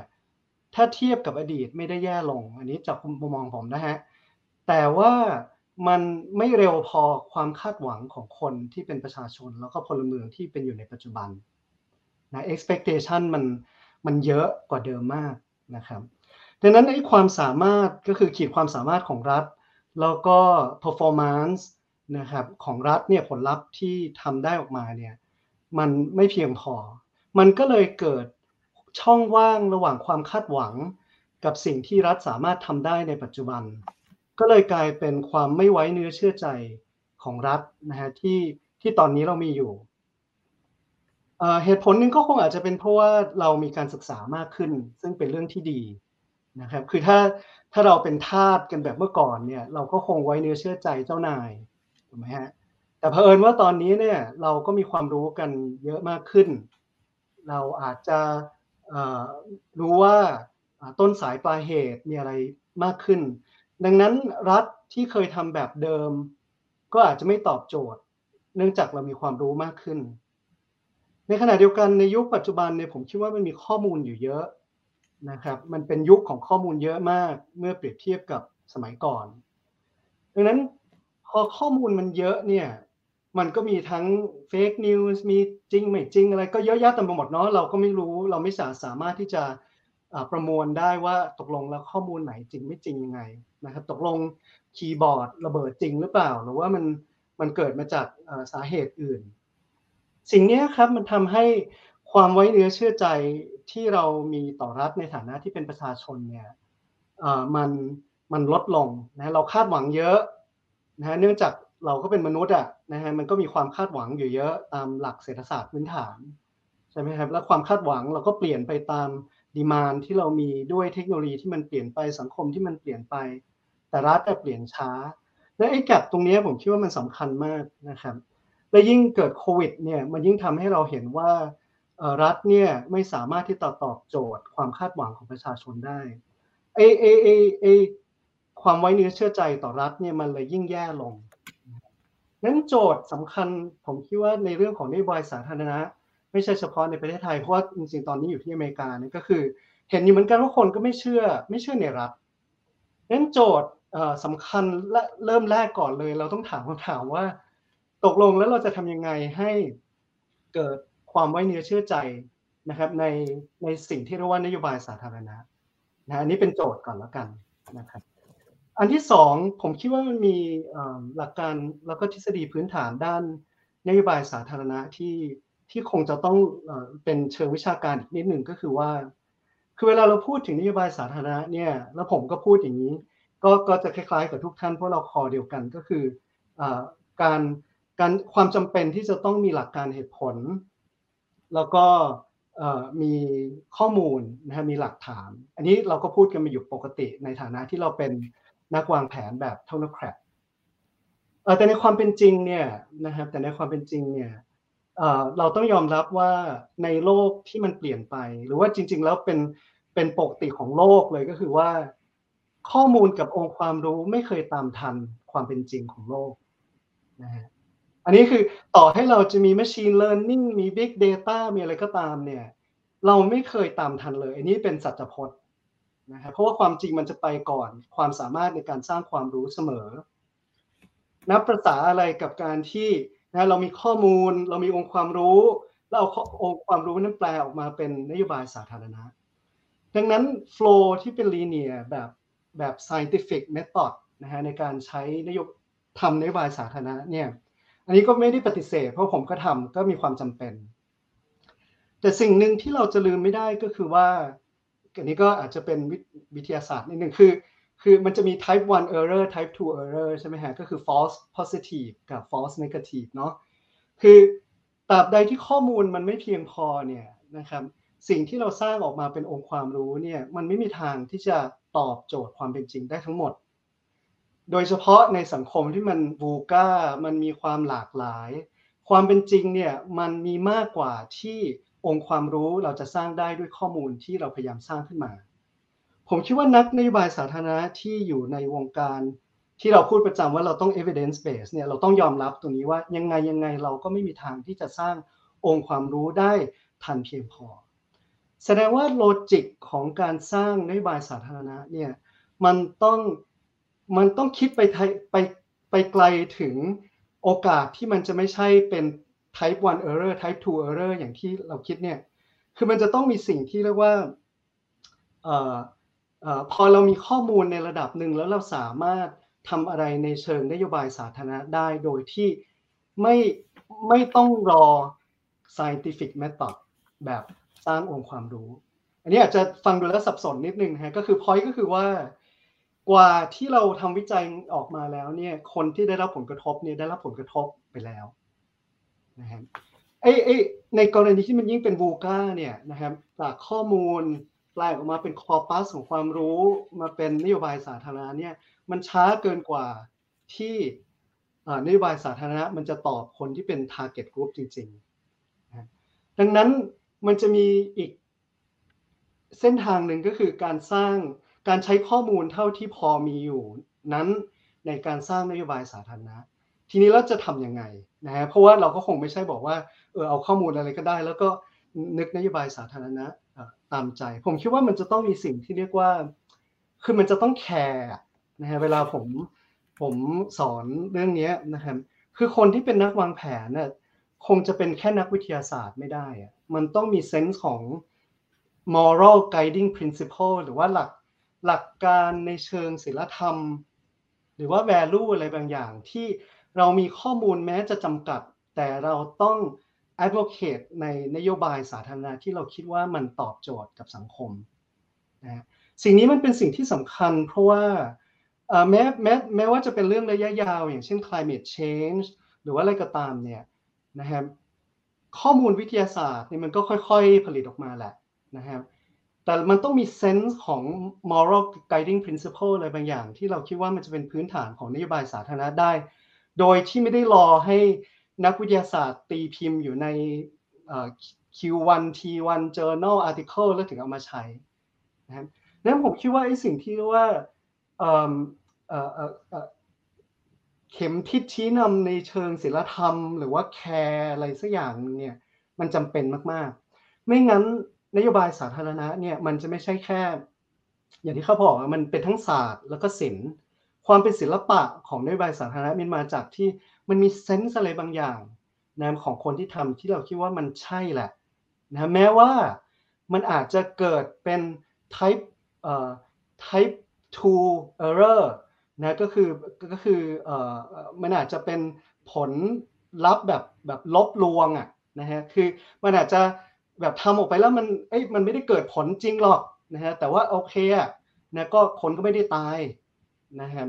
ถ้าเทียบกับอดีตไม่ได้แย่ลง อันนี้จากมุมมองผมนะฮะ แต่ว่ามันไม่เร็วพอความคาดหวังของคนที่เป็นประชาชน แล้วก็พลเมืองที่เป็นอยู่ในปัจจุบันนะ expectation มันมันเยอะกว่าเดิมมากนะครับดังนั้นไอ้ความสามารถก็คือขีดความสามารถของรัฐ แล้วก็ performance นะครับของรัฐเนี่ยผลลัพธ์ที่ทำได้ออกมาเนี่ยมันไม่เพียงพอ มันก็เลยเกิด ช่องว่างระหว่างความคาดหวัง กับสิ่งที่รัฐสามารถทำได้ในปัจจุบัน ก็เลยกลายเป็นความไม่ไว้เนื้อเชื่อใจของรัฐนะฮะที่ที่ตอนนี้เรามีอยู่เหตุผลหนึ่งก็คงอาจจะเป็นเพราะว่าเรามีการศึกษามากขึ้น ซึ่งเป็นเรื่องที่ดีนะครับคือถ้าถ้าเราเป็นทาสกันแบบเมื่อก่อนเนี่ย เราก็คงไว้เนื้อเชื่อใจเจ้านายถูกไหมฮะแต่เผอิญว่าตอนนี้เนี่ยเราก็มีความรู้กันเยอะมากขึ้น เราอาจจะ รู้ว่าต้นสายปลายเหตุมีอะไรมากขึ้น ดังนั้นรัฐที่เคยทำแบบเดิม ก็อาจจะไม่ตอบโจทย์ เนื่องจากเรามีความรู้มากขึ้น ในขณะเดียวกันในยุคปัจจุบันเนี่ยผมคิดว่ามันมีข้อมูลอยู่เยอะนะครับมันเป็นยุคของข้อมูลเยอะมากเมื่อเปรียบเทียบกับสมัยก่อน ดังนั้นพอข้อมูลมันเยอะเนี่ย มันก็มีทั้ง fake news มีจริงไม่จริงอะไรก็เยอะแยะเต็มไปหมดเนาะเราก็ไม่รู้เราไม่สามารถที่จะประมวลได้ว่าตกลงแล้วข้อมูลไหนจริงไม่จริงยังไงนะครับ ตกลงคีย์บอร์ดระเบิดจริงหรือเปล่า หรือว่ามันมันเกิดมาจากสาเหตุอื่น สิ่งนี้ครับมันทำให้ความไว้เนื้อเชื่อใจที่เรามีต่อรัฐในฐานะที่เป็นประชาชนเนี่ยมันมันลดลงนะเราคาดหวังเยอะนะเนื่องจาก เราก็เป็นมนุษย์อะนะฮะมันก็มีความคาดหวังอยู่เยอะตามหลักเศรษฐศาสตร์พื้นฐานใช่ไหมครับแล้วความคาดหวังเราก็เปลี่ยนไปตามดีมานที่เรามีด้วยเทคโนโลยีที่มันเปลี่ยนไปสังคมที่มันเปลี่ยนไป แต่รัฐแต่เปลี่ยนช้าและไอ้แกลบตรงนี้ผมคิดว่ามันสำคัญมากนะครับและยิ่งเกิดโควิดเนี่ยมันยิ่งทำให้เราเห็นว่ารัฐเนี่ยไม่สามารถที่จะตอบโจทย์ความคาดหวังของประชาชนได้ไอไอไอไอความไว้เนื้อเชื่อใจต่อรัฐเนี่ยมันเลยยิ่งแย่ลง นั้นโจทย์สำคัญผมคิดว่าในเรื่องของนโยบายสาธารณะ ไม่ใช่เฉพาะในประเทศไทยเพราะว่าจริงๆตอนนี้อยู่ที่อเมริกานี่ก็คือ เห็นอยู่เหมือนกันว่าคนก็ไม่เชื่อ ไม่เชื่อในรัฐนั้นโจทย์สำคัญและเริ่มแรกก่อนเลย เราต้องถามคำถามว่า ตกลงแล้วเราจะทำยังไงให้เกิดความไว้เนื้อเชื่อใจนะครับในในสิ่งที่เรียกว่านโยบายสาธารณะนะอันนี้เป็นโจทย์ก่อนแล้วกันนะครับ อันที่สองผมคิดว่ามันมีหลักการแล้วก็ทฤษฎีพื้นฐานด้านนโยบายสาธารณะที่ที่คงจะต้องเป็นเชิงวิชาการอีกนิดหนึ่งก็คือว่า คือเวลาเราพูดถึงนโยบายสาธารณะเนี่ยแล้วผมก็พูดอย่างนี้ ก็ก็จะคล้ายๆกับทุกท่านเพราะเราคอเดียวกันก็คือการการความจำเป็นที่จะต้องมีหลักการเหตุผล แล้วก็มีข้อมูลนะฮะมีหลักฐาน อันนี้เราก็พูดกันมาอยู่ปกติในฐานะที่เราเป็น นักวางแผนแบบเทคโนแครดแต่ในความเป็นจริงเนี่ยนะครับแต่ในความเป็นจริงเนี่ยเราต้องยอมรับว่าในโลกที่มันเปลี่ยนไป หรือว่าจริง ๆ แล้วเป็นเป็นปกติของโลกเลยก็คือว่า ข้อมูลกับองค์ความรู้ไม่เคยตามทันความเป็นจริงของโลกนะฮะอันนี้คือต่อให้เราจะมี machine learning มี big data มีอะไรก็ตามเนี่ย เราไม่เคยตามทันเลย อันนี้เป็นสัจพจน์ นะครับเพราะว่าความจริงมันจะไปก่อนความสามารถในการสร้างความรู้เสมอ นับประษาอะไรกับการที่นะเรามีข้อมูล เรามีองค์ความรู้เราเอาองค์ความรู้นั้นแปลออกมาเป็นนโยบายสาธารณะ ดังนั้นโฟล์ที่เป็น linear แบบแบบ scientific method นะฮะในการใช้นโยบทำนโยบายสาธารณะเนี่ยอันนี้ก็ไม่ได้ปฏิเสธ เพราะผมก็ทำก็มีความจำเป็น แต่สิ่งหนึ่งที่เราจะลืมไม่ได้ก็คือว่า อันนี้ก็อาจจะเป็นวิทยาศาสตร์นิดหนึ่งคือ คือมันจะมี type 1 error type 2 error ใช่ไหมฮะ ก็คือ false positive กับ false negative เนาะ คือตราบใดที่ข้อมูลมันไม่เพียงพอเนี่ยนะครับ สิ่งที่เราสร้างออกมาเป็นองค์ความรู้เนี่ย มันไม่มีทางที่จะตอบโจทย์ความเป็นจริงได้ทั้งหมด โดยเฉพาะในสังคมที่มันบูก้า มันมีความหลากหลาย ความเป็นจริงเนี่ย มันมีมากกว่าที่ องค์ความรู้เราจะสร้างได้ด้วยข้อมูลที่เราพยายามสร้างขึ้นมา ผมคิดว่านักนโยบายสาธารณะที่อยู่ในวงการที่เราพูดประจำว่าเราต้อง evidence base เนี่ยเราต้องยอมรับตรงนี้ว่ายังไงยังไงเราก็ไม่มีทางที่จะสร้างองค์ความรู้ได้ทันเพียงพอ แสดงว่าโลจิกของการสร้างนโยบายสาธารณะเนี่ยมันต้องมันต้องคิดไปไปไปไกลถึงโอกาสที่มันจะไม่ใช่เป็น type 1 error type 2 error อย่างที่เราคิดเนี่ย คือมันจะต้องมีสิ่งที่เรียกว่าออพอเรามีข้อมูลในระดับหนึ่งแล้วเราสามารถทำอะไรในเชิงนโยบายสาธารณะได้โดยที่ไม่ไม่ต้องรอ scientific method แบบสร้างองค์ความรู้ อันนี้อาจจะฟังดูแล้วสับสนนิดนึงฮะ ก็คือ point ก็คือว่ากว่าที่เราทำวิจัยออกมาแล้วเนี่ย คนที่ได้รับผลกระทบเนี่ยได้รับผลกระทบไปแล้ว นะครับไอ้ไอ้ในกรณีที่มันยิ่งเป็นบูก้าเนี่ยนะครับจากข้อมูลแปลออกมาเป็นคอปัสของความรู้มาเป็นนโยบายสาธารณะเนี่ยมันช้าเกินกว่าที่นโยบายสาธารณะมันจะตอบคนที่เป็น target group จริงๆ ดังนั้นมันจะมีอีกเส้นทางหนึ่งก็คือการสร้างการใช้ข้อมูลเท่าที่พอมีอยู่นั้นในการสร้างนโยบายสาธารณะ ทีนี้เราจะทํำยังไงนะฮะเพราะว่าเราก็คงไม่ใช่บอกว่าเออเอาข้อมูลอะไรก็ได้ แล้วก็นึกนโยบายสาธารณะตามใจ ผมคิดว่ามันจะต้องมีสิ่งที่เรียกว่า คือมันจะต้องแคร์นะฮะเวลาผมผมสอนเรื่องนี้นะครับคือคนที่เป็นนักวางแผนน่ะคงจะเป็นแค่นักวิทยาศาสตร์ไม่ได้อะมันต้องมีเซนส์ของ moral guiding principle หรือว่าหลักหลักการในเชิงศีลธรรม หรือว่า value อะไรบางอย่างที่ เรามีข้อมูลแม้จะจำกัด แต่เราต้อง advocate ในนโยบายสาธารณะที่เราคิดว่ามันตอบโจทย์กับสังคมนะสิ่งนี้มันเป็นสิ่งที่สำคัญเพราะว่าแม้แม้แม้ว่าจะเป็นเรื่องระยะยาว อย่างเช่น climate change หรือว่าอะไรก็ตามเนี่ยนะครับข้อมูลวิทยาศาสตร์นี่มันก็ค่อยๆผลิตออกมาแหละนะครับแต่มันต้องมีเซนส์ของ moral guiding principle อะไรบางอย่าง ที่เราคิดว่ามันจะเป็นพื้นฐานของนโยบายสาธารณะได้ โดยที่ไม่ได้รอให้นักวิทยาศาสตร์ตีพิมพ์อยู่ใน Q1 T1 Journal Article แล้วถึงเอามาใช้นะครับนั้นผมคิดว่าไอ้สิ่งที่เรียกว่าเข็มทิศชี้นำในเชิงศิลธรรม หรือว่าแคร์อะไรสักอย่างเนี่ยมันจำเป็นมากๆ ไม่งั้นนโยบายสาธารณะเนี่ยมันจะไม่ใช่แค่ อย่างที่เขาบอกมันเป็นทั้งศาสตร์แล้วก็ศิลป์ ความเป็นศิลปะของนโยบายสาธารณะมันมาจากที่มันมีเซนส์อะไรบางอย่างนะของคนที่ทำที่เราคิดว่ามันใช่แหละนะแม้ว่ามันอาจจะเกิดเป็น type เอ่อ type 2 error นะก็คือก็คือเอ่อมันอาจจะเป็นผลลัพธ์แบบแบบลบลวงอะนะฮะคือมันอาจจะแบบทำออกไปแล้วมันเอ้ยมันไม่ได้เกิดผลจริงหรอกนะฮะแต่ว่าโอเคอะนะก็คนก็ไม่ได้ตาย นะครับ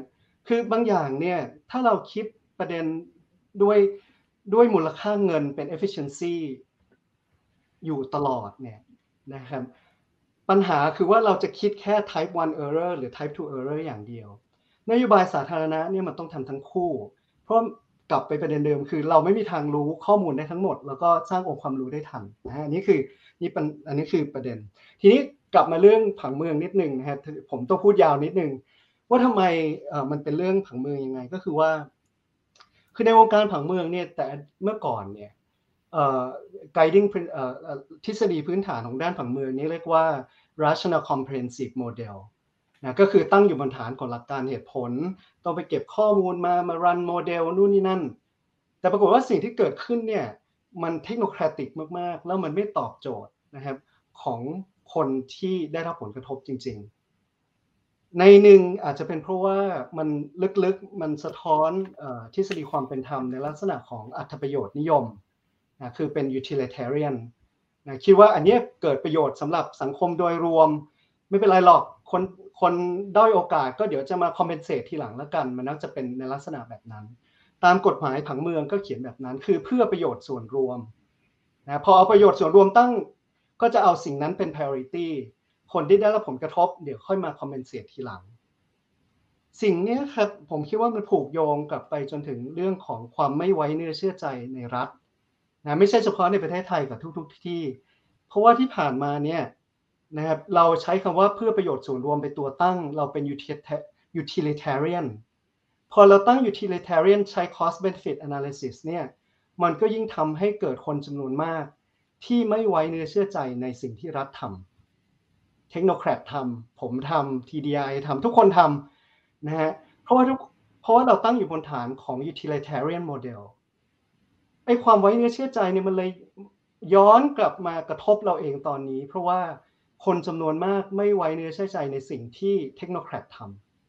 คือบางอย่างเนี่ยถ้าเราคิดประเด็นด้วยด้วยมูลค่าเงินเป็น efficiency อยู่ตลอดเนี่ยนะครับปัญหาคือว่าเราจะคิดแค่ type 1 error หรือ type 2 error อย่างเดียว นโยบายสาธารณะเนี่ยมันต้องทำทั้งคู่ เพราะกลับไปประเด็นเดิม คือเราไม่มีทางรู้ข้อมูลได้ทั้งหมด แล้วก็สร้างองค์ความรู้ได้ทันนะฮะนนี้คือนี่เป็นอันนี้คือประเด็น ทีนี้กลับมาเรื่องผังเมืองนิดนึงนะฮะผมต้องพูดยาวนิดนึง ว่าทำไมมันเป็นเรื่องผังเมืองยังไง ก็คือว่า คือในวงการผังเมืองเนี่ยแต่เมื่อก่อนเนี่ย guiding ทฤษฎีพื้นฐานของด้านผังเมืองนี้เรียกว่า rational comprehensive model นะก็คือตั้งอยู่บนฐานของหลักการเหตุผล ต้องไปเก็บข้อมูลมามารันโมเดลนู่นนี่นั่น แต่ปรากฏว่าสิ่งที่เกิดขึ้นเนี่ยมันเทคโนแครติกมาก ๆ แล้วมันไม่ตอบโจทย์นะครับของคนที่ได้รับผลกระทบจริง ๆ ในหนึ่งอาจจะเป็นเพราะว่ามันลึกๆมันสะท้อนทฤษฎีความเป็นธรรมในลักษณะของอัตประโยชน์นิยมนะคือเป็น utilitarian นะคิดว่าอันนี้เกิดประโยชน์สำหรับสังคมโดยรวม ไม่เป็นไรหรอกคนคนด้อยโอกาสก็เดี๋ยวจะมาคอมเพนเซตทีหลังแล้วกัน มันน่าจะเป็นในลักษณะแบบนั้น ตามกฎหมายผังเมืองก็เขียนแบบนั้น คือเพื่อประโยชน์ส่วนรวมนะพอเอาประโยชน์ส่วนรวมตั้งก็จะเอาสิ่งนั้นเป็น priority คนที่ได้รับผลกระทบเดี๋ยวค่อยมาคอมเพนเซตทีหลัง สิ่งนี้ครับผมคิดว่ามันผูกโยงกลับไปจนถึงเรื่องของความไม่ไว้เนื้อเชื่อใจในรัฐนะไม่ใช่เฉพาะในประเทศไทยกับทุก ๆ ที่ เพราะว่าที่ผ่านมาเนี่ยนะครับเราใช้คำว่าเพื่อประโยชน์ส่วนรวมเป็นตัวตั้ง เราเป็น utilitarian พอเราตั้ง utilitarian ใช้ cost benefit analysis เนี่ยมันก็ยิ่งทำให้เกิดคนจำนวนมาก ที่ไม่ไว้เนื้อเชื่อใจในสิ่งที่รัฐทำ เทคโนแครดทำผมทำ TDI ทำทุกคนทำนะฮะเพราะว่าทุกเพราะว่าเราตั้งอยู่บนฐานของ utilitarian model ไอ้ความไว้เนื้อเชื่อใจเนี่ยมันเลยย้อนกลับมากระทบเราเองตอนนี้ เพราะว่าคนจำนวนมากไม่ไว้เนื้อเชื่อใจในสิ่งที่เทคโนแครดท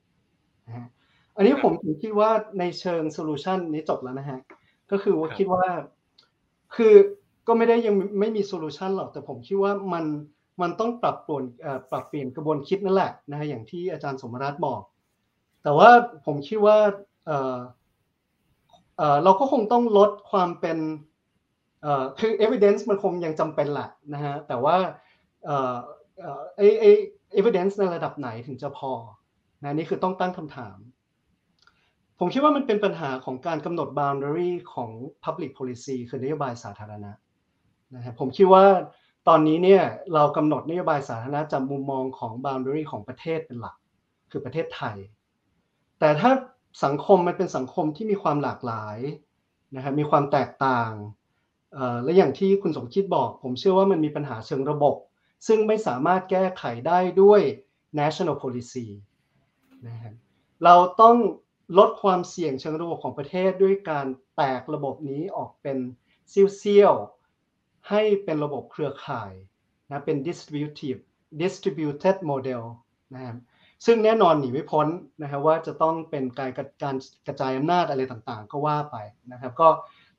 ำนะฮะอันนี้ผมถึงคิดว่าในเชิง solution นี้จบแล้วนะฮะก็คือว่าคิดว่าคือก็ไม่ได้ยังไม่มี solution หรอกแต่ผมคิดว่ามัน มันต้องปรับปลี่ยนปรับเปลี่ยนกระบวนคิดนั่นแหละนะฮะอย่างที่อาจารย์สมรัตน์บอก แต่ว่าผมคิดว่าเออเออเราก็คงต้องลดความเป็นเอ่อคือ evidence มันคงยังจำเป็นแหละนะฮะแต่ว่าเอ่อเอ่อไอไอ evidence ในระดับไหนถึงจะพอนะนี่คือต้องตั้งคำถาม ผมคิดว่ามันเป็นปัญหาของการกำหนด boundary ของ public policy คือนโยบายสาธารณะนะฮะผมคิดว่า ตอนนี้เนี่ยเรากำหนดนโยบายสาธารณะจากมุมมองของ boundary ของประเทศเป็นหลัก คือประเทศไทย แต่ถ้าสังคมมันเป็นสังคมที่มีความหลากหลายนะครับมีความแตกต่างและอย่างที่คุณสมคิดบอก ผมเชื่อว่ามันมีปัญหาเชิงระบบ ซึ่งไม่สามารถแก้ไขได้ด้วย national policy นะครับเราต้องลดความเสี่ยงเชิงระบบของประเทศด้วยการแตกระบบนี้ออกเป็นเซี่ยวๆ ให้เป็นระบบเครือข่ายนะเป็น distributive distributed model นะครับซึ่งแน่นอนหนีไม่พ้นนะครับว่าจะต้องเป็นการการกระจายอำนาจอะไรต่างๆ ก็ว่าไปนะครับ ก็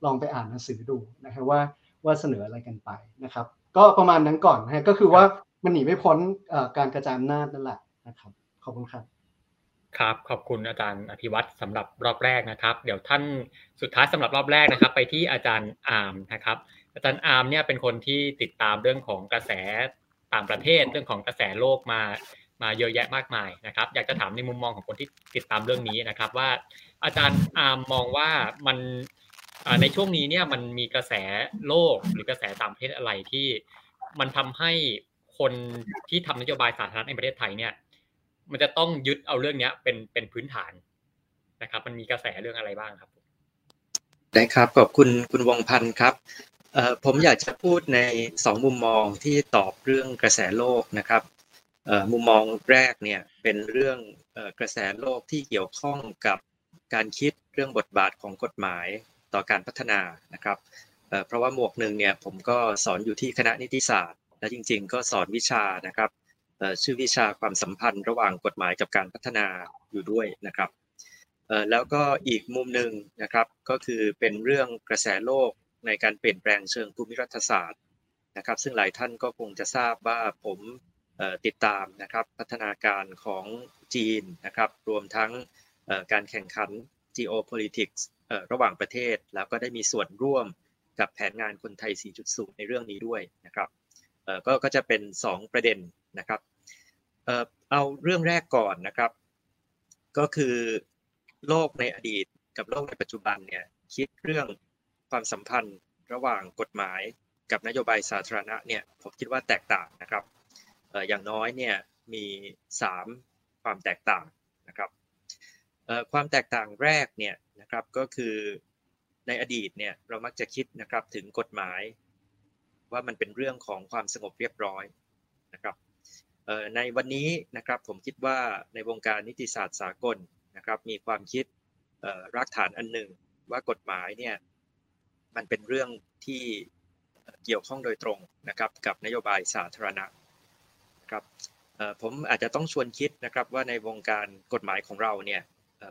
ลองไปอ่านหนังสือดูนะครับว่าว่าเสนออะไรกันไปนะครับ ก็ประมาณนั้นก่อนนะก็คือว่ามันหนีไม่พ้นการกระจายอำนาจนั่นแหละนะครับขอบคุณครับครับขอบคุณอาจารย์อภิวัตรสำหรับรอบแรกนะครับ เดี๋ยวท่านสุดท้ายสำหรับรอบแรกนะครับ ไปที่อาจารย์อาร์มนะครับ อาจารย์อาร์มเนี่ยเป็นคนที่ติดตามเรื่องของกระแสต่างประเทศเรื่องของกระแสโลกมามาเยอะแยะมากมายนะครับ อยากจะถามในมุมมองของคนที่ติดตามเรื่องนี้นะครับ ว่าอาจารย์อาร์มมองว่ามันในช่วงนี้เนี่ยมันมีกระแสโลกหรือกระแสต่างประเทศอะไรที่มันทำให้คนที่ทำนโยบายสาธารณะในประเทศไทยเนี่ย มันจะต้องยึดเอาเรื่องนี้เป็นเป็นพื้นฐานนะครับ มันมีกระแสเรื่องอะไรบ้างครับได้ครับขอบคุณคุณวงพันธ์ครับ ผมอยากจะพูดในสองมุมมองที่ตอบเรื่องกระแสโลกนะครับมุมมองแรกเนี่ยเป็นเรื่องกระแสโลกที่เกี่ยวข้องกับการคิดเรื่องบทบาทของกฎหมายต่อการพัฒนานะครับเพราะว่าหมวกหนึ่งเนี่ยผมก็สอนอยู่ที่คณะนิติศาสตร์ และจริง ๆ ก็สอนวิชานะครับชื่อวิชาความสัมพันธ์ระหว่างกฎหมายกับการพัฒนาอยู่ด้วยนะครับแล้วก็อีกมุมหนึ่งนะครับก็คือเป็นเรื่องกระแสโลก ในการเปลี่ยนแปลงเชิงภูมิรัฐศาสตร์นะครับ ซึ่งหลายท่านก็คงจะทราบว่าผมติดตามนะครับพัฒนาการของจีนนะครับรวมทั้งการแข่งขัน geopolitics ระหว่างประเทศ แล้วก็ได้มีส่วนร่วมกับแผนงานคนไทย 4.0 ในเรื่องนี้ด้วยนะครับก็ก็จะเป็น 2 ประเด็นนะครับเอาเรื่องแรกก่อนนะครับ ก็คือโลกในอดีตกับโลกในปัจจุบันเนี่ยคิดเรื่อง ความสัมพันธ์ระหว่างกฎหมายกับนโยบายสาธารณะเนี่ยผมคิดว่าแตกต่างนะครับอย่างน้อยเนี่ยมี 3 ความแตกต่างนะครับความแตกต่างแรกเนี่ยนะครับก็คือในอดีตเนี่ยเรามักจะคิดนะครับถึงกฎหมาย ว่ามันเป็นเรื่องของความสงบเรียบร้อยนะครับในวันนี้นะครับผมคิดว่าในวงการนิติศาสตร์สากลนะครับมีความคิดรากฐานอันหนึ่งว่ากฎหมายเนี่ย มันเป็นเรื่องที่เกี่ยวข้องโดยตรงนะครับกับนโยบายสาธารณะครับผมอาจจะต้องชวนคิดนะครับว่าในวงการกฎหมายของเราเนี่ย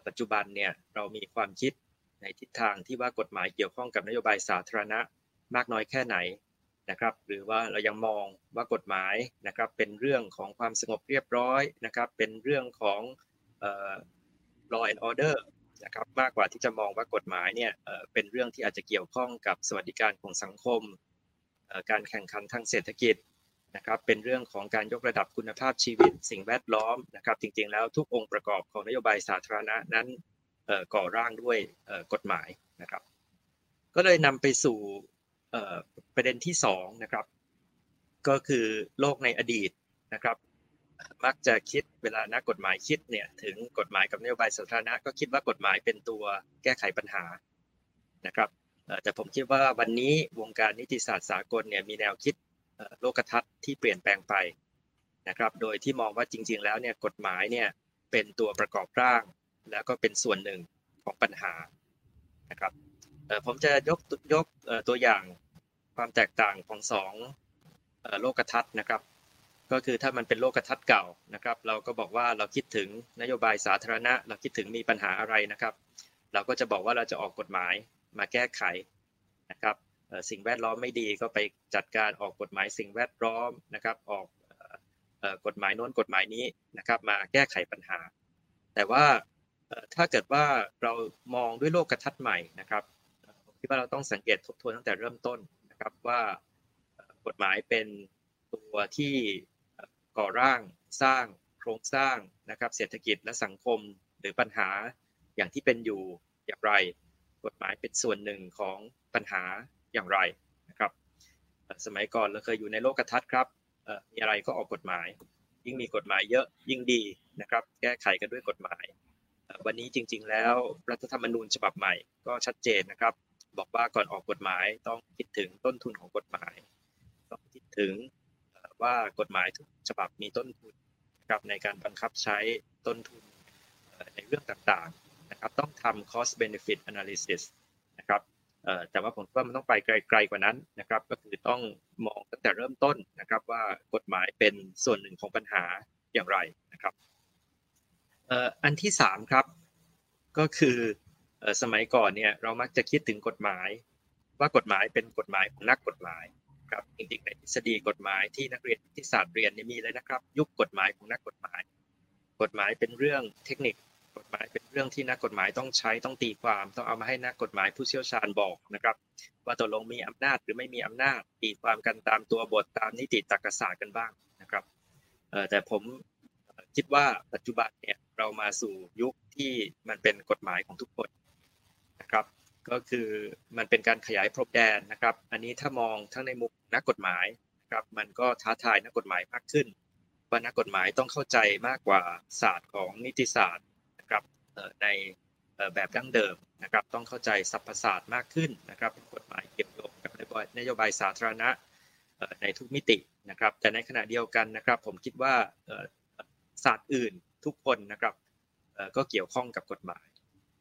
ปัจจุบันเนี่ยเรามีความคิดในทิศทางที่ว่ากฎหมายเกี่ยวข้องกับนโยบายสาธารณะมากน้อยแค่ไหนนะครับ หรือว่าเรายังมองว่ากฎหมายนะครับเป็นเรื่องของความสงบเรียบร้อยนะครับ เป็นเรื่องของ law and order นะครับมากกว่าที่จะมองว่ากฎหมายเนี่ยเป็นเรื่องที่อาจจะเกี่ยวข้องกับสวัสดิการของสังคม การแข่งขันทางเศรษฐกิจนะครับเป็นเรื่องของการยกระดับคุณภาพชีวิต สิ่งแวดล้อมนะครับจริงๆ แล้วทุกองค์ประกอบของนโยบายสาธารณะนั้นก่อร่างด้วยกฎหมายนะครับ ก็เลยนำไปสู่ประเด็นที่2นะครับก็คือโลกในอดีตนะครับ มักจะคิดเวลานักกฎหมายคิดเนี่ยถึงกฎหมายกับนโยบายสาธารณะก็คิดว่ากฎหมายเป็นตัวแก้ไขปัญหานะครับแต่ผมคิดว่าวันนี้วงการนิติศาสตร์สากลเนี่ยมีแนวคิดโลกทัศน์ที่เปลี่ยนแปลงไปนะครับโดยที่มองว่าจริง ๆ แล้วเนี่ยกฎหมายเนี่ยเป็นตัวประกอบร่าง แล้วก็เป็นส่วนหนึ่งของปัญหานะครับผมจะยกยกตัวอย่างความแตกต่างของสองโลกทัศน์นะครับ ก็คือถ้ามันเป็นโลกทัศน์เก่านะครับ เราก็บอกว่าเราคิดถึงนโยบายสาธารณะ เราคิดถึงมีปัญหาอะไรนะครับ เราก็จะบอกว่าเราจะออกกฎหมายมาแก้ไขนะครับสิ่งแวดล้อมไม่ดีก็ไปจัดการออกกฎหมายสิ่งแวดล้อมนะครับ ออกกฎหมายโน้นกฎหมายนี้นะครับมาแก้ไขปัญหา แต่ว่าถ้าเกิดว่าเรามองด้วยโลกระทัศน์ใหม่นะครับผมคิดว่าเราต้องสังเกตทบทวนตั้งแต่เริ่มต้นนะครับว่ากฎหมายเป็นตัวที่ ก่อร่างสร้างโครงสร้างนะครับเศรษฐกิจและสังคมหรือปัญหาอย่างที่เป็นอยู่อย่างไร กฎหมายเป็นส่วนหนึ่งของปัญหาอย่างไรนะครับสมัยก่อนเราเคยอยู่ในโลกทัศน์ครับมีอะไรก็ออกกฎหมาย ยิ่งมีกฎหมายเยอะยิ่งดีนะครับ แก้ไขกันด้วยกฎหมาย วันนี้จริง ๆ แล้วรัฐธรรมนูญฉบับใหม่ก็ชัดเจนนะครับ บอกว่าก่อนออกกฎหมายต้องคิดถึงต้นทุนของกฎหมาย ต้องคิดถึง ว่ากฎหมายทุกฉบับมีต้นทุนครับในการบังคับใช้ต้นทุนในเรื่องต่างๆนะครับต้องทำ cost benefit analysis นะครับแต่ว่าผมว่ามันต้องไปไกลๆกว่านั้นนะครับก็คือต้องมองตั้งแต่เริ่มต้นนะครับว่ากฎหมายเป็นส่วนหนึ่งของปัญหาอย่างไรนะครับอันที่สามครับก็คือสมัยก่อนเนี่ยเรามักจะคิดถึงกฎหมาย ว่ากฎหมายเป็นกฎหมายของนักกฎหมาย ครับจริงๆในทฤษฎีกฎหมายที่นักเรียนที่ศาสตร์เรียนมีเลยนะครับ ยุคกฎหมายของนักกฎหมาย กฎหมายเป็นเรื่องเทคนิคกฎหมายเป็นเรื่องที่นักกฎหมายต้องใช้ต้องตีความ ต้องเอามาให้นักกฎหมายผู้เชี่ยวชาญบอกนะครับ ว่าตกลงมีอำนาจหรือไม่มีอำนาจตีความกันตามตัวบทตามนิติตรรกศาสตร์กันบ้างนะครับแต่ผมคิดว่าปัจจุบันเนี่ยเรามาสู่ยุคที่มันเป็นกฎหมายของทุกคนนะครับ ก็คือมันเป็นการขยายพรมแดนนะครับ อันนี้ถ้ามองทั้งในมุมนักกฎหมายนะครับ มันก็ท้าทายนักกฎหมายมากขึ้นว่านักกฎหมายต้องเข้าใจมากกว่าศาสตร์ของนิติศาสตร์นะครับในแบบดั้งเดิมนะครับ ต้องเข้าใจสรรพศาสตร์มากขึ้นนะครับกฎหมายเกี่ยวโยงกับนโยบายสาธารณะในทุกมิตินะครับ แต่ในขณะเดียวกันนะครับ ผมคิดว่าศาสตร์อื่นทุกคนนะครับก็เกี่ยวข้องกับกฎหมาย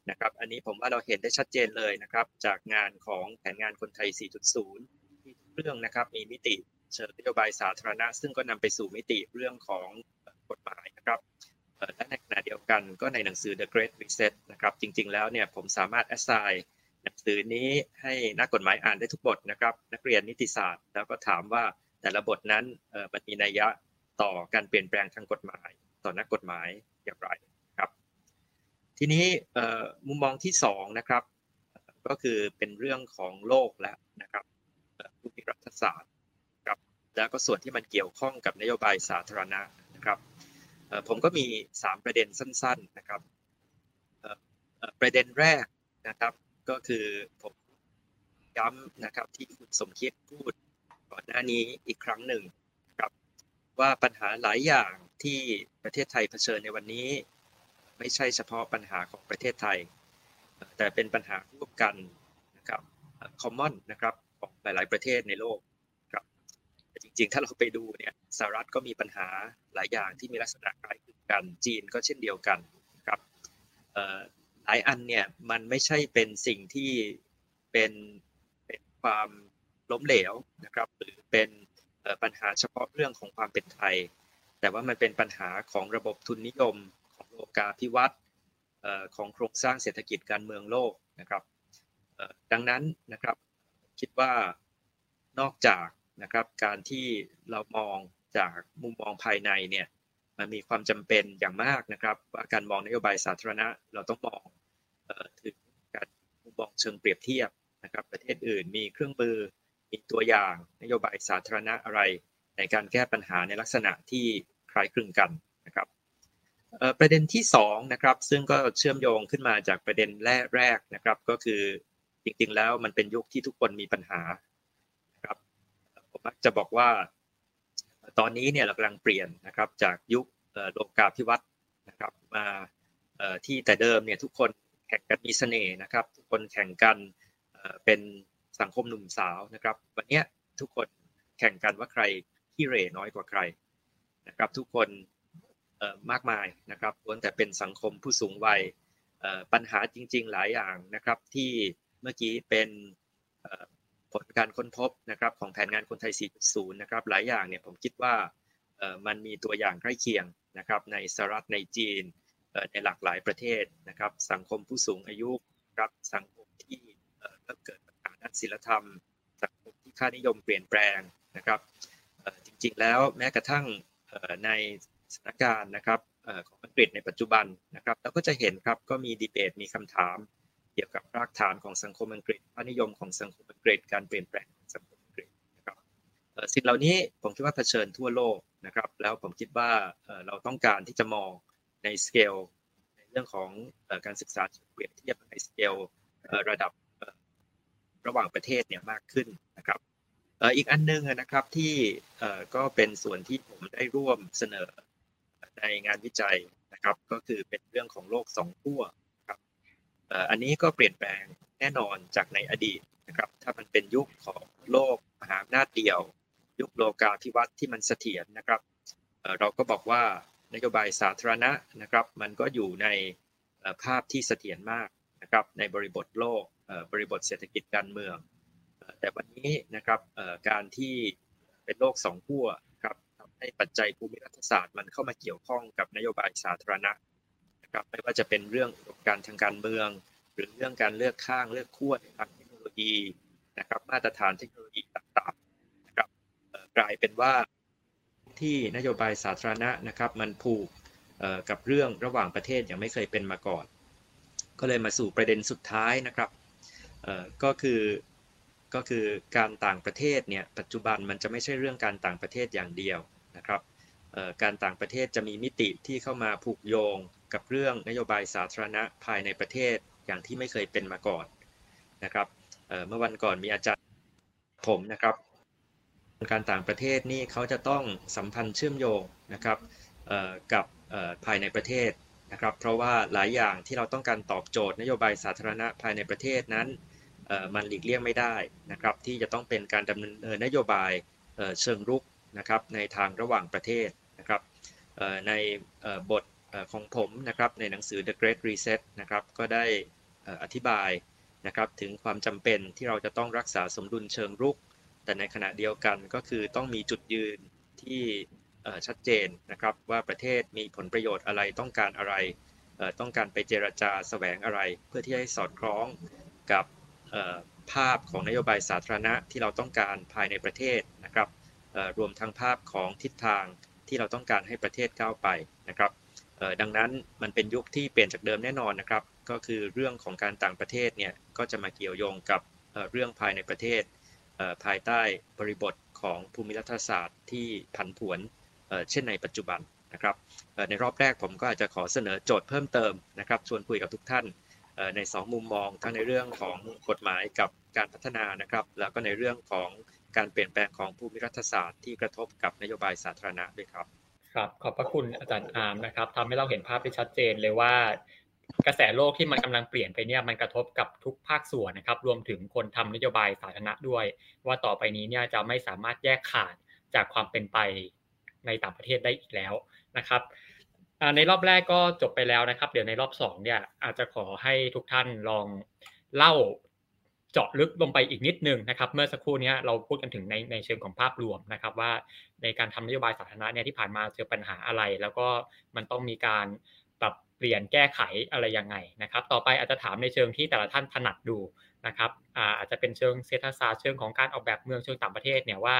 นะครับอันนี้ผมว่าเราเห็นได้ชัดเจนเลยนะครับจากงานของแผนงานคนไทย 4.0 ที่เรื่องนะครับมีมิติเชิงนโยบายสาธารณะ ซึ่งก็นำไปสู่มิติเรื่องของกฎหมายนะครับและในขณะเดียวกันก็ในหนังสือ The Great Reset นะครับจริง ๆ แล้วเนี่ยผมสามารถ assign หนังสือนี้ให้นักกฎหมายอ่านได้ทุกบทนะครับนักเรียนนิติศาสตร์ แล้วก็ถามว่าแต่ละบทนั้นมันมีนัยยะต่อการเปลี่ยนแปลงทางกฎหมาย ต่อนักกฎหมายอย่างไร ทีนี้มุมมองที่สองนะครับ ก็คือเป็นเรื่องของโลกแล้วนะครับภูมิรัฐศาสตร์ครับ แล้วก็ส่วนที่มันเกี่ยวข้องกับนโยบายสาธารณะนะครับผมก็มี 3 ประเด็นสั้น ๆนะครับประเด็นแรกนะครับ ก็คือผมย้ำนะครับที่คุณสมคิดพูดก่อนหน้านี้อีกครั้งหนึ่งครับว่าปัญหาหลายอย่างที่ประเทศไทยเผชิญในวันนี้ ไม่ใช่เฉพาะปัญหาของประเทศไทย แต่เป็นปัญหาร่วมกันนะครับคอมมอนนะครับของหลาย ๆ ประเทศในโลกครับจริง ๆ ถ้าเราไปดูเนี่ยสหรัฐก็มีปัญหาหลายอย่างที่มีลักษณะคล้ายคลึงกันจีนก็เช่นเดียวกันครับหลายอันเนี่ยมันไม่ใช่เป็นสิ่งที่เป็นเป็นความล้มเหลวนะครับ หรือเป็นปัญหาเฉพาะเรื่องของความเป็นไทย แต่ว่ามันเป็นปัญหาของระบบทุนนิยม ขอกาภิวัตน์ของโครงสร้างเศรษฐกิจการเมืองโลกนะครับดังนั้นนะครับคิดว่านอกจากนะครับการที่เรามองจากมุมมองภายในเนี่ยมันมีความจำเป็นอย่างมากนะครับว่าการมองนโยบายสาธารณะเราต้องมองถึงการมุมมองเชิงเปรียบเทียบนะครับประเทศอื่นมีเครื่องมือมีตัวอย่างนโยบายสาธารณะอะไร ในการแก้ปัญหาในลักษณะที่คล้ายคลึงกัน ประเด็นที่2นะครับซึ่งก็เชื่อมโยงขึ้นมาจากประเด็นแรกแรกนะครับ ก็คือจริงๆแล้วมันเป็นยุคที่ทุกคนมีปัญหาครับผมมักจะบอกว่า ตอนนี้เนี่ยเรากำลังเปลี่ยนนะครับจากยุคโลกาภิวัตน์นะครับมาที่แต่เดิมเนี่ยทุกคนแข่งกันมีเสน่ห์นะครับ ทุกคนแข่งกันเป็นสังคมหนุ่มสาวนะครับ วันนี้ทุกคนแข่งกันว่าใครที่เร่น้อยกว่าใครนะครับ ทุกคน มากมายนะครับล้วนแต่เป็นสังคมผู้สูงวัยปัญหาจริง ๆ หลายอย่างนะครับที่เมื่อกี้เป็นผลการค้นพบนะครับของแผนงานคนไทย 4.0 นะครับหลายอย่างเนี่ยผมคิดว่ามันมีตัวอย่างใกล้เคียงนะครับในสหรัฐในจีนในหลากหลายประเทศนะครับสังคมผู้สูงอายุครับสังคมที่เริ่มเกิดปัญหาด้านศิลธรรม สังคมที่ค่านิยมเปลี่ยนแปลงนะครับจริงๆแล้วแม้กระทั่งใน สถานการณ์นะครับของอังกฤษในปัจจุบันนะครับเราก็จะเห็นครับก็มีดีเบตมีคำถาม เกี่ยวกับรากฐานของสังคมอังกฤษค่านิยมของสังคมอังกฤษการเปลี่ยนแปลงของสังคมอังกฤษนะครับสิ่งเหล่านี้ผมคิดว่าเผชิญทั่วโลกนะครับแล้วผมคิดว่าเราต้องการที่จะมองในสเกลในเรื่องของการศึกษาเปรียบเทียบในสเกลระดับระหว่างประเทศเนี่ยมากขึ้นนะครับอีกอันนึงนะครับที่ก็เป็นส่วนที่ผมได้ร่วมเสนอ ในงานวิจัยนะครับ ก็คือเป็นเรื่องของโลกสองขั้วครับอันนี้ก็เปลี่ยนแปลงแน่นอนจากในอดีตนะครับ ถ้ามันเป็นยุคของโลกมหาอำนาจเดียว ยุคโลกาภิวัตน์ที่มันเสถียรนะครับเราก็บอกว่านโยบายสาธารณะนะครับ มันก็อยู่ในภาพที่เสถียรมากนะครับ ในบริบทโลกบริบทเศรษฐกิจการเมือง แต่วันนี้นะครับการที่เป็นโลกสองขั้ว ให้ปัจจัยภูมิรัฐศาสตร์มันเข้ามาเกี่ยวข้องกับนโยบายสาธารณะนะครับไม่ว่าจะเป็นเรื่องการทางการเมือง หรือเรื่องการเลือกข้างเลือกขั้วในทางเทคโนโลยีนะครับมาตรฐานเทคโนโลยีต่างๆนะครับกลายเป็นว่าที่นโยบายสาธารณะนะครับมันผูกกับเรื่องระหว่างประเทศอย่างไม่เคยเป็นมาก่อน ก็เลยมาสู่ประเด็นสุดท้ายนะครับก็คือก็คือการต่างประเทศเนี่ยปัจจุบันมันจะไม่ใช่เรื่องการต่างประเทศอย่างเดียว นะครับการต่างประเทศจะมีมิติที่เข้ามาผูกโยงกับเรื่องนโยบายสาธารณะภายในประเทศอย่างที่ไม่เคยเป็นมาก่อนนะครับเมื่อวันก่อนมีอาจารย์ผมนะครับ การต่างประเทศนี่เขาจะต้องสัมพันธ์เชื่อมโยงนะครับกับภายในประเทศนะครับ เพราะว่าหลายอย่างที่เราต้องการตอบโจทย์นโยบายสาธารณะภายในประเทศนั้นมันหลีกเลี่ยงไม่ได้นะครับ ที่จะต้องเป็นการดำเนินนโยบายเชิงรุก นะครับในทางระหว่างประเทศนะครับในบทของผมนะครับในหนังสือ The Great Reset นะครับก็ได้อธิบายนะครับถึงความจำเป็นที่เราจะต้องรักษาสมดุลเชิงรุก แต่ในขณะเดียวกันก็คือต้องมีจุดยืนที่ชัดเจนนะครับว่าประเทศมีผลประโยชน์อะไรต้องการอะไร ต้องการไปเจรจาสแสวงอะไร เพื่อที่ให้สอดคล้องกับภาพของนโยบายสาธารณะที่เราต้องการภายในประเทศนะครับ รวมทั้งภาพของทิศทางที่เราต้องการให้ประเทศก้าวไปนะครับดังนั้นมันเป็นยุคที่เปลี่ยนจากเดิมแน่นอนนะครับ ก็คือเรื่องของการต่างประเทศเนี่ยก็จะมาเกี่ยวโยงกับเรื่องภายในประเทศภายใต้บริบทของภูมิรัฐศาสตร์ที่ผันผวนเช่นในปัจจุบันนะครับในรอบแรกผมก็อาจจะขอเสนอโจทย์เพิ่มเติมนะครับชวนคุยกับทุกท่านในสองมุมมองทั้งในเรื่องของกฎหมายกับการพัฒนานะครับ แล้วก็ในเรื่องของ การเปลี่ยนแปลงของภูมิรัฐศาสตร์ที่กระทบกับนโยบายสาธารณะด้วยครับ ครับขอบพระคุณอาจารย์อาร์มนะครับทำให้เราเห็นภาพได้ชัดเจนเลยว่ากระแสโลกที่มันกำลังเปลี่ยนไปเนี่ยมันกระทบกับทุกภาคส่วนนะครับ รวมถึงคนทำนโยบายสาธารณะด้วย ว่าต่อไปนี้เนี่ยจะไม่สามารถแยกขาดจากความเป็นไปในต่างประเทศได้อีกแล้วนะครับในรอบแรกก็จบไปแล้วนะครับ เดี๋ยวในรอบสองเนี่ยอาจจะขอให้ทุกท่านลองเล่า เจาะลึกลงไปอีกนิดนึงนะครับ เมื่อสักครู่นี้เราพูดกันถึงในในเชิงของภาพรวมนะครับ ว่าในการทำนโยบายสาธารณะเนี่ยที่ผ่านมาเจอปัญหาอะไร แล้วก็มันต้องมีการปรับเปลี่ยนแก้ไขอะไรยังไงนะครับ ต่อไปอาจจะถามในเชิงที่แต่ละท่านถนัดดูนะครับอาจจะเป็นเชิงเศรษฐศาสตร์เชิงของการออกแบบเมืองเชิงต่างประเทศเนี่ยว่า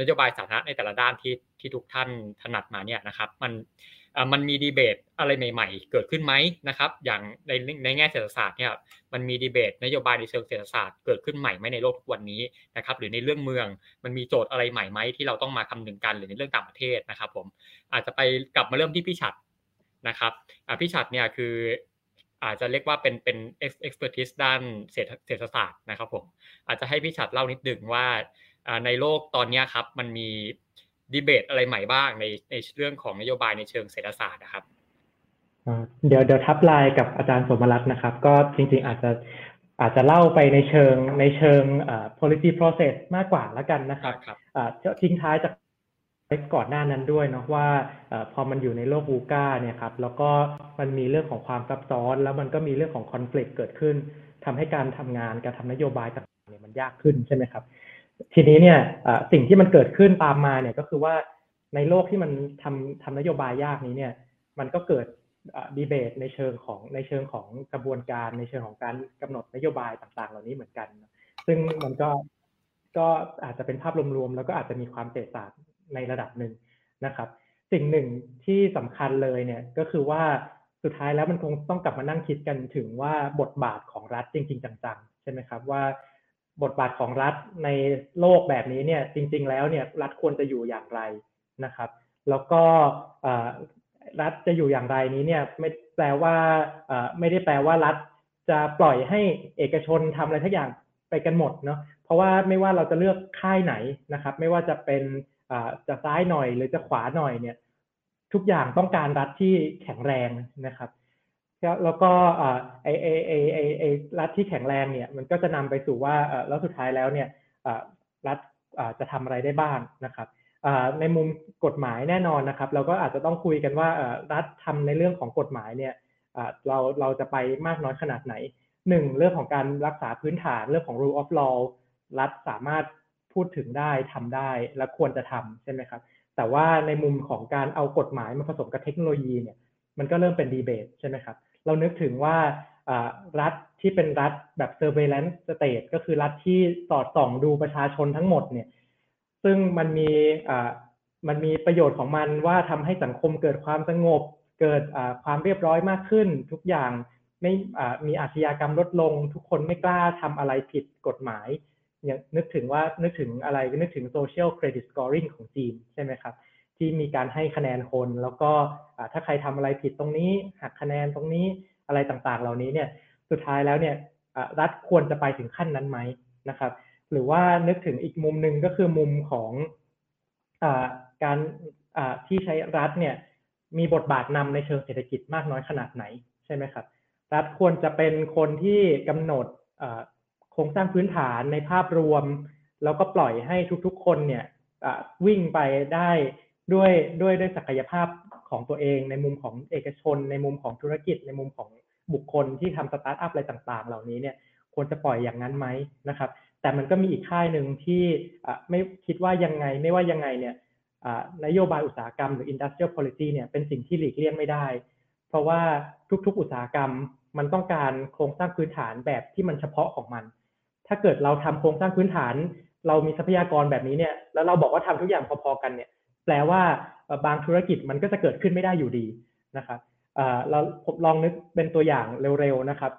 นโยบายสาธารณะในแต่ละด้านที่ที่ทุกท่านถนัดมาเนี่ยนะครับ มัน มันมีดีเบตอะไรใหม่ ๆ เกิดขึ้นไหมนะครับ อย่างในในแง่เศรษฐศาสตร์เนี่ยมันมีดีเบตนโยบายในเชิงเศรษฐศาสตร์เกิดขึ้นใหม่ไหมในโลกทุกวันนี้นะครับ หรือในเรื่องเมืองมันมีโจทย์อะไรใหม่ไหมที่เราต้องมาคำนึงกันหรือในเรื่องต่างประเทศนะครับ ผมอาจจะไปกลับมาเริ่มที่พี่ฉัดนะครับพี่ฉัดเนี่ยคืออาจจะเรียกว่าเป็นเป็น expertise ด้านเศรษฐศาสตร์นะครับผมอาจจะให้พี่ฉัดเล่านิดหนึ่งว่าในโลกตอนนี้ครับมันมี ดีเบตอะไรใหม่บ้างในในเรื่องของนโยบายในเชิงเศรษฐศาสตร์นะครับเดี๋ยวเดี๋ยวทับลายกับอาจารย์สมรัตน์นะครับ ก็จริง ๆ อาจจะอาจจะเล่าไปในเชิงในเชิง policy process มากกว่าแล้วกันนะครับทิ้งท้ายจากก่อนหน้านั้นด้วยเนาะว่าพอมันอยู่ในโลกวูก้าเนี่ยครับแล้วก็มันมีเรื่องของความซับซ้อน แล้วมันก็มีเรื่องของคอน FLICT เกิดขึ้นทำให้การทำงานการทำนโยบายต่างๆเนี่ยมันยากขึ้นใช่ไหมครับ ทีนี้เนี่ยสิ่งที่มันเกิดขึ้นตามมาเนี่ยก็คือว่าในโลกที่มันทำทำนโยบายยากนี้เนี่ยมันก็เกิดดีเบตในเชิงของในเชิงของกระบวนการในเชิงของการกำหนดนโยบายต่างๆ เหล่านี้เหมือนกัน ซึ่งมันก็ก็อาจจะเป็นภาพรวมๆแล้วก็อาจจะมีความแตกต่าในระดับหนึ่งนะครับ สิ่งหนึ่งที่สำคัญเลยเนี่ยก็คือว่าสุดท้ายแล้วมันคงต้องกลับมานั่งคิดกันถึงว่าบทบาทของรัฐจริง ๆ จังๆ ใช่ไหมครับว่า บทบาทของรัฐในโลกแบบนี้เนี่ยจริง ๆ แล้วเนี่ยรัฐควรจะอยู่อย่างไรนะครับ แล้วก็รัฐจะอยู่อย่างไรนี้เนี่ยไม่แปลว่าไม่ได้แปลว่ารัฐจะปล่อยให้เอกชนทำอะไรทุกอย่างไปกันหมดเนาะเพราะว่าไม่ว่าเราจะเลือกค่ายไหนนะครับ ไม่ว่าจะเป็นจะซ้ายหน่อยหรือจะขวาหน่อยเนี่ยทุกอย่างต้องการรัฐที่แข็งแรงนะครับ แล้วก็ไอไอไอไอไอรัฐที่แข็งแรงเนี่ยมันก็จะนำไปสู่ว่าแล้วสุดท้ายแล้วเนี่ยรัฐจะทำอะไรได้บ้างนะครับในมุมกฎหมายแน่นอนนะครับ เราก็อาจจะต้องคุยกันว่ารัฐทำในเรื่องของกฎหมายเนี่ยเราเราจะไปมากน้อยขนาดไหนหนึ่งเรื่องของการรักษาพื้นฐานเรื่องของ rule of law รัฐสามารถพูดถึงได้ทำได้และควรจะทำใช่ไหมครับ แต่ว่าในมุมของการเอากฎหมายมาผสมกับเทคโนโลยีเนี่ยมันก็เริ่มเป็นดีเบตใช่ไหมครับ เรานึกถึงว่ารัฐที่เป็นรัฐแบบ surveillance state ก็คือรัฐที่สอดส่องดูประชาชนทั้งหมดเนี่ย ซึ่งมันมีมันมีประโยชน์ของมันว่าทำให้สังคมเกิดความสงบ เกิดความเรียบร้อยมากขึ้น ทุกอย่างไม่มีอาชญากรรมลดลง ทุกคนไม่กล้าทำอะไรผิดกฎหมายอย่างนึกถึงว่านึกถึงอะไรก็นึกถึง social credit scoring ของจีนใช่ไหมครับ ที่มีการให้คะแนนคน แล้วก็ถ้าใครทำอะไรผิดตรงนี้หักคะแนนตรงนี้อะไรต่างๆ เหล่านี้เนี่ยสุดท้ายแล้วเนี่ยรัฐควรจะไปถึงขั้นนั้นไหมนะครับ หรือว่านึกถึงอีกมุมหนึ่งก็คือมุมของอการที่ใช้รัฐเนี่ยมีบทบาทนำในเชิงเศรษฐกิจมากน้อยขนาดไหนใช่ไหมครับ รัฐควรจะเป็นคนที่กำหนดโครงสร้างพื้นฐานในภาพรวม แล้วก็ปล่อยให้ทุกๆ คนเนี่ยวิ่งไปได้ ด้วยด้วยด้วยศักยภาพของตัวเอง ในมุมของเอกชน ในมุมของธุรกิจ ในมุมของบุคคลที่ทำสตาร์ทอัพอะไรต่างๆ เหล่านี้เนี่ยควรจะปล่อยอย่างนั้นไหมนะครับ แต่มันก็มีอีกค่ายหนึ่งที่ไม่คิดว่ายังไงไม่ว่ายังไงเนี่ยนโยบายอุตสาหกรรมหรือ industrial policy เนี่ยเป็นสิ่งที่หลีกเลี่ยงไม่ได้ เพราะว่าทุกๆ อุตสาหกรรมมันต้องการโครงสร้างพื้นฐานแบบที่มันเฉพาะของมัน ถ้าเกิดเราทำโครงสร้างพื้นฐาน เรามีทรัพยากรแบบนี้เนี่ยแล้วเราบอกว่าทำทุกอย่างพอๆกันเนี่ย แปลว่าบางธุรกิจมันก็จะเกิดขึ้นไม่ได้อยู่ดีนะครับเราผมลองนึกเป็นตัวอย่างเร็วๆนะครับ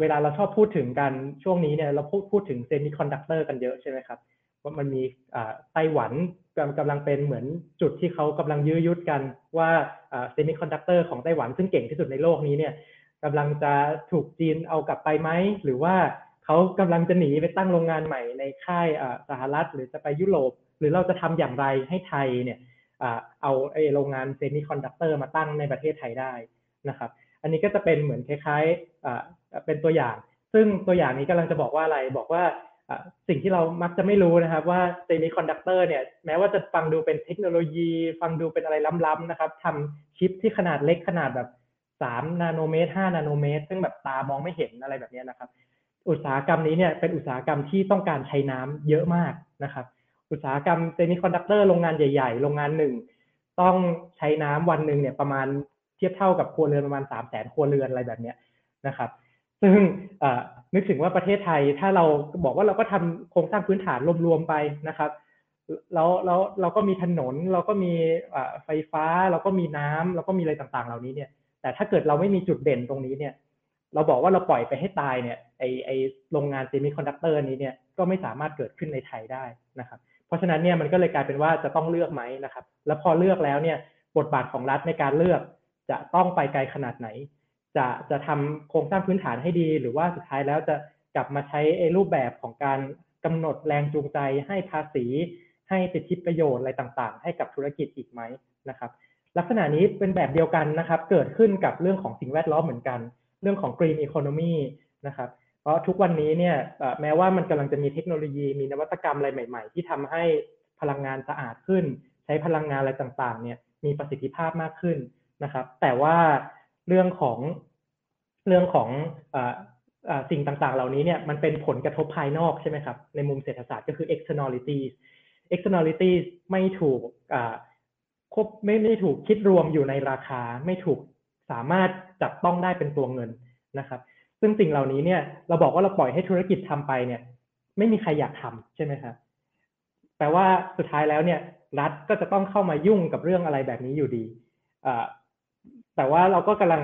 เวลาเราชอบพูดถึงกันช่วงนี้เนี่ยเราพูดพูดถึงเซมิคอนดักเตอร์กันเยอะใช่ไหมครับว่ามันมีไต้หวันกำลังเป็นเหมือนจุดที่เขากำลังยื้อยุดกันว่าเซมิคอนดักเตอร์ของไต้หวันซึ่งเก่งที่สุดในโลกนี้เนี่ยกำลังจะถูกจีนเอากลับไปไหม หรือว่าเขากำลังจะหนีไปตั้งโรงงานใหม่ในค่ายสหรัฐ หรือจะไปยุโรป หรือเราจะทำอย่างไรให้ไทยเนี่ยเอาไอโรงงานเซมิคอนดักเตอร์มาตั้งในประเทศไทยได้นะครับ อันนี้ก็จะเป็นเหมือนคล้ายๆเป็นตัวอย่าง ซึ่งตัวอย่างนี้กำลังจะบอกว่าอะไรบอกว่าสิ่งที่เรามักจะไม่รู้นะครับว่าเซมิคอนดักเตอร์เนี่ยแม้ว่าจะฟังดูเป็นเทคโนโลยี ฟังดูเป็นอะไรล้ำๆนะครับทำชิปที่ขนาดเล็กขนาดแบบ3นาโนเมตร5นาโนเมตร ซึ่งแบบตามองไม่เห็นอะไรแบบนี้นะครับ อุตสาหกรรมนี้เนี่ยเป็นอุตสาหกรรมที่ต้องการใช้น้ำเยอะมากนะครับ อุตสาหกรรมเซมิคอนดักเตอร์โรงงานใหญ่ๆ โรงงานหนึ่ง ต้องใช้น้ำวันหนึ่งเนี่ยประมาณเทียบเท่ากับครัวเรือนประมาณ3 0 0แสนครัวเรือนอะไรแบบเนี้ยนะครับซึ่งนึกถึงว่าประเทศไทยถ้าเราบอกว่าเราก็ทำโครงสร้างพื้นฐานรวมๆไปนะครับแล้วแล้วเราก็มีถนนเราก็มีไฟฟ้าเราก็มีน้ำเราก็มีอะไรต่างๆ เหล่านี้เนี่ย แต่ถ้าเกิดเราไม่มีจุดเด่นตรงนี้เนี่ย เราบอกว่าเราปล่อยไปให้ตายเนี่ยไอไอโรงงานเซมิคอนดักเตอร์นี้เนี่ยก็ไม่สามารถเกิดขึ้นในไทยได้นะครับ เพราะฉะนั้นเนี่ยมันก็เลยกลายเป็นว่าจะต้องเลือกไหมนะครับ แล้วพอเลือกแล้วเนี่ยบทบาทของรัฐในการเลือก จะต้องไปไกลขนาดไหน จะจะทำโครงสร้างพื้นฐานให้ดี หรือว่าสุดท้ายแล้วจะกลับมาใช้รูปแบบของการกำหนดแรงจูงใจให้ภาษี ให้สิทธิประโยชน์อะไรต่างๆ ให้กับธุรกิจอีกไหมนะครับลักษณะนี้เป็นแบบเดียวกันนะครับ เกิดขึ้นกับเรื่องของสิ่งแวดล้อมเหมือนกัน เรื่องของ green economy นะครับ เพราะทุกวันนี้เนี่ยแม้ว่ามันกำลังจะมีเทคโนโลยีมีนวัตกรรมอะไรใหม่ ๆ ที่ทำให้พลังงานสะอาดขึ้น ใช้พลังงานอะไรต่างๆ เนี่ยมีประสิทธิภาพมากขึ้นนะครับ แต่ว่าเรื่องของเรื่องของอสิ่งต่างๆ เหล่านี้เนี่ยมันเป็นผลกระทบภายนอกใช่ไหมครับ ในมุมเศรษฐศาสตร์ก็คือ externalities externalities ไม่ถูกครบไม่ไม่ถูกคิดรวมอยู่ในราคา ไม่ถูกสามารถจับต้องได้เป็นตัวเงินนะครับ ซึ่งสิ่งเหล่านี้เนี่ยเราบอกว่าเราปล่อยให้ธุรกิจทำไปเนี่ยไม่มีใครอยากทำใช่ไหมครับแปลว่าสุดท้ายแล้วเนี่ยรัฐก็จะต้องเข้ามายุ่งกับเรื่องอะไรแบบนี้อยู่ดีแต่ว่าเราก็กำลัง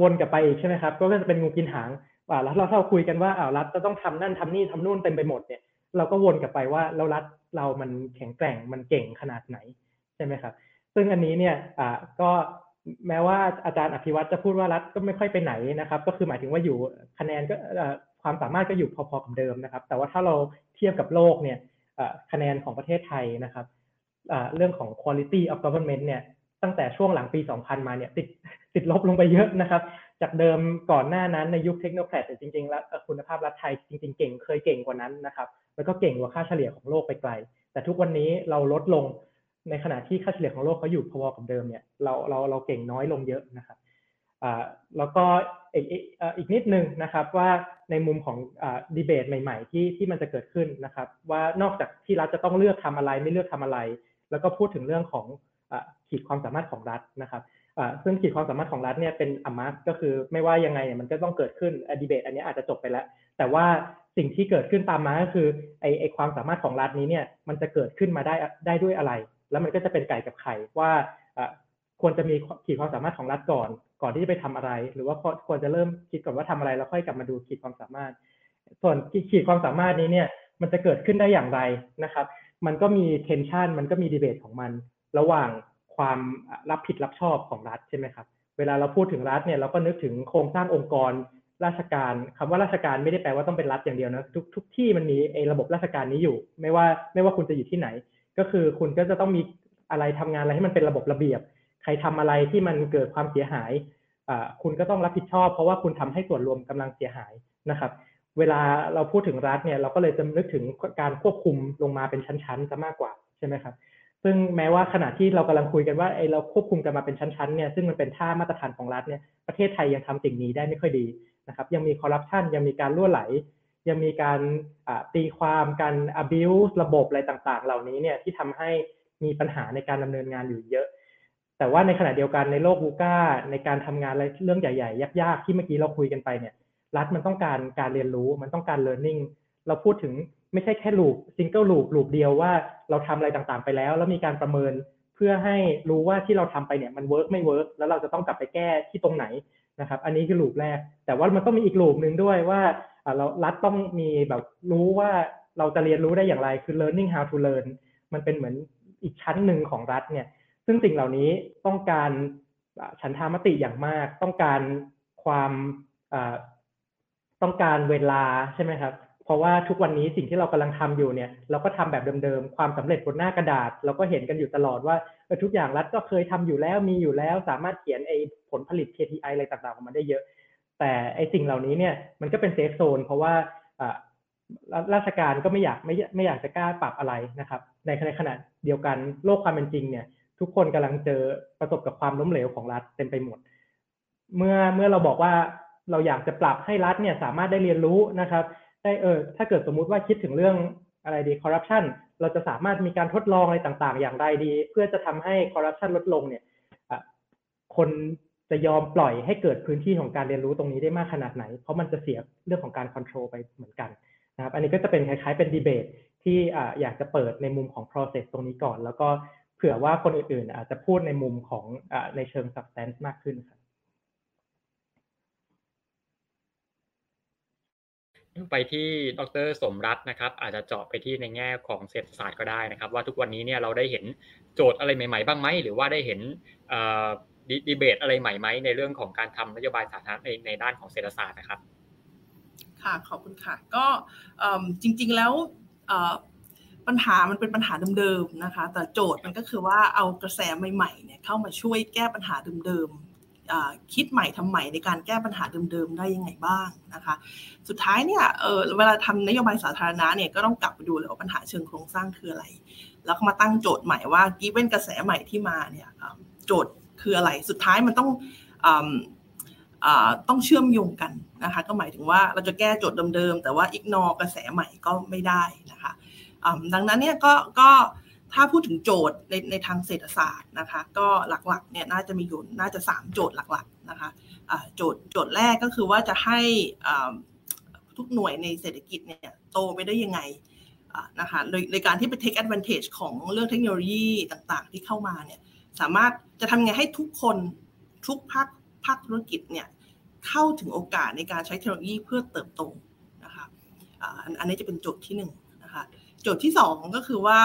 วนกลับไปอีกใช่ไหมครับก็จะเป็นงูกินหางแล้วเราเราคุยกันว่าอ้าวรัฐจะต้องทำนั่นทำนี่ทำนู่นเต็มไปหมดเนี่ยเราก็วนกลับไปว่าเรารัฐเรามันแข็งแกร่งมันเก่งขนาดไหนใช่ไหมครับ ซึ่งอันนี้เนี่ยก็ แม้ว่าอาจารย์อภิวัตจะพูดว่ารัฐก็ไม่ค่อยไปไหนนะครับ ก็คือหมายถึงว่าอยู่คะแนนก็ความสามารถก็อยู่พอๆกับเดิมนะครับ แต่ว่าถ้าเราเทียบกับโลกเนี่ยคะแนนของประเทศไทยนะครับเรื่องของ quality of government เนี่ยตั้งแต่ช่วงหลังปี 2000 มาเนี่ยติดติดลบลงไปเยอะนะครับ จากเดิมก่อนหน้านั้นในยุคเทคโนแครดจริงๆ แล้วคุณภาพรัฐไทยจริง ๆ เก่งเคยเก่งกว่านั้นนะครับ แล้วก็เก่งกว่าค่าเฉลี่ยของโลกไปไกล แต่ทุกวันนี้เราลดลง ในขณะที่ค่าเฉลี่ยของโลกเขาอยู่พอๆกับเดิมเนี่ยเราเราเราเก่งน้อยลงเยอะนะครับอ่าแล้วก็อีกอีกนิดนึงนะครับว่าในมุมของอ่าดีเบตใหม่ ๆ ที่ที่มันจะเกิดขึ้นนะครับ ว่านอกจากที่รัฐจะต้องเลือกทำอะไรไม่เลือกทำอะไร แล้วก็พูดถึงเรื่องของอขีดความสามารถของรัฐนะครับซึ่งขีดความสามารถของรัฐเนี่ยเป็นอมัสก็คือไม่ว่ายังไงเนี่ยมันก็ต้องเกิดขึ้นดีเบตอันนี้อาจจะจบไปแล้ว แต่ว่าสิ่งที่เกิดขึ้นตามมาก็คือไอไอความสามารถของรัฐนี้เนี่ยมันจะเกิดขึ้นมาได้ได้ด้วยอะไร แล้วมันก็จะเป็นไก่กับไข่ว่าควรจะมีขีดความสามารถของรัฐก่อน ก่อนที่จะไปทำอะไร หรือว่าควรจะเริ่มคิดก่อนว่าทำอะไรแล้วค่อยกลับมาดูขีดความสามารถ ส่วนขีดความสามารถนี้เนี่ยมันจะเกิดขึ้นได้อย่างไรนะครับ มันก็มีเทนชันมันก็มีดีเบตของมัน ระหว่างความรับผิดรับชอบของรัฐใช่ไหมครับ เวลาเราพูดถึงรัฐเนี่ยเราก็นึกถึงโครงสร้างองค์กรราชการคำว่าราชการไม่ได้แปลว่าต้องเป็นรัฐอย่างเดียวนะทุกทุกที่มันมีไอ้ระบบราชการนี้อยู่ ไม่ว่าไม่ว่าคุณจะอยู่ที่ไหน ก็คือคุณก็จะต้องมีอะไรทำงานอะไรให้มันเป็นระบบระเบียบ ใครทำอะไรที่มันเกิดความเสียหายคุณก็ต้องรับผิดชอบ เพราะว่าคุณทำให้ส่วนรวมกำลังเสียหายนะครับ เวลาเราพูดถึงรัฐเนี่ยเราก็เลยจะนึกถึงการควบคุมลงมาเป็นชั้นๆจะมากกว่าใช่ไหมครับซึ่งแม้ว่าขณะที่เรากำลังคุยกันว่าไอเราควบคุมกันมาเป็นชั้นๆเนี่ยซึ่งมันเป็นท่ามาตรฐานของรัฐเนี่ยประเทศไทยยังทำสิ่งนี้ได้ไม่ค่อยดีนะครับยังมีคอร์รัปชันยังมีการล่วไหล ยังมีการตีความการ abuse ระบบอะไรต่างๆ เหล่านี้เนี่ยที่ทำให้มีปัญหาในการดำเนินงานอยู่เยอะ แต่ว่าในขณะเดียวกันในโลกวูก้าในการทำงานอะไรเรื่องใหญ่ๆ ยากๆ ที่เมื่อกี้เราคุยกันไปเนี่ยรัฐมันต้องการการเรียนรู้มันต้องการ learning เราพูดถึงไม่ใช่แค่ loop single loop loop เดียวว่าเราทำอะไรต่างๆไปแล้ว แล้วมีการประเมินเพื่อให้รู้ว่าที่เราทำไปเนี่ยมัน work ไม่ work แล้วเราจะต้องกลับไปแก้ที่ตรงไหนนะครับ อันนี้คือ loop แรก แต่ว่ามันต้องมีอีก loop หนึ่งด้วยว่า เรารัฐต้องมีแบบรู้ว่าเราจะเรียนรู้ได้อย่างไรคือ learning how to learn มันเป็นเหมือนอีกชั้นหนึ่งของรัฐเนี่ย ซึ่งสิ่งเหล่านี้ต้องการฉันทามติอย่างมาก ต้องการความต้องการเวลาใช่ไหมครับ เพราะว่าทุกวันนี้สิ่งที่เรากำลังทำอยู่เนี่ย เราก็ทำแบบเดิมๆ ความสำเร็จบนหน้ากระดาษ เราก็เห็นกันอยู่ตลอดว่าทุกอย่างรัฐก็เคยทำอยู่แล้วมีอยู่แล้ว สามารถเขียนไอ้ผลผลิต KPI อะไรต่างๆออกมาได้เยอะ แต่ไอ้สิ่งเหล่านี้เนี่ยมันก็เป็นเซฟโซนเพราะว่าราชการก็ไม่อยากไม่ไม่อยากจะกล้าปรับอะไรนะครับ ในขณะเดียวกันโลกความเป็นจริงเนี่ย ทุกคนกำลังเจอประสบกับความล้มเหลวของรัฐเต็มไปหมด เมื่อเมื่อเราบอกว่าเราอยากจะปรับให้รัฐเนี่ยสามารถได้เรียนรู้นะครับได้เออถ้าเกิดสมมุติว่าคิดถึงเรื่องอะไรดีคอร์รัปชันเราจะสามารถมีการทดลองอะไรต่างๆ อย่างไรดี เพื่อจะทำให้คอร์รัปชันลดลงเนี่ยคน จะยอมปล่อยให้เกิดพื้นที่ของการเรียนรู้ตรงนี้ได้มากขนาดไหน เพราะมันจะเสียเรื่องของการควบคุมไปเหมือนกันนะครับอันนี้ก็จะเป็นคล้ายๆเป็นดีเบตที่อยากจะเปิดในมุมของ process ตรงนี้ก่อน แล้วก็เผื่อว่าคนอื่นๆ อาจจะพูดในมุมของอในเชิง substance มากขึ้นครับไปที่ดรสมรัตน์นะครับ อาจจะเจาะไปที่ในแง่ของเศรษฐศาสตร์ก็ได้นะครับ ว่าทุกวันนี้เนี่ยเราได้เห็นโจทย์อะไรใหม่ๆ บ้างไหมหรือว่าได้เห็น ดีเบตอะไรใหม่ไหมในเรื่องของการทำนโยบายสาธารณะในในด้านของเศรษฐศาสตร์นะครับ ค่ะขอบคุณค่ะ ก็จริง ๆแล้วปัญหามันเป็นปัญหาเดิมๆนะคะ แต่โจทย์มันก็คือว่าเอากระแสใหม่ๆเนี่ยเข้ามาช่วยแก้ปัญหาเดิมๆคิดใหม่ทำใหม่ในการแก้ปัญหาเดิมๆได้ยังไงบ้างนะคะ สุดท้ายเนี่ยเเวลาทำนโยบายสาธารณะเนี่ยก็ต้องกลับไปดูเลยว่าปัญหาเชิงโครงสร้างคืออะไร แล้วก็มาตั้งโจทย์ใหม่ว่ากีเว้นกระแสใหม่ที่มาเนี่ยโจทย์ คืออะไรสุดท้ายมันต้องต้องเชื่อมโยงกันนะคะ ก็หมายถึงว่าเราจะแก้โจทย์เดิมๆแต่ว่าอิกนอกระแสใหม่ก็ไม่ได้นะคะดังนั้นเนี่ยก็ก็ถ้าพูดถึงโจทย์ในในทางเศรษฐศาสตร์นะคะ ก็หลักๆเนี่ยน่าจะมีอยู่น่าจะ 3 โจทย์หลักๆนะคะโจทย์โจทย์แรกก็คือว่าจะให้ทุกหน่วยในเศรษฐกิจเนี่ยโตไปได้ยังไงนะคะโดยในการที่ไป take advantage ของเรื่องเทคโนโลยีต่างๆ ที่เข้ามาเนี่ย สามารถจะทำไงให้ทุกคนทุกภาคภาคธุรกิจเนี่ยเข้าถึงโอกาสในการใช้เทคโนโลยีเพื่อเติบโตนะคะอันนี้จะเป็นโจทย์ที่1 นะคะโจทย์ที่ 2 ก็คือว่า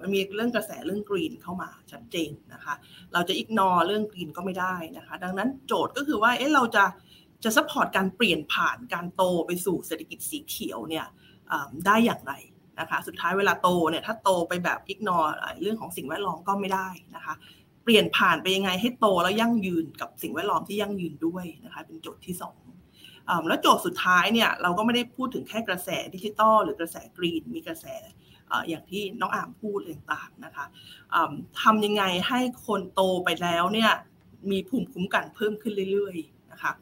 มันมีเรื่องกระแสเรื่อง green เข้ามาชัดเจนนะคะเราจะ ignore เรื่อง green ก็ไม่ได้นะคะดังนั้นโจทย์ก็คือว่าเอ๊ะเราจะจะ support การเปลี่ยนผ่านการโตไปสู่เศรษฐกิจสีเขียวเนี่ยได้อย่างไร นะคะ สุดท้ายเวลาโตเนี่ยถ้าโตไปแบบอิกนอเรื่องของสิ่งแวดล้อมก็ไม่ได้นะคะ เปลี่ยนผ่านไปยังไงให้โตแล้วยั่งยืนกับสิ่งแวดล้อมที่ยั่งยืนด้วยนะคะ เป็นโจทย์ที่2แล้วโจทย์สุดท้ายเนี่ยเราก็ไม่ได้พูดถึงแค่กระแสดิจิตอลหรือกระแสกรีนมีกระแสอย่างที่น้องอามพูดต่างๆนะคะทำยังไงให้คนโตไปแล้วเนี่ยมีภูมิคุ้มกันเพิ่มขึ้นเรื่อยๆนะคะ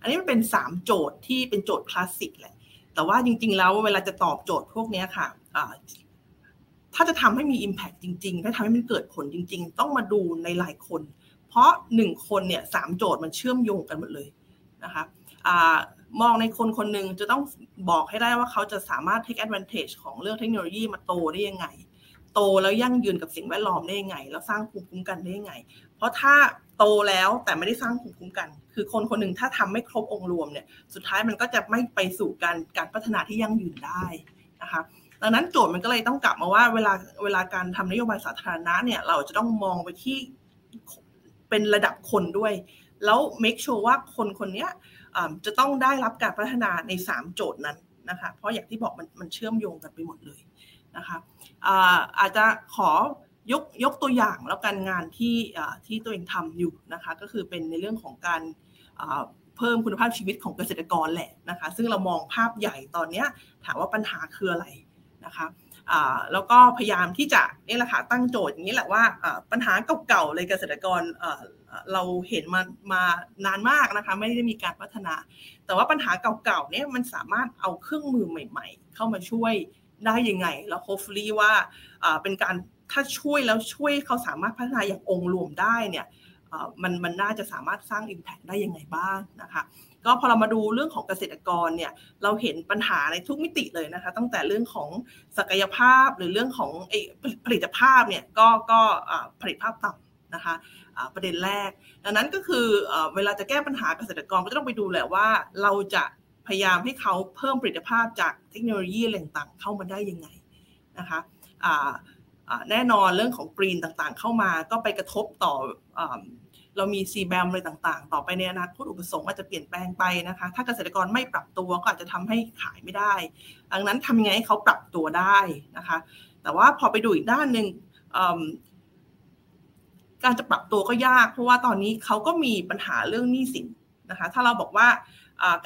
อันนี้มันเป็น 3 โจทย์ที่เป็นโจทย์คลาสสิกแหละแต่ว่าจริงๆแล้วเวลาจะตอบโจทย์พวกนี้ค่ะ ถ้าจะทำให้มี Impact จริงๆ ถ้าทำให้มันเกิดผลจริง ๆ ต้องมาดูในหลายคน เพราะหนึ่งคนเนี่ยสามโจทย์มันเชื่อมโยงกันหมดเลยนะคะมองในคนคนหนึ่งจะต้องบอกให้ได้ว่าเขาจะสามารถ take advantage ของเรื่องเทคโนโลยีมาโตได้ยังไง โตแล้วยั่งยืนกับสิ่งแวดล้อมได้ยังไง แล้วสร้างภูมิคุ้มกันได้ยังไง เพราะถ้าโตแล้วแต่ไม่ได้สร้างภูมิคุ้มกัน คือคนคนหนึ่งถ้าทำไม่ครบองค์รวมเนี่ย สุดท้ายมันก็จะไม่ไปสู่การการพัฒนาที่ยั่งยืนได้นะคะ ดังนั้นโจทย์มันก็เลยต้องกลับมาว่าเวลาเวลาการทำนโยบายสาธารณะเนี่ยเราจะต้องมองไปที่เป็นระดับคนด้วย แล้ว make sure ว่าคนคนนี้จะต้องได้รับการพัฒนาใน 3 โจทย์นั้นนะคะเพราะอย่างที่บอกมันมันเชื่อมโยงกันไปหมดเลยนะคะอาจจะขอยกยกตัวอย่างแล้วกันงานที่ที่ตัวเองทำอยู่นะคะก็คือเป็นในเรื่องของการเพิ่มคุณภาพชีวิตของเกษตรกรแหละนะคะซึ่งเรามองภาพใหญ่ตอนนี้ถามว่าปัญหาคืออะไร นะคะแล้วก็พยายามที่จะนี่แหละค่ะตั้งโจทย์อย่างนี้แหละว่าปัญหาเก่าๆเลยเกษตรกรเราเห็นมามานานมากนะคะไม่ได้มีการพัฒนา แต่ว่าปัญหาเก่าๆเนี่ยมันสามารถเอาเครื่องมือใหม่ ๆ เข้ามาช่วยได้ยังไง แล้ว hopefully ว่าเป็นการถ้าช่วยแล้วช่วยเขาสามารถพัฒนาอย่างองค์รวมได้เนี่ยมันมันน่าจะสามารถสร้าง Impact ได้ยังไงบ้างนะคะ ก็พอเรามาดูเรื่องของเกษตรกรเนี่ยเราเห็นปัญหาในทุกมิติเลยนะคะ ตั้งแต่เรื่องของศักยภาพหรือเรื่องของผลิตภาพเนี่ยก็ก็ผลิตภาพต่ำนะคะประเด็นแรก ดังนั้นก็คือเวลาจะแก้ปัญหาเกษตรกรก็ต้องไปดูแหละว่าเราจะพยายามให้เขาเพิ่มผลิตภาพจากเทคโนโลยีอะไรต่างๆ เข้ามาได้ยังไงนะคะแน่นอนเรื่องของกรีนต่างๆ เข้ามาก็ไปกระทบต่อ เรามีซีแบมอะไรต่างๆ ต่อไปในอนาคตอุปสงค์อาจจะเปลี่ยนแปลงไปนะคะ ถ้าเกษตรกรไม่ปรับตัวก็อาจจะทำให้ขายไม่ได้ ดังนั้นทำยังไงให้เขาปรับตัวได้นะคะ แต่ว่าพอไปดูอีกด้านหนึ่งการจะปรับตัวก็ยาก เพราะว่าตอนนี้เขาก็มีปัญหาเรื่องหนี้สินนะคะ ถ้าเราบอกว่า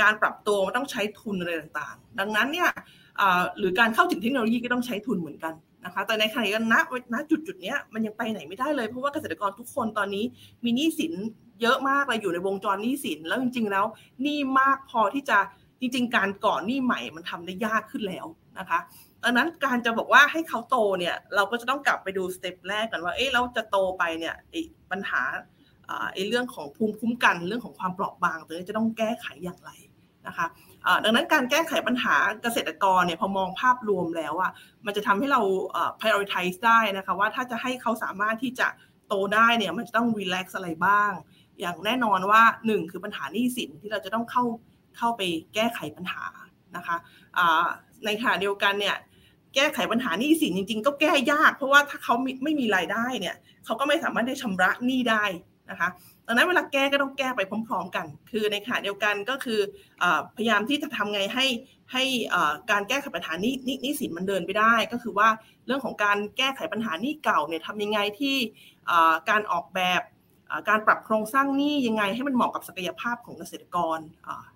การปรับตัวมันต้องใช้ทุนอะไรต่างๆ ดังนั้นเนี่ยหรือการเข้าถึงเทคโนโลยีก็ต้องใช้ทุนเหมือนกัน นะคะแต่ในขณะนี้ณณจุดจุดนี้มันยังไปไหนไม่ได้เลยเพราะว่าเกษตรกรทุกคนตอนนี้มีหนี้สินเยอะมากเลยอยู่ในวงจรหนี้สิน แล้วจริง ๆ แล้วหนี้มากพอที่จะจริง ๆ การก่อนหนี้ใหม่มันทำได้ยากขึ้นแล้วนะคะดังนั้นการจะบอกว่าให้เขาโตเนี่ยเราก็จะต้องกลับไปดูสเต็ปแรกกันว่าเอ๊ะเราจะโตไปเนี่ยปัญหาไอ้เรื่องของภูมิคุ้มกันเรื่องของความเปราะบางตัวนี้จะต้องแก้ไขอย่างไรนะคะ ดังนั้นการแก้ไขปัญหาเกษตรกรเนี่ยพอมองภาพรวมแล้วอะมันจะทำให้เรา prioritize ได้นะคะว่าถ้าจะให้เขาสามารถที่จะโตได้เนี่ยมันจะต้อง relax อะไรบ้าง อย่างแน่นอนว่าหนึ่งคือปัญหาหนี้สินที่เราจะต้องเข้าเข้าไปแก้ไขปัญหานะคะในขณะเดียวกันเนี่ยแก้ไขปัญหาหนี้สินจริง ๆ ก็แก้ยาก เพราะว่าถ้าเขาไม่มีรายได้เนี่ยเขาก็ไม่สามารถได้ชำระหนี้ได้นะคะ ดังนั้นเวลาแก้ก็ต้องแก้ไปพร้อม ๆ กัน คือในขณะเดียวกันก็คือพยายามที่จะทำไงให้ให้การแก้ไขปัญหานี้นี้สินมันเดินไปได้ ก็คือว่าเรื่องของการแก้ไขปัญหานี้เก่าเนี่ยทำยังไงที่การออกแบบการปรับโครงสร้างหนี้ยังไงให้มันเหมาะกับศักยภาพของเกษตรกร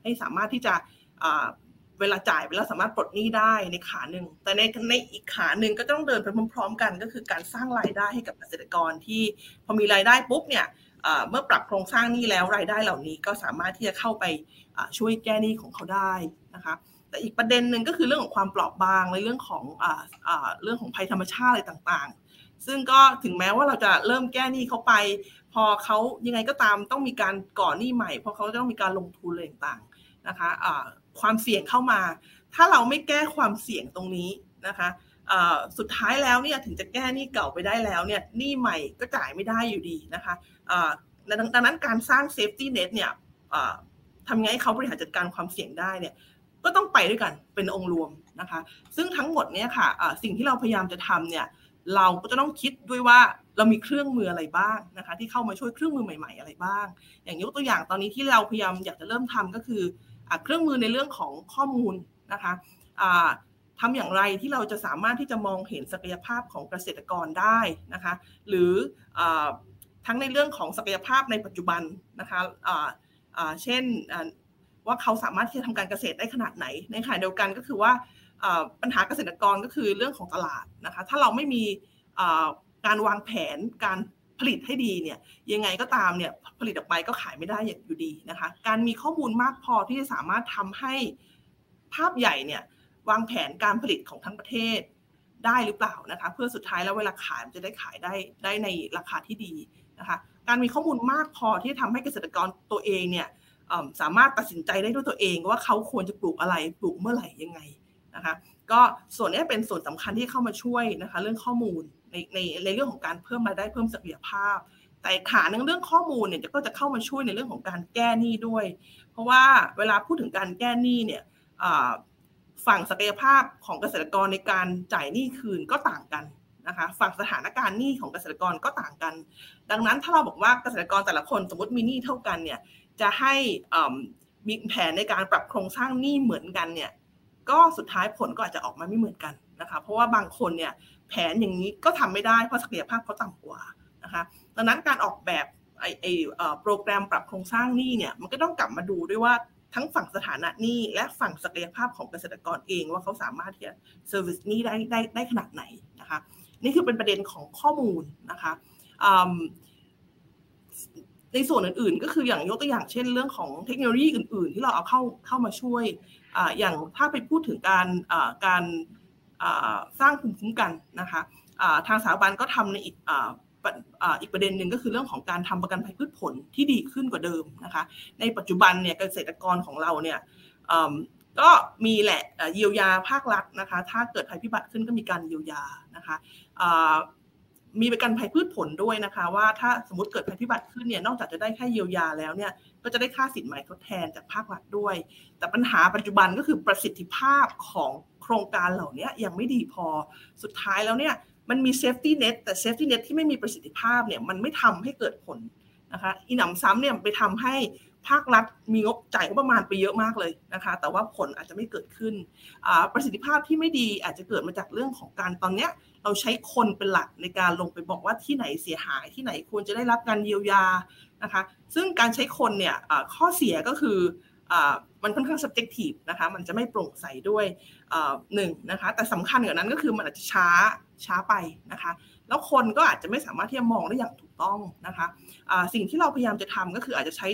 ให้สามารถที่จะเวลาจ่ายไปแล้วสามารถปลดหนี้ได้ในขาหนึ่ง แต่ในในอีกขาหนึ่งก็ต้องเดินไปพร้อม ๆ กัน ก็คือการสร้างรายได้ให้กับเกษตรกรที่พอมีรายได้ปุ๊บเนี่ย เมื่อปรับโครงสร้างนี้แล้วรายได้เหล่านี้ก็สามารถที่จะเข้าไปช่วยแก้หนี้ของเขาได้นะคะแต่อีกประเด็นหนึ่งก็คือเรื่องของความเปราะบางในเรื่องของเรื่องของภัยธรรมชาติอะไรต่างๆ ซึ่งก็ถึงแม้ว่าเราจะเริ่มแก้หนี้เขาไป พอเขายังไงก็ตามต้องมีการก่อหนี้ใหม่ เพราะเขาจะต้องมีการลงทุนอะไรต่างๆนะคะความเสี่ยงเข้ามา ถ้าเราไม่แก้ความเสี่ยงตรงนี้นะคะ สุดท้ายแล้วเนี่ยถึงจะแก้หนี้เก่าไปได้แล้วเนี่ยหนี้ใหม่ก็จ่ายไม่ได้อยู่ดีนะคะดังนั้นการสร้าง safety net เนี่ยทำไงให้เขาบริหารจัดการความเสี่ยงได้เนี่ยก็ต้องไปด้วยกันเป็นองค์รวมนะคะ ซึ่งทั้งหมดเนี่ยค่ะสิ่งที่เราพยายามจะทำเนี่ยเราก็จะต้องคิดด้วยว่าเรามีเครื่องมืออะไรบ้างนะคะ ที่เข้ามาช่วยเครื่องมือใหม่ ๆ อะไรบ้าง อย่างยกตัวอย่างตอนนี้ที่เราพยายามอยากจะเริ่มทำก็คือเครื่องมือในเรื่องของข้อมูลนะคะ ทำอย่างไรที่เราจะสามารถที่จะมองเห็นศักยภาพของเกษตรกรได้นะคะ หรืออทั้งในเรื่องของศักยภาพในปัจจุบันนะคะเช่นว่าเขาสามารถที่จะทำการเกษตรได้ขนาดไหน ในขณะเดียวกันก็คือว่าปัญหาเกษตรกรก็คือเรื่องของตลาดนะคะ ถ้าเราไม่มีการวางแผนการผลิตให้ดีเนี่ยยังไงก็ตามเนี่ยผลิตออกไปก็ขายไม่ได้อยู่ดีนะคะ การมีข้อมูลมากพอที่จะสามารถทำให้ภาพใหญ่เนี่ย วางแผนการผลิตของทั้งประเทศได้หรือเปล่านะคะ เพื่อสุดท้ายแล้วเวลาขายจะได้ขายได้ได้ในราคาที่ดีนะคะการมีข้อมูลมากพอที่จะทำให้เกษตรกรตัวเองเนี่ยสามารถตัดสินใจได้ด้วยตัวเองว่าเขาควรจะปลูกอะไรปลูกเมื่อไหร่ยังไงนะคะก็ส่วนนี้เป็นส่วนสำคัญที่เข้ามาช่วยนะคะเรื่องข้อมูลในในในเรื่องของการเพิ่มรายได้เพิ่มศักยภาพ แต่ขาหนึ่งเรื่องข้อมูลเนี่ยก็จะเข้ามาช่วยในเรื่องของการแก้หนี้ด้วย เพราะว่าเวลาพูดถึงการแก้หนี้เนี่ย ฝั่งศักยภาพของเกษตรกรในการจ่ายหนี้คืนก็ต่างกันนะคะฝั่งสถานการณ์หนี้ของเกษตรกรก็ต่างกัน ดังนั้นถ้าเราบอกว่าเกษตรกรแต่ละคนสมมติมีหนี้เท่ากันเนี่ยจะให้มีแผนในการปรับโครงสร้างหนี้เหมือนกันเนี่ยก็สุดท้ายผลก็อาจจะออกมาไม่เหมือนกันนะคะเพราะว่าบางคนเนี่ยแผนอย่างนี้ก็ทำไม่ได้เพราะศักยภาพเขาต่ำกว่านะคะดังนั้นการออกแบบไอไอโปรแกรมปรับโครงสร้างหนี้เนี่ยมันก็ต้องกลับมาดูด้วยว่า ทั้งฝั่งสถานะหนี้และฝั่งศักยภาพของเกษตรกรเองว่าเขาสามารถที่จะเซอร์วิสนี้ได้ได้ได้ขนาดไหนนะคะนี่คือเป็นประเด็นของข้อมูลนะคะในส่วนอื่นๆ ก็คืออย่างยกตัวอย่างเช่นเรื่องของเทคโนโลยีอื่น ๆ ที่เราเอาเข้าเข้ามาช่วยออย่างถ้าไปพูดถึงการการสร้างภูมิคุ้มกันนะคะทางสถาบันก็ทำในอีก อีกประเด็นหนึ่งก็คือเรื่องของการทำประกันภัยพืชผลที่ดีขึ้นกว่าเดิมนะคะ ในปัจจุบันเนี่ยเกษตรกรของเราเนี่ยก็มีแหละเยียวยาภาครัฐนะคะ ถ้าเกิดภัยพิบัติขึ้นก็มีการเยียวยานะคะมีประกันภัยพืชผลด้วยนะคะ ว่าถ้าสมมติเกิดภัยพิบัติขึ้นเนี่ยนอกจากจะได้แค่เยียวยาแล้วเนี่ยก็จะได้ค่าสินไหมทดแทนจากภาครัฐด้วย แต่ปัญหาปัจจุบันก็คือประสิทธิภาพของโครงการเหล่านี้ยังไม่ดีพอสุดท้ายแล้วเนี่ย มันมี safety net แต่ safety net ที่ไม่มีประสิทธิภาพเนี่ยมันไม่ทำให้เกิดผลนะคะอีหนำซ้ำเนี่ยไปทำให้ภาครัฐมีงบจ่ายงบประมาณไปเยอะมากเลยนะคะ แต่ว่าผลอาจจะไม่เกิดขึ้น ประสิทธิภาพที่ไม่ดีอาจจะเกิดมาจากเรื่องของการตอนเนี้ยเราใช้คนเป็นหลักในการลงไปบอกว่าที่ไหนเสียหายที่ไหนควรจะได้รับการเยียวยานะคะ ซึ่งการใช้คนเนี่ยข้อเสียก็คือมันค่อนข้าง subjective นะคะ มันจะไม่โปร่งใสด้วยหนึ่งนะคะ แต่สำคัญกว่านั้นก็คือมันอาจจะช้า ช้าไปนะคะ แล้วคนก็อาจจะไม่สามารถที่จะมองได้อย่างถูกต้องนะคะะสิ่งที่เราพยายามจะทำก็คืออาจจะใช้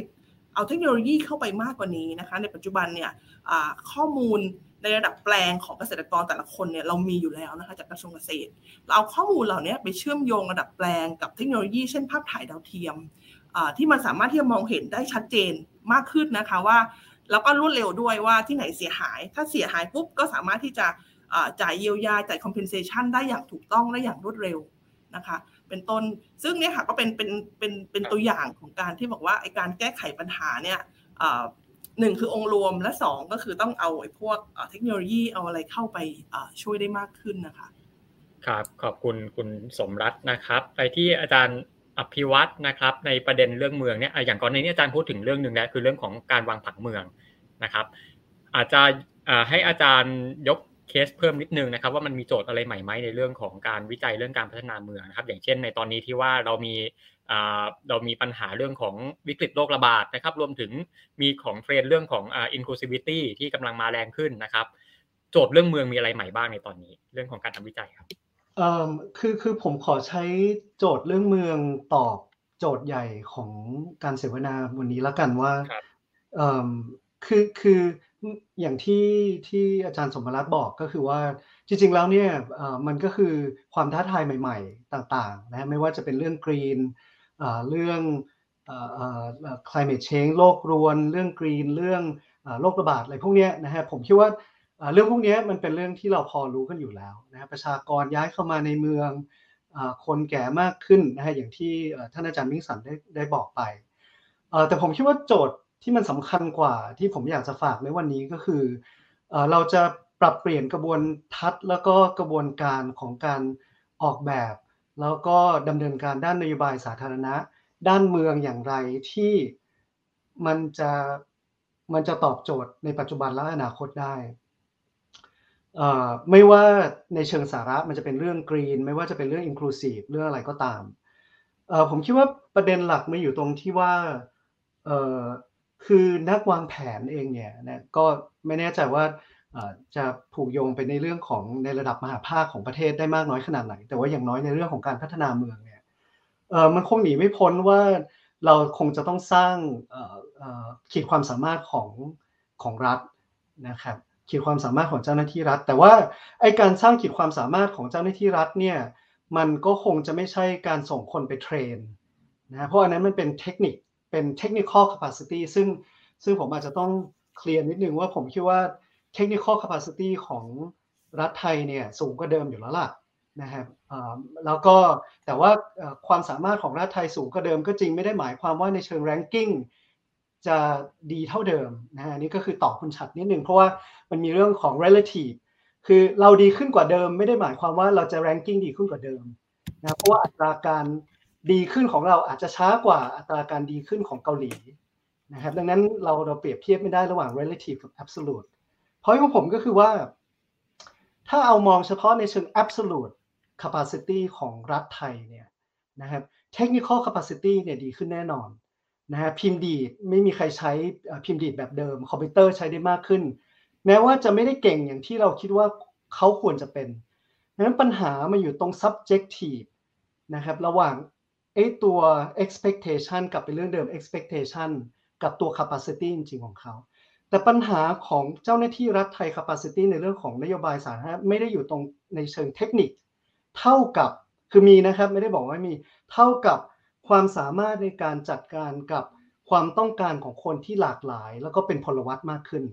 เอาเทคโนโลยีเข้าไปมากกว่านี้นะคะ ในปัจจุบันเนี่ยข้อมูลในระดับแปลงของเกษตรกรแต่ละคนเนี่ยเรามีอยู่แล้วนะคะจากกระทรวงเกษตร เราเอาข้อมูลเหล่านี้ไปเชื่อมโยงระดับแปลงกับเทคโนโลยีเช่นภาพถ่ายดาวเทียมที่มันสามารถที่จะมองเห็นได้ชัดเจนมากขึ้นนะคะว่า แล้วก็รวดเร็วด้วยว่าที่ไหนเสียหาย ถ้าเสียหายปุ๊บก็สามารถที่จะ จ่ายเยียวยาจ่าย compensation ได้อย่างถูกต้องและอย่างรวดเร็วนะคะ เป็นต้นซึ่งเนี่ยค่ะก็เป็นเป็นเป็นเป็นตัวอย่างของการที่บอกว่าไอการแก้ไขปัญหาเนี่ยหนึ่งคือองค์รวมและสองก็คือต้องเอาไอ้พวกเทคโนโลยีเอาอะไรเข้าไปช่วยได้มากขึ้นนะคะครับขอบคุณคุณสมรัตน์นะครับไปที่อาจารย์อภิวัตนะครับ ในประเด็นเรื่องเมืองเนี่ยอย่างก่อนในนี้อาจารย์พูดถึงเรื่องหนึ่งแล้วคือเรื่องของการวางผังเมืองนะครับ อาจจะให้อาจารย์ยก เคสเพิ่มนิดนึงนะครับ ว่ามันมีโจทย์อะไรใหม่ไหมในเรื่องของการวิจัยเรื่องการพัฒนาเมืองนะครับ อย่างเช่นในตอนนี้ที่ว่าเรามีเรามีปัญหาเรื่องของวิกฤตโรคระบาดนะครับ รวมถึงมีของเทรนเรื่องของ inclusivity ที่กำลังมาแรงขึ้นนะครับ โจทย์เรื่องเมืองมีอะไรใหม่บ้างในตอนนี้ เรื่องของการทำวิจัยครับเอ่อคือคือผมขอใช้โจทย์เรื่องเมืองตอบโจทย์ใหญ่ของการเสวนาวันนี้แล้วกันว่าเอ่อคือคื อย่างที่ที่อาจารย์สมรัตน์บอกก็คือว่าจริงๆแล้วเนี่ยมันก็คือความท้าทายใหม่ๆ ต่างๆนะไม่ว่าจะเป็นเรื่องกรีนเรื่อง climate change โลกรวน เรื่องกรีน เรื่องโรคระบาดอะไรพวกนี้นะฮะผมคิดว่าเรื่องพวกนี้มันเป็นเรื่องที่เราพอรู้กันอยู่แล้วนะประชากรย้ายเข้ามาในเมืองคนแก่มากขึ้นนะฮะอย่างที่ท่านอาจารย์มิ่งสันได้ได้บอกไปแต่ผมคิดว่าโจทย์ ที่มันสำคัญกว่าที่ผมอยากจะฝากในวันนี้ก็คือเราจะปรับเปลี่ยนกระบวนทัศน์ แล้วก็กระบวนการของการออกแบบ แล้วก็ดำเนินการด้านนโยบายสาธารณะ ด้านเมืองอย่างไรที่มันจะมันจะตอบโจทย์ในปัจจุบันและอนาคตได้ไม่ว่าในเชิงสาระมันจะเป็นเรื่องกรีนไม่ว่าจะเป็นเรื่องอินคลูซีฟเรื่องอะไรก็ตามผมคิดว่าประเด็นหลักมาอยู่ตรงที่ว่า คือนักวางแผนเองเนี่ยนะก็ไม่แน่ใจว่าจะผูกโยงไปในเรื่องของในระดับมหาภาคของประเทศได้มากน้อยขนาดไหน แต่ว่าอย่างน้อยในเรื่องของการพัฒนาเมืองเนี่ยมันคงหนีไม่พ้นว่าเราคงจะต้องสร้างขีดความสามารถของของรัฐนะครับขีดความสามารถของเจ้าหน้าที่รัฐ แต่ว่าไอการสร้างขีดความสามารถของเจ้าหน้าที่รัฐเนี่ยมันก็คงจะไม่ใช่การส่งคนไปเทรนนะเพราะอันนั้นมันเป็นเทคนิค เป็น technical capacity ซึ่งซึ่งผมอาจจะต้องเคลียร์นิดนึงว่าผมคิดว่า technical capacity ของรัฐไทยเนี่ยสูงกว่าเดิมอยู่แล้วล่ะนะครับแล้วก็แต่ว่าความสามารถของรัฐไทยสูงกว่าเดิมก็จริงไม่ได้หมายความว่าในเชิง ranking จะดีเท่าเดิมนะฮะนี่ก็คือตอบคุณฉัตรนิดนึงเพราะว่ามันมีเรื่องของ relative คือเราดีขึ้นกว่าเดิม ไม่ได้หมายความว่าเราจะ ranking ดีขึ้นกว่าเดิมนะเพราะว่าอัตราการ ดีขึ้นของเราอาจจะช้ากว่าอัตราการดีขึ้นของเกาหลีนะครับดังนั้นเราเราเปรียบเทียบไม่ได้ระหว่าง relative กับ absolute เพราะของผมก็คือว่า ถ้าเอามองเฉพาะในเชิง absolute capacity ของรัฐไทยเนี่ยนะครับ technical capacity เนี่ยดีขึ้นแน่นอนนะฮะพิมพ์ดีดไม่มีใครใช้พิมพ์ดีดแบบเดิม คอมพิวเตอร์ใช้ได้มากขึ้น แม้ว่าจะไม่ได้เก่งอย่างที่เราคิดว่าเขาควรจะเป็นดังนั้นปัญหามาอยู่ตรง subjective นะครับระหว่าง ไอ้ตัว expectation กลับเป็นเรื่องเดิม expectation กับตัว capacity จริงๆของเขา แต่ปัญหาของเจ้าหน้าที่รัฐไทย capacity ในเรื่องของนโยบายสาธารณะไม่ได้อยู่ตรงในเชิงเทคนิค เท่ากับคือมีนะครับไม่ได้บอกว่ามีเท่ากับความสามารถในการจัดการกับความต้องการของคนที่หลากหลาย แล้วก็เป็นพลวัตมากขึ้น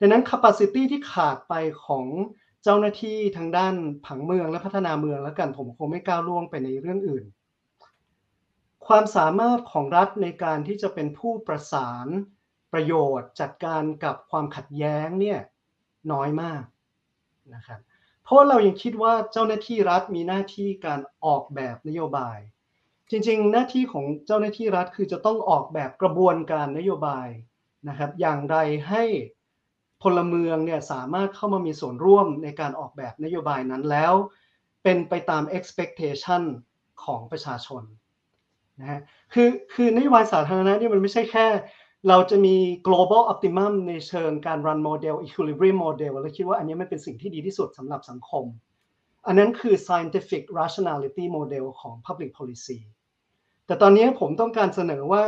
ดังนั้น capacity ที่ขาดไปของเจ้าหน้าที่ทางด้านผังเมืองและพัฒนาเมืองแล้วกันผมคงไม่ก้าวล่วงไปในเรื่องอื่น ความสามารถของรัฐในการที่จะเป็นผู้ประสานประโยชน์จัดการกับความขัดแย้งเนี่ยน้อยมากนะครับเพราะเรายังคิดว่าเจ้าหน้าที่รัฐมีหน้าที่การออกแบบนโยบาย จริงๆ หน้าที่ของเจ้าหน้าที่รัฐคือจะต้องออกแบบกระบวนการนโยบายนะครับอย่างไรให้พลเมืองเนี่ยสามารถเข้ามามีส่วนร่วมในการออกแบบนโยบายนั้นแล้ว เป็นไปตาม expectation ของประชาชน นะฮะคือคือนโยบายสาธารณะนี่มันไม่ใช่แค่ เราจะมี global optimum ในเชิงการ run model equilibrium model แล้วคิดว่าอันนี้มันเป็นสิ่งที่ดีที่สุดสำหรับสังคม อันนั้นคือ scientific rationality model ของ public policy แต่ตอนนี้ผมต้องการเสนอว่า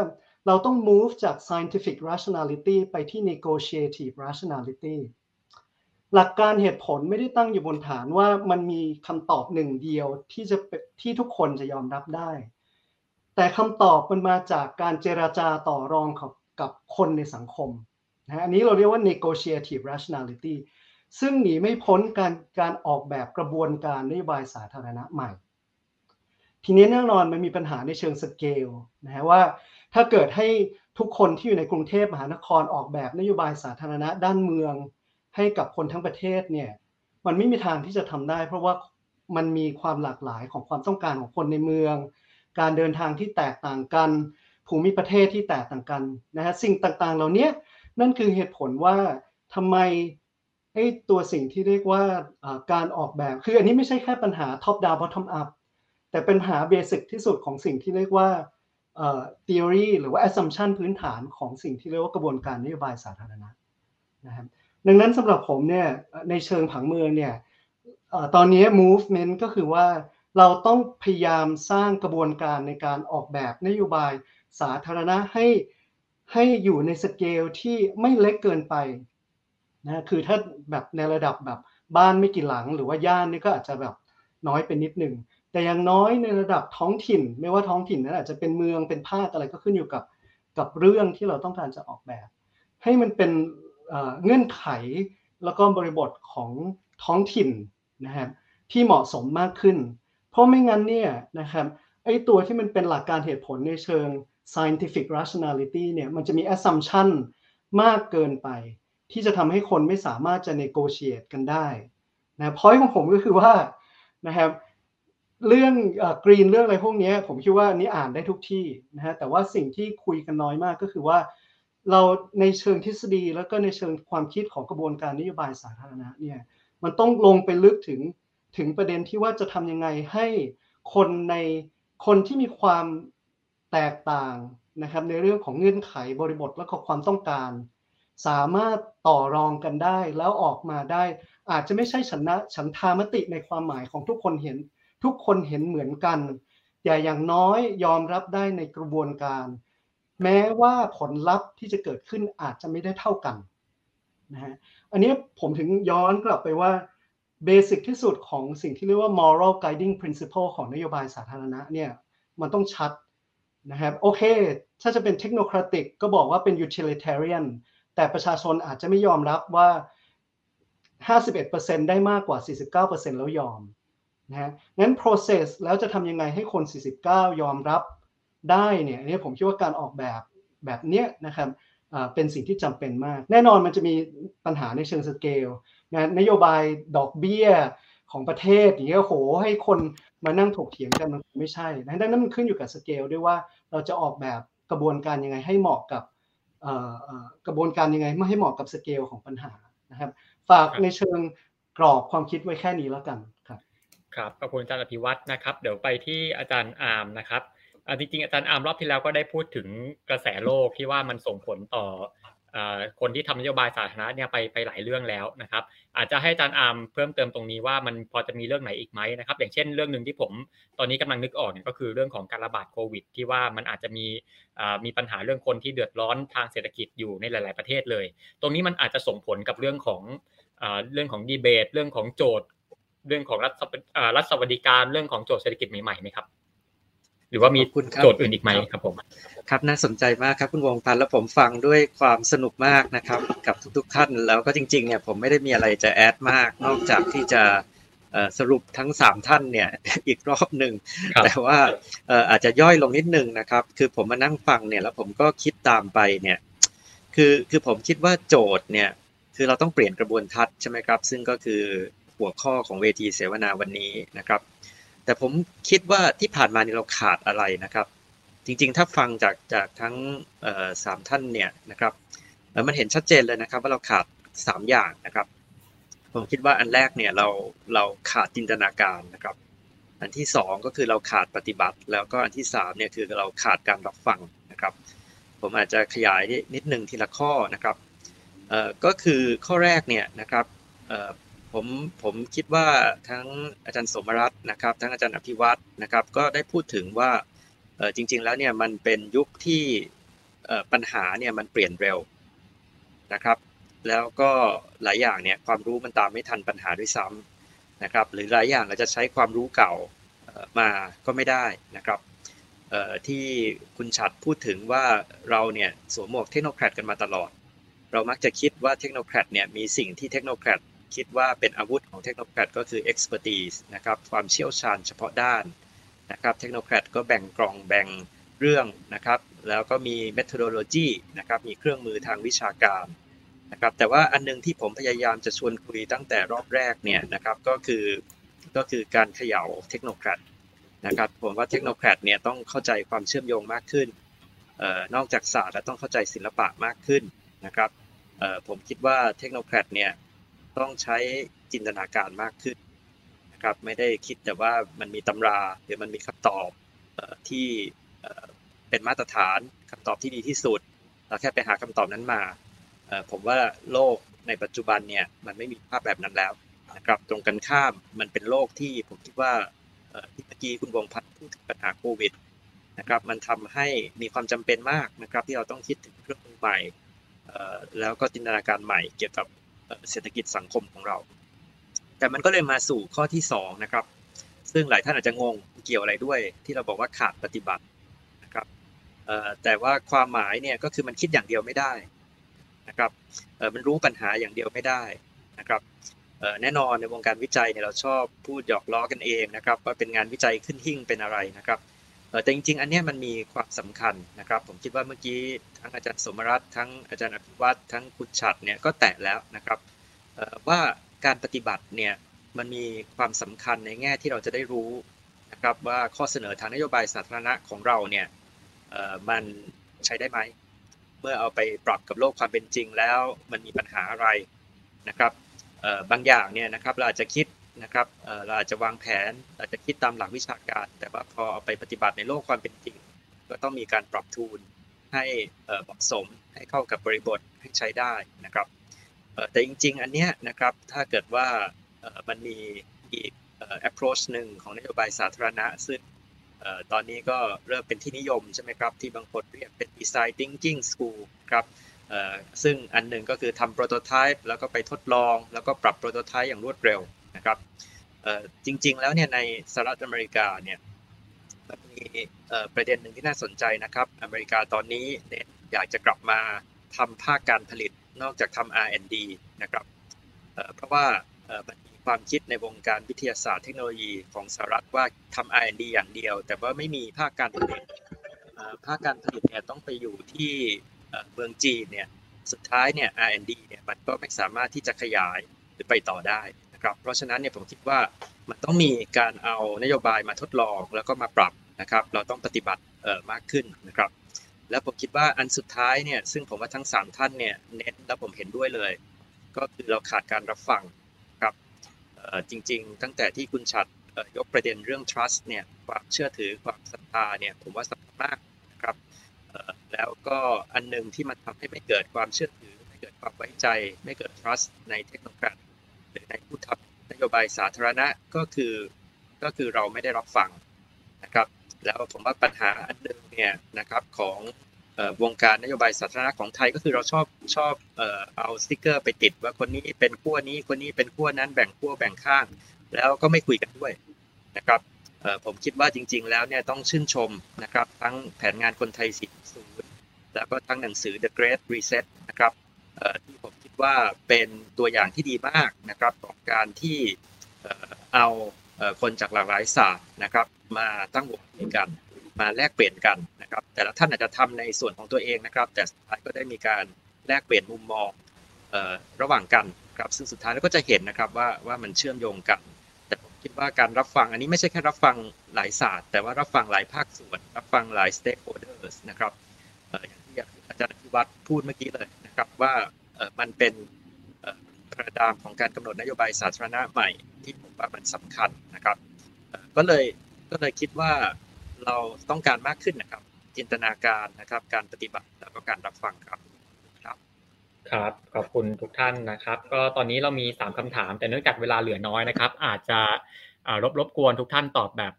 เราต้อง move จาก scientific rationality ไปที่ negotiative rationality หลักการเหตุผลไม่ได้ตั้งอยู่บนฐานว่ามันมีคำตอบหนึ่งเดียวที่จะที่ทุกคนจะยอมรับได้ แต่คำตอบมันมาจากการเจราจาต่อรองกับกับคนในสังคมนะอันนี้เราเรียกว่า negotiative rationality ซึ่งหนีไม่พ้นการการออกแบบกระบวนการนโยบายสาธารณะใหม่ ทีนี้แน่นอนมันมีปัญหาในเชิงสเกลนะฮะว่าถ้าเกิดให้ทุกคนที่อยู่ในกรุงเทพมหานครออกแบบนโยบายสาธารณะด้านเมือง ให้กับคนทั้งประเทศเนี่ยมันไม่มีทางที่จะทำได้ เพราะว่ามันมีความหลากหลายของความต้องการของคนในเมือง การเดินทางที่แตกต่างกัน ภูมิประเทศที่แตกต่างกันนะฮะสิ่งต่างๆ เหล่านี้นั่นคือเหตุผลว่าทำไมไอ้ตัวสิ่งที่เรียกว่าการออกแบบ คืออันนี้ไม่ใช่แค่ปัญหา top down bottom up แต่เป็นปัญหาเบสิกที่สุดของสิ่งที่เรียกว่า theory หรือว่า assumption พื้นฐานของสิ่งที่เรียกว่ากระบวนการนโยบายสาธารณะนะครับดังนั้นสำหรับผมเนี่ยในเชิงผังเมืองเนี่ยตอนนี้ movement ก็คือว่า เราต้องพยายามสร้างกระบวนการในการออกแบบนโยบายสาธารณะให้ให้อยู่ในสเกลที่ไม่เล็กเกินไปนะคือถ้าแบบในระดับแบบบ้านไม่กี่หลัง หรือว่าย่านนี่ก็อาจจะแบบน้อยเป็นนิดหนึ่งแต่อย่างน้อยในระดับท้องถิ่น ไม่ว่าท้องถิ่นนั้นอาจจะเป็นเมืองเป็นภาคอะไรก็ขึ้นอยู่กับกับเรื่องที่เราต้องการจะออกแบบ ให้มันเป็นเงื่อนไขแล้วก็บริบทของท้องถิ่นนะครับที่เหมาะสมมากขึ้น เพราะไม่งั้นเนี่ยนะครับไอ้ตัวที่มันเป็นหลักการเหตุผลในเชิง scientific rationality เนี่ยมันจะมี assumption มากเกินไป ที่จะทำให้คนไม่สามารถจะ negotiate กันได้นะพอยของผมก็คือว่านะครับเรื่องกรีนเรื่องอะไรพวกนี้ผมคิดว่านี้อ่านได้ทุกที่นะฮะแต่ว่าสิ่งที่คุยกันน้อยมากก็คือว่า เราในเชิงทฤษฎีแล้วก็ในเชิงความคิดของกระบวนการนโยบายสาธารณะเนี่ยมันต้องลงไปลึกถึง ถึงประเด็นที่ว่าจะทำยังไงให้คนในคนที่มีความแตกต่างนะครับในเรื่องของเงื่อนไขบริบทและก็ความต้องการ สามารถต่อรองกันได้แล้วออกมาได้ อาจจะไม่ใช่ฉันนะฉันทามติในความหมายของทุกคนเห็น ทุกคนเห็นเหมือนกันแต่อย่างน้อยยอมรับได้ในกระบวนการ แม้ว่าผลลัพธ์ที่จะเกิดขึ้นอาจจะไม่ได้เท่ากันนะฮะอันนี้ผมถึงย้อนกลับไปว่า เบสิกที่สุดของสิ่งที่เรียกว่า moral guiding principle ของนโยบายสาธารณะเนี่ยมันต้องชัดนะครับโอเค ถ้าจะเป็นเทคโนคราติกก็บอกว่าเป็น utilitarian แต่ประชาชนอาจจะไม่ยอมรับว่า 51%ได้มากกว่า 49%แล้วยอมนะฮะงั้น process แล้วจะทำยังไงให้คน 49 ยอมรับได้เนี่ยอันนี้ผมคิดว่าการออกแบบแบบเนี้ยนะครับเป็นสิ่งที่จำเป็นมาก แน่นอนมันจะมีปัญหาในเชิงสเกล นะนโยบายดอกเบี้ยของประเทศอย่างเงี้ยโหให้คนมานั่งถกเถียงกันมันไม่ใช่ดังนั้นมันขึ้นอยู่กับสเกลด้วยว่าเราจะออกแบบกระบวนการยังไงให้เหมาะกับกระบวนการยังไงไม่ให้เหมาะกับสเกลของปัญหานะครับ ฝากในเชิงกรอบความคิดไว้แค่นี้แล้วกันครับครับขอบคุณอาจารย์อภิวัตรนะครับ เดี๋ยวไปที่อาจารย์อาร์มนะครับจริงๆอาจารย์อาร์มรอบที่แล้วก็ได้พูดถึงกระแสโลกที่ว่ามันส่งผลต่อ คนที่ทำนโยบายสาธารณะเนี่ยไปไปหลายเรื่องแล้วนะครับ อาจจะให้อาจารย์อาร์มเพิ่มเติมตรงนี้ว่ามันพอจะมีเรื่องไหนอีกไหมนะครับ อย่างเช่นเรื่องหนึ่งที่ผมตอนนี้กำลังนึกออกเนี่ยก็คือเรื่องของการระบาดโควิด ที่ว่ามันอาจจะมีมีปัญหาเรื่องคนที่เดือดร้อนทางเศรษฐกิจอยู่ในหลาย ๆประเทศเลย ตรงนี้มันอาจจะส่งผลกับเรื่องของเรื่องของดีเบต เรื่องของโจทย์ เรื่องของรัฐรัฐสวัสดิการเรื่องของโจทย์เศรษฐกิจใหม่ๆไหมครับ หรือว่ามีโจทย์อื่นอีกไหมครับผม ครับน่าสนใจมากครับคุณวงพันธ์แล้วผมฟังด้วยความสนุกมากนะครับ กับทุกๆท่านแล้วก็จริงๆเนี่ยผมไม่ได้มีอะไรจะแอดมาก นอกจากที่จะสรุปทั้งสามท่านเนี่ยอีกรอบหนึ่งแต่ว่าอาจจะย่อยลงนิดนึงนะครับ คือผมมานั่งฟังเนี่ยแล้วผมก็คิดตามไปเนี่ยคือคือผมคิดว่าโจทย์เนี่ยคือเราต้องเปลี่ยนกระบวนทัศน์ใช่ไหมครับ ซึ่งก็คือหัวข้อของเวทีเสวนาวันนี้นะครับ แต่ผมคิดว่าที่ผ่านมาเนี่ยเราขาดอะไรนะครับ จริงๆ ถ้าฟังจากจากทั้งสามท่านเนี่ยนะครับมันเห็นชัดเจนเลยนะครับ ว่าเราขาดสามอย่างนะครับ ผมคิดว่าอันแรกเนี่ยเราเราขาดจินตนาการนะครับ อันที่สองก็คือเราขาดปฏิบัติ แล้วก็อันที่สามเนี่ยคือเราขาดการรับฟังนะครับ ผมอาจจะขยายนิดนึงทีละข้อนะครับก็คือข้อแรกเนี่ยนะครับ ผมผมคิดว่าทั้งอาจารย์สมรัตน์นะครับ ทั้งอาจารย์อภิวัตรนะครับ ก็ได้พูดถึงว่าจริง ๆ แล้วเนี่ยมันเป็นยุคที่ปัญหาเนี่ยมันเปลี่ยนเร็วนะครับ แล้วก็หลายอย่างเนี่ยความรู้มันตามไม่ทันปัญหาด้วยซ้ำนะครับ หรือหลายอย่างเราจะใช้ความรู้เก่ามาก็ไม่ได้นะครับที่คุณฉัตรพูดถึงว่าเราเนี่ยสวมหมวก technocrat กันมาตลอด เรามักจะคิดว่า technocrat เนี่ยมีสิ่งที่ technocrat คิดว่าเป็นอาวุธของ technocrat ก็คือ expertise นะครับความเชี่ยวชาญเฉพาะด้านนะครับเทคโนแครดก็แบ่งกล่องแบ่งเรื่องนะครับ แล้วก็มี methodology นะครับมีเครื่องมือทางวิชาการนะครับแต่ว่าอันนึงที่ผมพยายามจะชวนคุยตั้งแต่รอบแรกเนี่ยนะครับก็คือก็คือการเขย่าเทคโนแครดนะครับผมว่าเทคโนแครดเนี่ยต้องเข้าใจความเชื่อมโยงมากขึ้นออนอกจากศาสตร์แล้วต้องเข้าใจศิลปะมากขึ้นนะครับผมคิดว่าเทคโนแครดเนี่ย ต้องใช้จินตนาการมากขึ้นนะครับ ไม่ได้คิดแต่ว่ามันมีตำราหรือมันมีคำตอบที่เป็นมาตรฐานคำตอบที่ดีที่สุด เราแค่ไปหาคำตอบนั้นมาผมว่าโลกในปัจจุบันเนี่ยมันไม่มีภาพแบบนั้นแล้วนะครับตรงกันข้ามมันเป็นโลกที่ผมคิดว่าที่เมื่อกี้คุณวงพัฒน์พูดถึงปัญหาโควิดนะครับมันทำให้มีความจำเป็นมากนะครับที่เราต้องคิดถึงเครื่องมือใหม่แล้วก็จินตนาการใหม่เกี่ยวกับ เศรษฐกิจสังคมของเรา แต่มันก็เลยมาสู่ข้อที่2นะครับ ซึ่งหลายท่านอาจจะงงเกี่ยวอะไรด้วย ที่เราบอกว่าขาดปฏิบัตินะครับแต่ว่าความหมายเนี่ยก็คือมันคิดอย่างเดียวไม่ได้นะครับมันรู้ปัญหาอย่างเดียวไม่ได้นะครับแน่นอนในวงการวิจัยเนี่ยเราชอบพูดหยอกล้อกันเองนะครับว่าเป็นงานวิจัยขึ้นหิ่งเป็นอะไรนะครับ แต่จริง ๆ อันนี้มันมีความสำคัญนะครับ ผมคิดว่าเมื่อกี้ทั้งอาจารย์สมรัตน์ทั้งอาจารย์อภิวัตทั้งคุณฉัดเนี่ยก็แตะแล้วนะครับว่าการปฏิบัติเนี่ยมันมีความสำคัญในแง่ที่เราจะได้รู้นะครับว่าข้อเสนอทางนโยบายสาธารณะของเราเนี่ยมันใช้ได้ไหมเมื่อเอาไปปรับกับโลกความเป็นจริงแล้วมันมีปัญหาอะไรนะครับบางอย่างเนี่ยนะครับเราอาจจะคิด นะครับเราอาจจะวางแผนอาจจะคิดตามหลักวิชาการ แต่ว่าพอเอาไปปฏิบัติในโลกความเป็นจริง ก็ต้องมีการปรับทูลให้เหมาะสมให้เข้ากับบริบทให้ใช้ได้นะครับแต่จริง ๆ อันเนี้ยนะครับถ้าเกิดว่ามันมีอีก approach หนึ่งของนโยบายสาธารณะ ซึ่งตอนนี้ก็เริ่มเป็นที่นิยมใช่ไหมครับที่บางคนเรียกเป็น design thinking school ครับซึ่งอันหนึ่งก็คือทำโปรโตไทป์แล้วก็ไปทดลอง แล้วก็ปรับโปรโตไทป์อย่างรวดเร็ว นะครับจริง ๆ แล้วเนี่ยในสหรัฐอเมริกาเนี่ยมันมีประเด็นหนึ่งที่น่าสนใจนะครับ อเมริกาตอนนี้เนี่ยอยากจะกลับมาทำภาคการผลิตนอกจากทำ R&D นะครับเพราะว่ามันมีความคิดในวงการวิทยาศาสตร์เทคโนโลยีของสหรัฐว่าทำ R&D อย่างเดียว แต่ว่าไม่มีภาคการผลิตภาคการผลิตเนี่ยต้องไปอยู่ที่เมืองจีนเนี่ยสุดท้ายเนี่ย R&D เนี่ยมันก็ไม่สามารถที่จะขยายหรือไปต่อได้ นะครับ เพราะฉะนั้นเนี่ยผมคิดว่ามันต้องมีการเอานโยบายมาทดลองแล้วก็มาปรับนะครับ เราต้องปฏิบัติเอ่อมากขึ้นนะครับ แล้วผมคิดว่าอันสุดท้ายเนี่ยซึ่งผมว่าทั้ง 3 ท่านเนี่ยเน้นแล้วผมเห็นด้วยเลย ก็คือเราขาดการรับฟังครับจริง ๆ ตั้งแต่ที่คุณชัดยกประเด็นเรื่อง trust เนี่ยความเชื่อถือความศรัทธาเนี่ยผมว่าสำคัญมากนะครับแล้วก็อันหนึ่งที่มันทำให้ไม่เกิดความเชื่อถือ ไม่เกิดความไว้ใจ ไม่เกิด trust ในเทคโนโลยี หรือในผู้ทำนโยบายสาธารณะก็คือก็คือเราไม่ได้รับฟังนะครับ แล้วผมว่าปัญหาอันหนึ่งเนี่ยนะครับของวงการนโยบายสาธารณะของไทยก็คือเราชอบชอบเอาสติกเกอร์ไปติดว่าคนนี้เป็นขั้วนี้คนนี้เป็นขั้วนั้นแบ่งขั้วแบ่งข้าง แล้วก็ไม่คุยกันด้วยนะครับผมคิดว่าจริง ๆ แล้วเนี่ยต้องชื่นชมนะครับทั้งแผนงานคนไทย4.0แล้วก็ทั้งหนังสือ The Great Reset นะครับที่ผม ว่าเป็นตัวอย่างที่ดีมากนะครับของการที่เอาคนจากหลากหลายศาสตร์นะครับ มาตั้งวงคุยกันมาแลกเปลี่ยนกันนะครับ แต่ละท่านอาจจะทำในส่วนของตัวเองนะครับ แต่สุดท้ายก็ได้มีการแลกเปลี่ยนมุมมองระหว่างกันครับซึ่งสุดท้ายแล้วก็จะเห็นนะครับว่าว่ามันเชื่อมโยงกัน แต่ผมคิดว่าการรับฟังอันนี้ไม่ใช่แค่รับฟังหลายศาสตร์ แต่ว่ารับฟังหลายภาคส่วน รับฟังหลาย stakeholders นะครับอย่างที่อาจารย์พิวัตรพูดเมื่อกี้เลยนะครับว่า มันเป็นกระดามของการกำหนดนโยบายสาธารณะใหม่ที่ผมว่ามันสำคัญนะครับ ก็เลยก็เลยคิดว่าเราต้องการมากขึ้นนะครับ จินตนาการนะครับ การปฏิบัติแล้วก็การรับฟังครับครับ ครับขอบคุณทุกท่านนะครับ ก็ตอนนี้เรามีสามคำถาม แต่เนื่องจากเวลาเหลือน้อยนะครับ อาจจะรบรบกวนทุกท่านตอบแบบ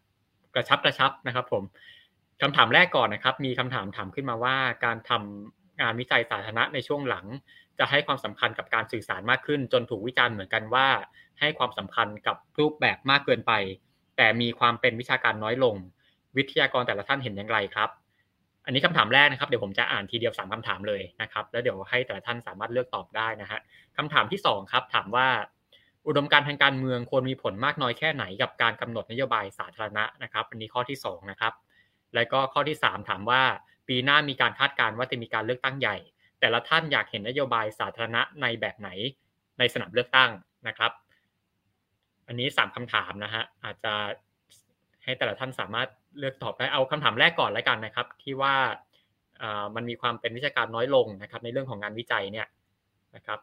กระชับกระชับนะครับ ผมคำถามแรกก่อนนะครับ มีคำถามถามขึ้นมาว่าการทำงานวิจัยสาธารณะในช่วงหลัง จะให้ความสำคัญกับการสื่อสารมากขึ้น จนถูกวิจารณ์เหมือนกันว่า ให้ความสำคัญกับรูปแบบมากเกินไป แต่มีความเป็นวิชาการน้อยลง วิทยากรแต่ละท่านเห็นอย่างไรครับ อันนี้คำถามแรกนะครับเดี๋ยวผมจะอ่านทีเดียวสามคำถามเลยนะครับแล้วเดี๋ยวให้แต่ละท่านสามารถเลือกตอบได้นะฮะคำถามที่สองครับถามว่า อุดมการทางการเมืองควรมีผลมากน้อยแค่ไหนกับการกำหนดนโยบายสาธารณะนะครับอันนี้ข้อที่สองนะครับแล้วก็ข้อที่ 3 ถามว่า ปีหน้ามีการคาดการณ์ว่าจะมีการเลือกตั้งใหญ่ แต่ละท่านอยากเห็นนโยบายสาธารณะในแบบไหนในสนามเลือกตั้งนะครับ อันนี้3คำถามนะฮะอาจจะให้แต่ละท่านสามารถเลือกตอบได้เอาคำถามแรกก่อนแล้วกันนะครับ ที่ว่ามันมีความเป็นวิชาการน้อยลงนะครับ ในเรื่องของงานวิจัยเนี่ยนะครับ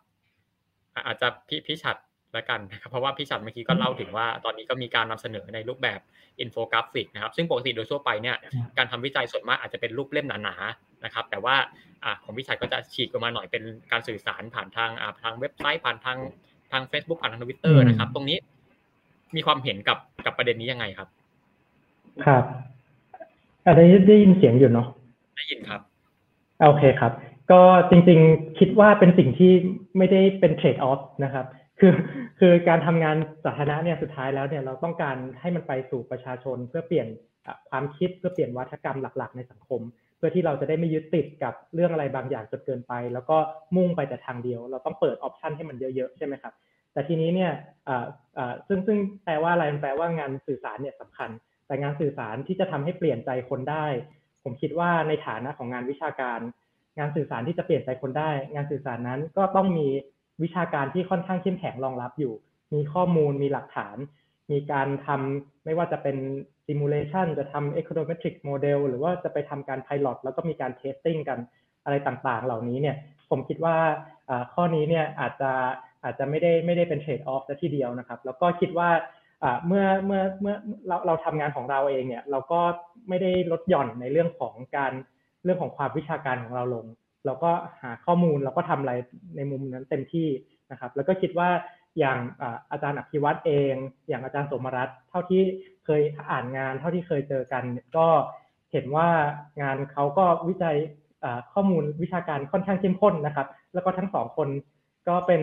อาจจะพี่พี่ฉัตรแล้วกันนะครับเพราะว่าพี่ฉัตรเมื่อกี้ก็เล่าถึงว่าตอนนี้ก็มีการนำเสนอในรูปแบบอินโฟกราฟิกนะครับ ซึ่งปกติโดยทั่วไปเนี่ยการทำวิจัยส่วนมากอาจจะเป็นรูปเล่มหนาๆ นะครับ แต่ว่าของพี่ฉัตรก็จะฉีกออกมาหน่อยเป็นการสื่อสารผ่านทางทางเว็บไซต์ผ่านทางทาง Facebook ผ่านทางทวิตเตอร์นะครับ ตรงนี้มีความเห็นกับกับประเด็นนี้ยังไงครับ ครับอาจจะได้ยินเสียงอยู่เนาะได้ยินครับโอเคครับ ก็จริงๆคิดว่าเป็นสิ่งที่ไม่ได้เป็นเทรดออฟนะครับคือคือการทำงานสาธารณะเนี่ยสุดท้ายแล้วเนี่ยเราต้องการให้มันไปสู่ประชาชนเพื่อเปลี่ยนความคิดเพื่อเปลี่ยนวัฒกรรมหลัก ๆ ในสังคมเพื่อที่เราจะได้ไม่ยึดติดกับเรื่องอะไรบางอย่างจนเกินไป แล้วก็มุ่งไปแต่ทางเดียว เราต้องเปิดออปชันให้มันเยอะๆใช่ไหมครับแต่ทีนี้เนี่ยซึ่งซึ่งแปลว่าอะไรแปลว่างานสื่อสารเนี่ยสำคัญ แต่งานสื่อสารที่จะทำให้เปลี่ยนใจคนได้ ผมคิดว่าในฐานะของงานวิชาการ งานสื่อสารที่จะเปลี่ยนใจคนได้ งานสื่อสารนั้นก็ต้องมีวิชาการที่ค่อนข้างเข้มแข็งรองรับอยู่ มีข้อมูลมีหลักฐาน มีการทำไม่ว่าจะเป็น simulation จะทำ econometric model หรือว่าจะไปทำการ pilot แล้วก็มีการ testing กันอะไรต่างๆ เหล่านี้เนี่ยผมคิดว่าข้อนี้เนี่ยอาจจะอาจจะไม่ได้ไม่ได้เป็น trade off ซะทีเดียวนะครับ แล้วก็คิดว่าเมื่อเมื่อเมื่อเราเราทำงานของเราเองเนี่ยเราก็ไม่ได้ลดหย่อนในเรื่องของการเรื่องของความวิชาการของเราลง เราก็หาข้อมูลเราก็ทำอะไรในมุมนั้นเต็มที่นะครับ แล้วก็คิดว่า อย่างอาจารย์อภิวัตเอง อย่างอาจารย์สมรัตเท่าที่เคยอ่านงาน เท่าที่เคยเจอกัน ก็เห็นว่างานเขาก็วิจัยข้อมูลวิชาการค่อนข้างเข้มข้นนะครับ แล้วก็ทั้งสองคนก็เป็น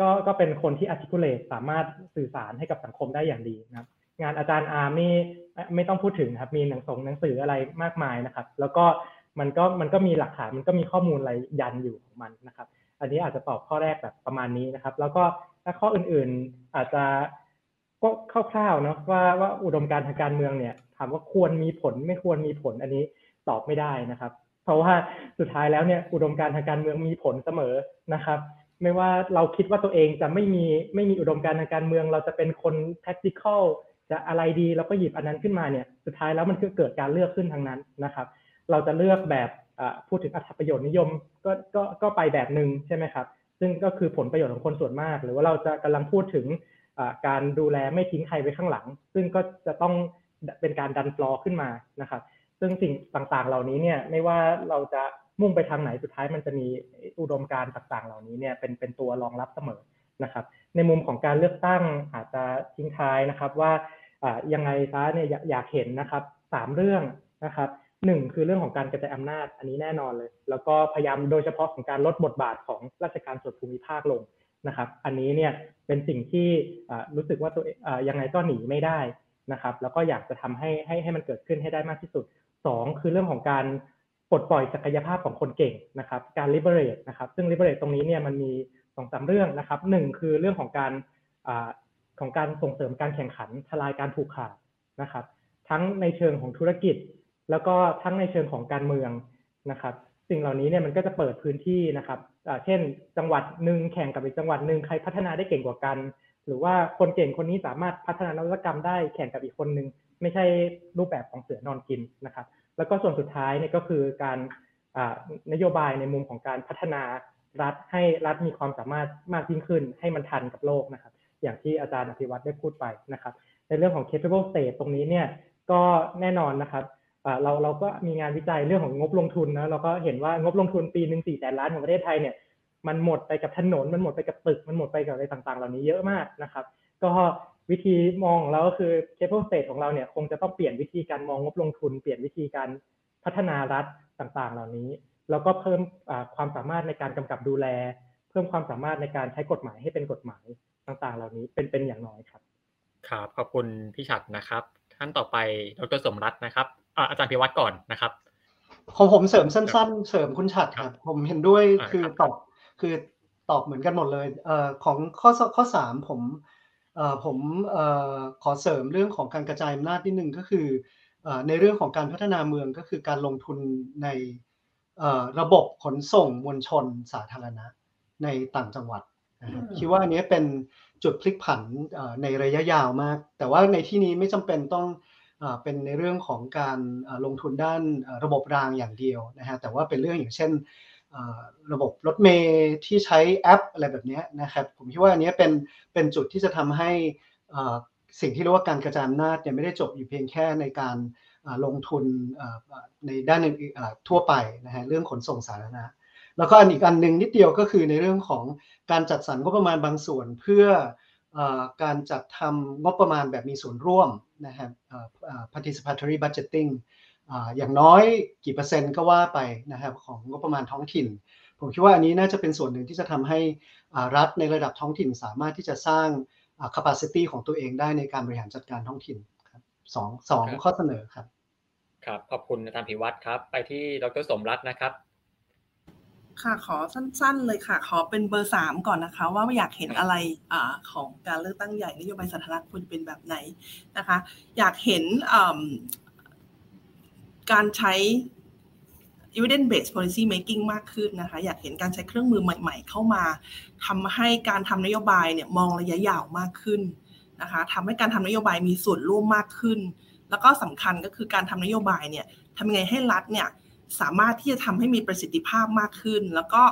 ก็ก็เป็นคนที่ articulate สามารถสื่อสารให้กับสังคมได้อย่างดีนะครับ งานอาจารย์อาร์มี่ไม่ต้องพูดถึงครับ มีหนังสงหนังสืออะไรมากมายนะครับ แล้วก็มันก็มันก็มีหลักฐานมันก็มีข้อมูลอะไรยันอยู่ของมันนะครับ อันนี้อาจจะตอบข้อแรกแบบประมาณนี้นะครับ แล้วก็ ถ้าข้ออื่นๆอาจจะก็คร่าวๆเนาะว่าว่าอุดมการทางการเมืองเนี่ย ถามว่าควรมีผลไม่ควรมีผลอันนี้ตอบไม่ได้นะครับ เพราะว่าสุดท้ายแล้วเนี่ยอุดมการทางการเมืองมีผลเสมอนะครับ ไม่ว่าเราคิดว่าตัวเองจะไม่มีไม่มีอุดมการทางการเมือง เราจะเป็นคน tactical จะอะไรดีแล้วก็หยิบอันนั้นขึ้นมาเนี่ย สุดท้ายแล้วมันก็เกิดการเลือกขึ้นทางนั้นนะครับ เราจะเลือกแบบพูดถึงอัตประโยชน์นิยมก็ก็ก็ไปแบบหนึ่งใช่ไหมครับ ซึ่งก็คือผลประโยชน์ของคนส่วนมาก หรือว่าเราจะกำลังพูดถึงการดูแลไม่ทิ้งใครไว้ข้างหลัง ซึ่งก็จะต้องเป็นการดันฟลอขึ้นมานะครับ ซึ่งสิ่งต่างๆ เหล่านี้เนี่ยไม่ว่าเราจะมุ่งไปทางไหนสุดท้ายมันจะมีอุดมการณ์ต่างๆ เหล่านี้เนี่ยเป็นเป็นตัวรองรับเสมอนะครับ ในมุมของการเลือกตั้งอาจจะทิ้งท้ายนะครับว่ายังไงซะเนี่ยอยากเห็นนะครับสามเรื่องนะครับ หนึ่งคือเรื่องของการกระจายอำนาจอันนี้แน่นอนเลย แล้วก็พยายามโดยเฉพาะของการลดบทบาทของราชการส่วนภูมิภาคลงนะครับ อันนี้เนี่ยเป็นสิ่งที่รู้สึกว่าตัวยังไงก็หนีไม่ได้นะครับ แล้วก็อยากจะทำให้ให้ให้มันเกิดขึ้นให้ได้มากที่สุด 2 คือเรื่องของการปลดปล่อยศักยภาพของคนเก่งนะครับ การ liberate นะครับซึ่ง liberate ตรงนี้เนี่ยมันมีสองสาเรื่องนะครับหนึ่งคือเรื่องของการของการส่งเสริมการแข่งขันทลายการผูกขาดนะครับ ทั้งในเชิงของธุรกิจ แล้วก็ทั้งในเชิงของการเมืองนะครับ สิ่งเหล่านี้เนี่ยมันก็จะเปิดพื้นที่นะครับเช่น จังหวัดหนึ่งแข่งกับอีกจังหวัดหนึ่งใครพัฒนาได้เก่งกว่ากัน หรือว่าคนเก่งคนนี้สามารถพัฒนานวัตกรรมได้แข่งกับอีกคนนึงไม่ใช่รูปแบบของเสือนอนกินนะครับ แล้วก็ส่วนสุดท้ายเนี่ยก็คือการนโยบายในมุมของการพัฒนารัฐให้รัฐมีความสามารถมากยิ่งขึ้น ให้มันทันกับโลกนะครับ อย่างที่อาจารย์อภิวัตได้พูดไปนะครับ ในเรื่องของ capable state ตรงนี้เนี่ยก็แน่นอนนะครับ เราเราก็มีงานวิจัยเรื่องของงบลงทุนนะเราก็เห็นว่างบลงทุนปีหนึ่งสี่แสนล้านของประเทศไทยเนี่ยมันหมดไปกับถนนมันหมดไปกับตึกมันหมดไปกับอะไรต่างๆ เหล่านี้เยอะมากนะครับ ก็วิธีมองเราก็คือ capable state ของเราเนี่ยคงจะต้องเปลี่ยนวิธีการมองงบลงทุน เปลี่ยนวิธีการพัฒนารัฐต่างๆ เหล่านี้ แล้วก็เพิ่มความสามารถในการกำกับดูแล เพิ่มความสามารถในการใช้กฎหมายให้เป็นกฎหมายต่างๆ เหล่านี้เป็นเป็นอย่างน้อยครับ ครับขอบคุณพี่ฉัดนะครับ ท่านต่อไปดรสมรัตน์นะครับ อาจารย์พิวัตรก่อนนะครับของผมเสริมสั้น ๆ เสริมคุณฉัดครับ ผมเห็นด้วยคือตอบคือตอบเหมือนกันหมดเลยเอ่อของข้อข้อสามผมเอ่อผมเอ่อขอเสริมเรื่องของการกระจายอำนาจนิดนึงก็คือเอ่อในเรื่องของการพัฒนาเมืองก็คือการลงทุนในระบบขนส่งมวลชนสาธารณะในต่างจังหวัดนะครับคิดว่าอันนี้เป็นจุดพลิกผันในระยะยาวมาก แต่ว่าในที่นี้ไม่จำเป็นต้อง เป็นในเรื่องของการลงทุนด้านระบบรางอย่างเดียวนะฮะแต่ว่าเป็นเรื่องอย่างเช่นระบบรถเมย์ที่ใช้แอปอะไรแบบนี้นะครับผมคิดว่าอันนี้เป็นเป็นจุดที่จะทำให้สิ่งที่เรียกว่าการกระจายอำนาจเนี่ยไม่ได้จบอยู่เพียงแค่ในการลงทุนในด้านอื่นทั่วไปนะฮะเรื่องขนส่งสาธารณะแล้วก็อันอีกอันหนึ่งนิดเดียวก็คือในเรื่องของการจัดสรรงบประมาณบางส่วนเพื่อการจัดทำงบประมาณแบบมีส่วนร่วม นะฮะ participatory budgeting อย่างน้อยกี่เปอร์เซ็นต์ก็ว่าไปนะครับของงบประมาณท้องถิ่น ผมคิดว่าอันนี้น่าจะเป็นส่วนหนึ่งที่จะทำให้รัฐในระดับท้องถิ่นสามารถที่จะสร้าง capacity ของตัวเองได้ในการบริหารจัดการท้องถิ่นครับสองสองข้อเสนอครับ ครับ ขอบคุณอาจารย์พิวัตรครับ ไปที่ดรสมรัตน์นะครับ ค่ะขอสั้น ๆ เลยค่ะ ขอเป็นเบอร์สามก่อนนะคะ ว่าอยากเห็นอะไรอของการเลือกตั้งใหญ่นโยบายสาธารณะควรเป็นแบบไหนนะคะ อยากเห็นการใช้ evidence based policy making มากขึ้นนะคะ อยากเห็นการใช้เครื่องมือใหม่ ๆ เข้ามาทำให้การทำนโยบายเนี่ยมองระยะยาวมากขึ้นนะคะทำให้การทำนโยบายมีส่วนร่วมมากขึ้น แล้วก็สำคัญก็คือการทำนโยบายเนี่ยทำยังไงให้รัฐเนี่ย สามารถที่จะทำให้มีประสิทธิภาพมากขึ้น แล้วก็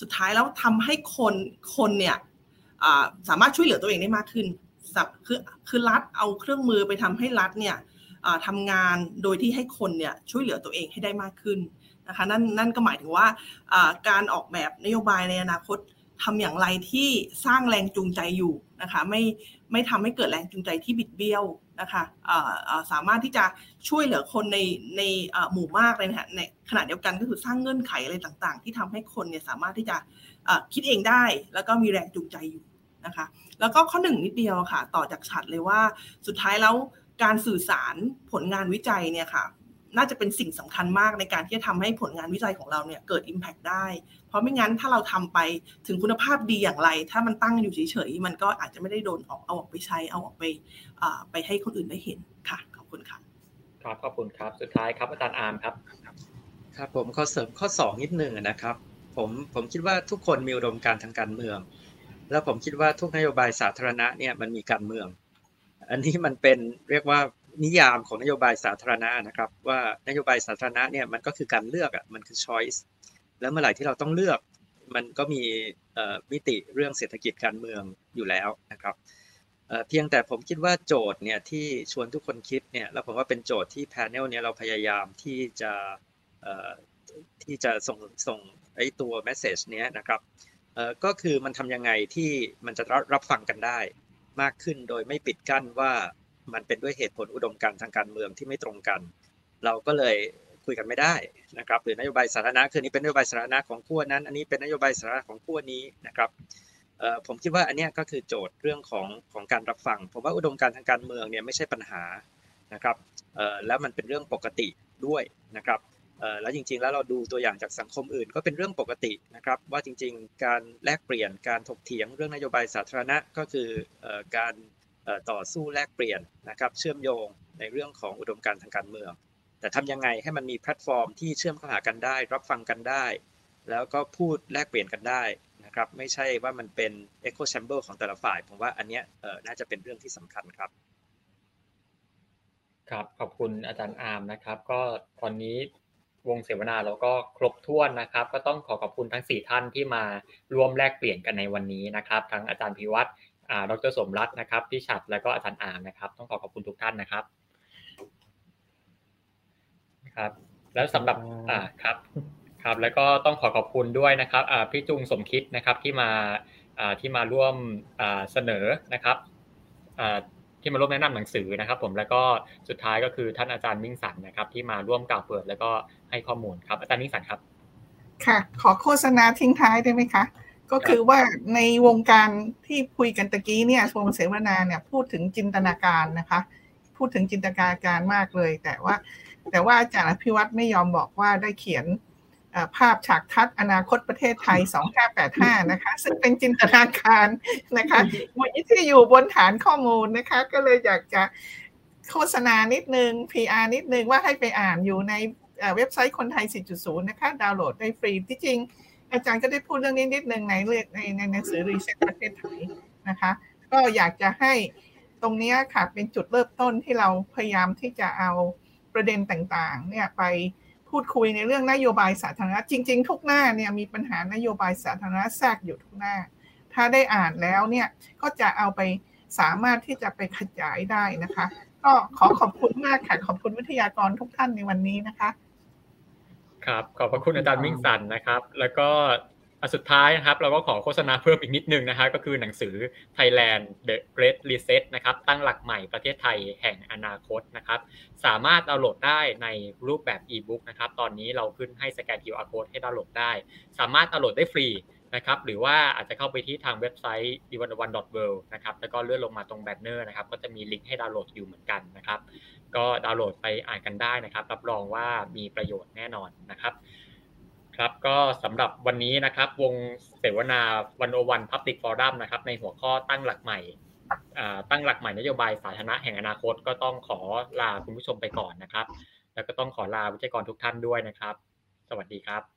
สุดท้ายแล้วทำให้คนคนเนี่ยสามารถช่วยเหลือตัวเองได้มากขึ้นคือคือรัฐเอาเครื่องมือไปทำให้รัฐเนี่ยทำงานโดยที่ให้คนเนี่ยช่วยเหลือตัวเองให้ได้มากขึ้นนะคะนั่นนั่นก็หมายถึงว่าการออกแบบนโยบายในอนาคตทำอย่างไรที่สร้างแรงจูงใจอยู่นะคะไม่ ไม่ทำให้เกิดแรงจูงใจที่บิดเบี้ยวนะคะสามารถที่จะช่วยเหลือคนในในหมู่มากเลยนะในขณะเดียวกันก็คือสร้างเงื่อนไขอะไรต่างๆ ที่ทำให้คนเนี่ยสามารถที่จะคิดเองได้ แล้วก็มีแรงจูงใจอยู่นะคะแล้วก็ข้อหนึ่งนิดเดียวค่ะ ต่อจากฉัดเลยว่าสุดท้ายแล้วการสื่อสารผลงานวิจัยเนี่ยค่ะ น่าจะเป็นสิ่งสำคัญมากในการที่จะทำให้ผลงานวิจัยของเราเนี่ยเกิด Impact ได้ เพราะไม่งั้นถ้าเราทำไปถึงคุณภาพดีอย่างไร ถ้ามันตั้งอยู่เฉยๆมันก็อาจจะไม่ได้โดนออกเอาออกไปใช้เอาออกไปไปให้คนอื่นได้เห็นค่ะขอบคุณค่ะครับขอบคุณครับสุดท้ายครับอาจารย์อาร์มครับครับผมข้อเสริมข้อสองนิดหนึ่งนะครับผมผมคิดว่าทุกคนมีอุดมการทางการเมือง แล้วผมคิดว่าทุกนโยบายสาธารณะเนี่ยมันมีการเมือง อันนี้มันเป็นเรียกว่า นิยามของนโยบายสาธารณะนะครับ ว่านโยบายสาธารณะเนี่ยมันก็คือการเลือกอะมันคือ choice แล้วเมื่อไหร่ที่เราต้องเลือก มันก็มีมิติเรื่องเศรษฐกิจการเมืองอยู่แล้วนะครับเพียงแต่ผมคิดว่าโจทย์เนี่ยที่ชวนทุกคนคิดเนี่ยแล้วผมว่าเป็นโจทย์ที่แพนเนลเนี่ยเราพยายามที่จะที่จะส่งส่งไอ้ตัวแมสเซจเนี้ยนะครับก็คือมันทำยังไงที่มันจะรับฟังกันได้ มากขึ้นโดยไม่ปิดกั้นว่า มันเป็นด้วยเหตุผลอุดมการทางการเมืองที่ไม่ตรงกัน เราก็เลยคุยกันไม่ได้นะครับหรือนโยบายสาธารณะคือนี้เป็นนโยบายสาธารณะของขั้วนั้น อันนี้เป็นนโยบายสาธารณะของขั้วนี้นะครับผมคิดว่าอันนี้ก็คือโจทย์เรื่องของของการรับฟังผมว่าอุดมการทางการเมืองเนี่ยไม่ใช่ปัญหานะครับแล้วมันเป็นเรื่องปกติด้วยนะครับแล้วจริงๆแล้วเราดูตัวอย่างจากสังคมอื่น ก็เป็นเรื่องปกตินะครับ ว่าจริง ๆ การแลกเปลี่ยนการถกเถียงเรื่องนโยบายสาธารณะก็คือการ ต่อสู้แลกเปลี่ยนนะครับเชื่อมโยงในเรื่องของอุดมการณ์ทางการเมือง แต่ทำยังไงให้มันมีแพลตฟอร์มที่เชื่อมเข้าหากันได้ รับฟังกันได้ แล้วก็พูดแลกเปลี่ยนกันได้นะครับไม่ใช่ว่ามันเป็น echo chamber ของแต่ละฝ่าย ผมว่าอันเนี้ยน่าจะเป็นเรื่องที่สำคัญครับ ครับขอบคุณอาจารย์อาร์มนะครับ ก็ตอนนี้วงเสวนาเราก็ครบถ้วนนะครับ ก็ต้องขอขอบคุณทั้ง 4 ท่านที่มาร่วมแลกเปลี่ยนกันในวันนี้นะครับ ทั้งอาจารย์พิวัตร ดรสมรัตน์นะครับพี่ฉัดแล้วก็อาจารย์อาร์มนะครับ ต้องขอขอบคุณทุกท่านนะครับ ครับ แล้วสำหรับอ่าครับครับ แล้วก็ต้องขอขอบคุณด้วยนะครับอ่าพี่จุงสมคิดนะครับที่มาอ่าที่มาร่วมอ่าเสนอนะครับอ่าที่มาร่วมแนะนำหนังสือนะครับ ผมแล้วก็สุดท้ายก็คือท่านอาจารย์มิ่งสันนะครับ ที่มาร่วมกล่าวเปิดแล้วก็ให้ข้อมูลครับอาจารย์มิ่งสันครับ ค่ะ ขอโฆษณาทิ้งท้ายได้ไหมคะ ก็คือว่าในวงการที่คุยกันตะกี้เนี่ยวงเสวนาเนี่ยพูดถึงจินตนาการนะคะ พูดถึงจินตนาการมากเลย แต่ว่า แต่ว่าอาจารย์อภิวัตไม่ยอมบอกว่าได้เขียนภาพฉากทัดอนาคตประเทศไทย 2585 นะคะ ซึ่งเป็นจินตนาการนะคะที่อยู่บนฐานข้อมูลนะคะ ก็เลยอยากจะโฆษณานิดนึง PR นิดนึงว่าให้ไปอ่านอยู่ในเว็บไซต์คนไทย 4.0 นะคะ ดาวน์โหลดได้ฟรีที่จริง อาจารย์ก็ได้พูดเรื่องนี้นิดนึงในในในหนังสือรีเซ็ตประเทศไทยนะคะ ก็อยากจะให้ตรงนี้ค่ะเป็นจุดเริ่มต้นที่เราพยายามที่จะเอาประเด็นต่างๆเนี่ยไปพูดคุยในเรื่องนโยบายสาธารณะจริง ๆ ทุกหน้าเนี่ยมีปัญหานโยบายสาธารณะแทรกอยู่ทุกหน้า ถ้าได้อ่านแล้วเนี่ยก็จะเอาไปสามารถที่จะไปขยายได้นะคะ ก็ขอขอบคุณมากค่ะขอบคุณวิทยากรทุกท่านในวันนี้นะคะ ครับขอบพระคุณอาจารย์มิ่งสันนะครับ แล้วก็สุดท้ายนะครับ เราก็ขอโฆษณาเพิ่มอีกนิดนึงนะฮะก็คือหนังสือ Thailand The Great Reset นะครับตั้งหลักใหม่ประเทศไทยแห่งอนาคตนะครับ สามารถดาวน์โหลดได้ในรูปแบบอีบุ๊กนะครับ ตอนนี้เราขึ้นให้สแกน QR code ให้ดาวน์โหลดได้ สามารถดาวน์โหลดได้ฟรี นะครับหรือว่าอาจจะเข้าไปที่ทางเว็บไซต์ d 1 1 w o r l d นะครับแล้วก็เลื่อนลงมาตรงแบนเนอร์นะครับก็จะมีลิงก์ให้ดาวน์โหลดอยู่เหมือนกันนะครับ ก็ดาวน์โหลดไปอ่านกันได้นะครับ รับรองว่ามีประโยชน์แน่นอนนะครับครับก็สำหรับวันนี้นะครับ วงเสวนา101 Public Forum นะครับในหัวข้อตั้งหลักใหม่ตั้งหลักใหม่นโยบายสาธารณะแห่งอนาคตก็ต้องขอลาคุณผู้ชมไปก่อนนะครับ แล้วก็ต้องขอลาวิทยากรทุกท่านด้วยนะครับ สวัสดีครับ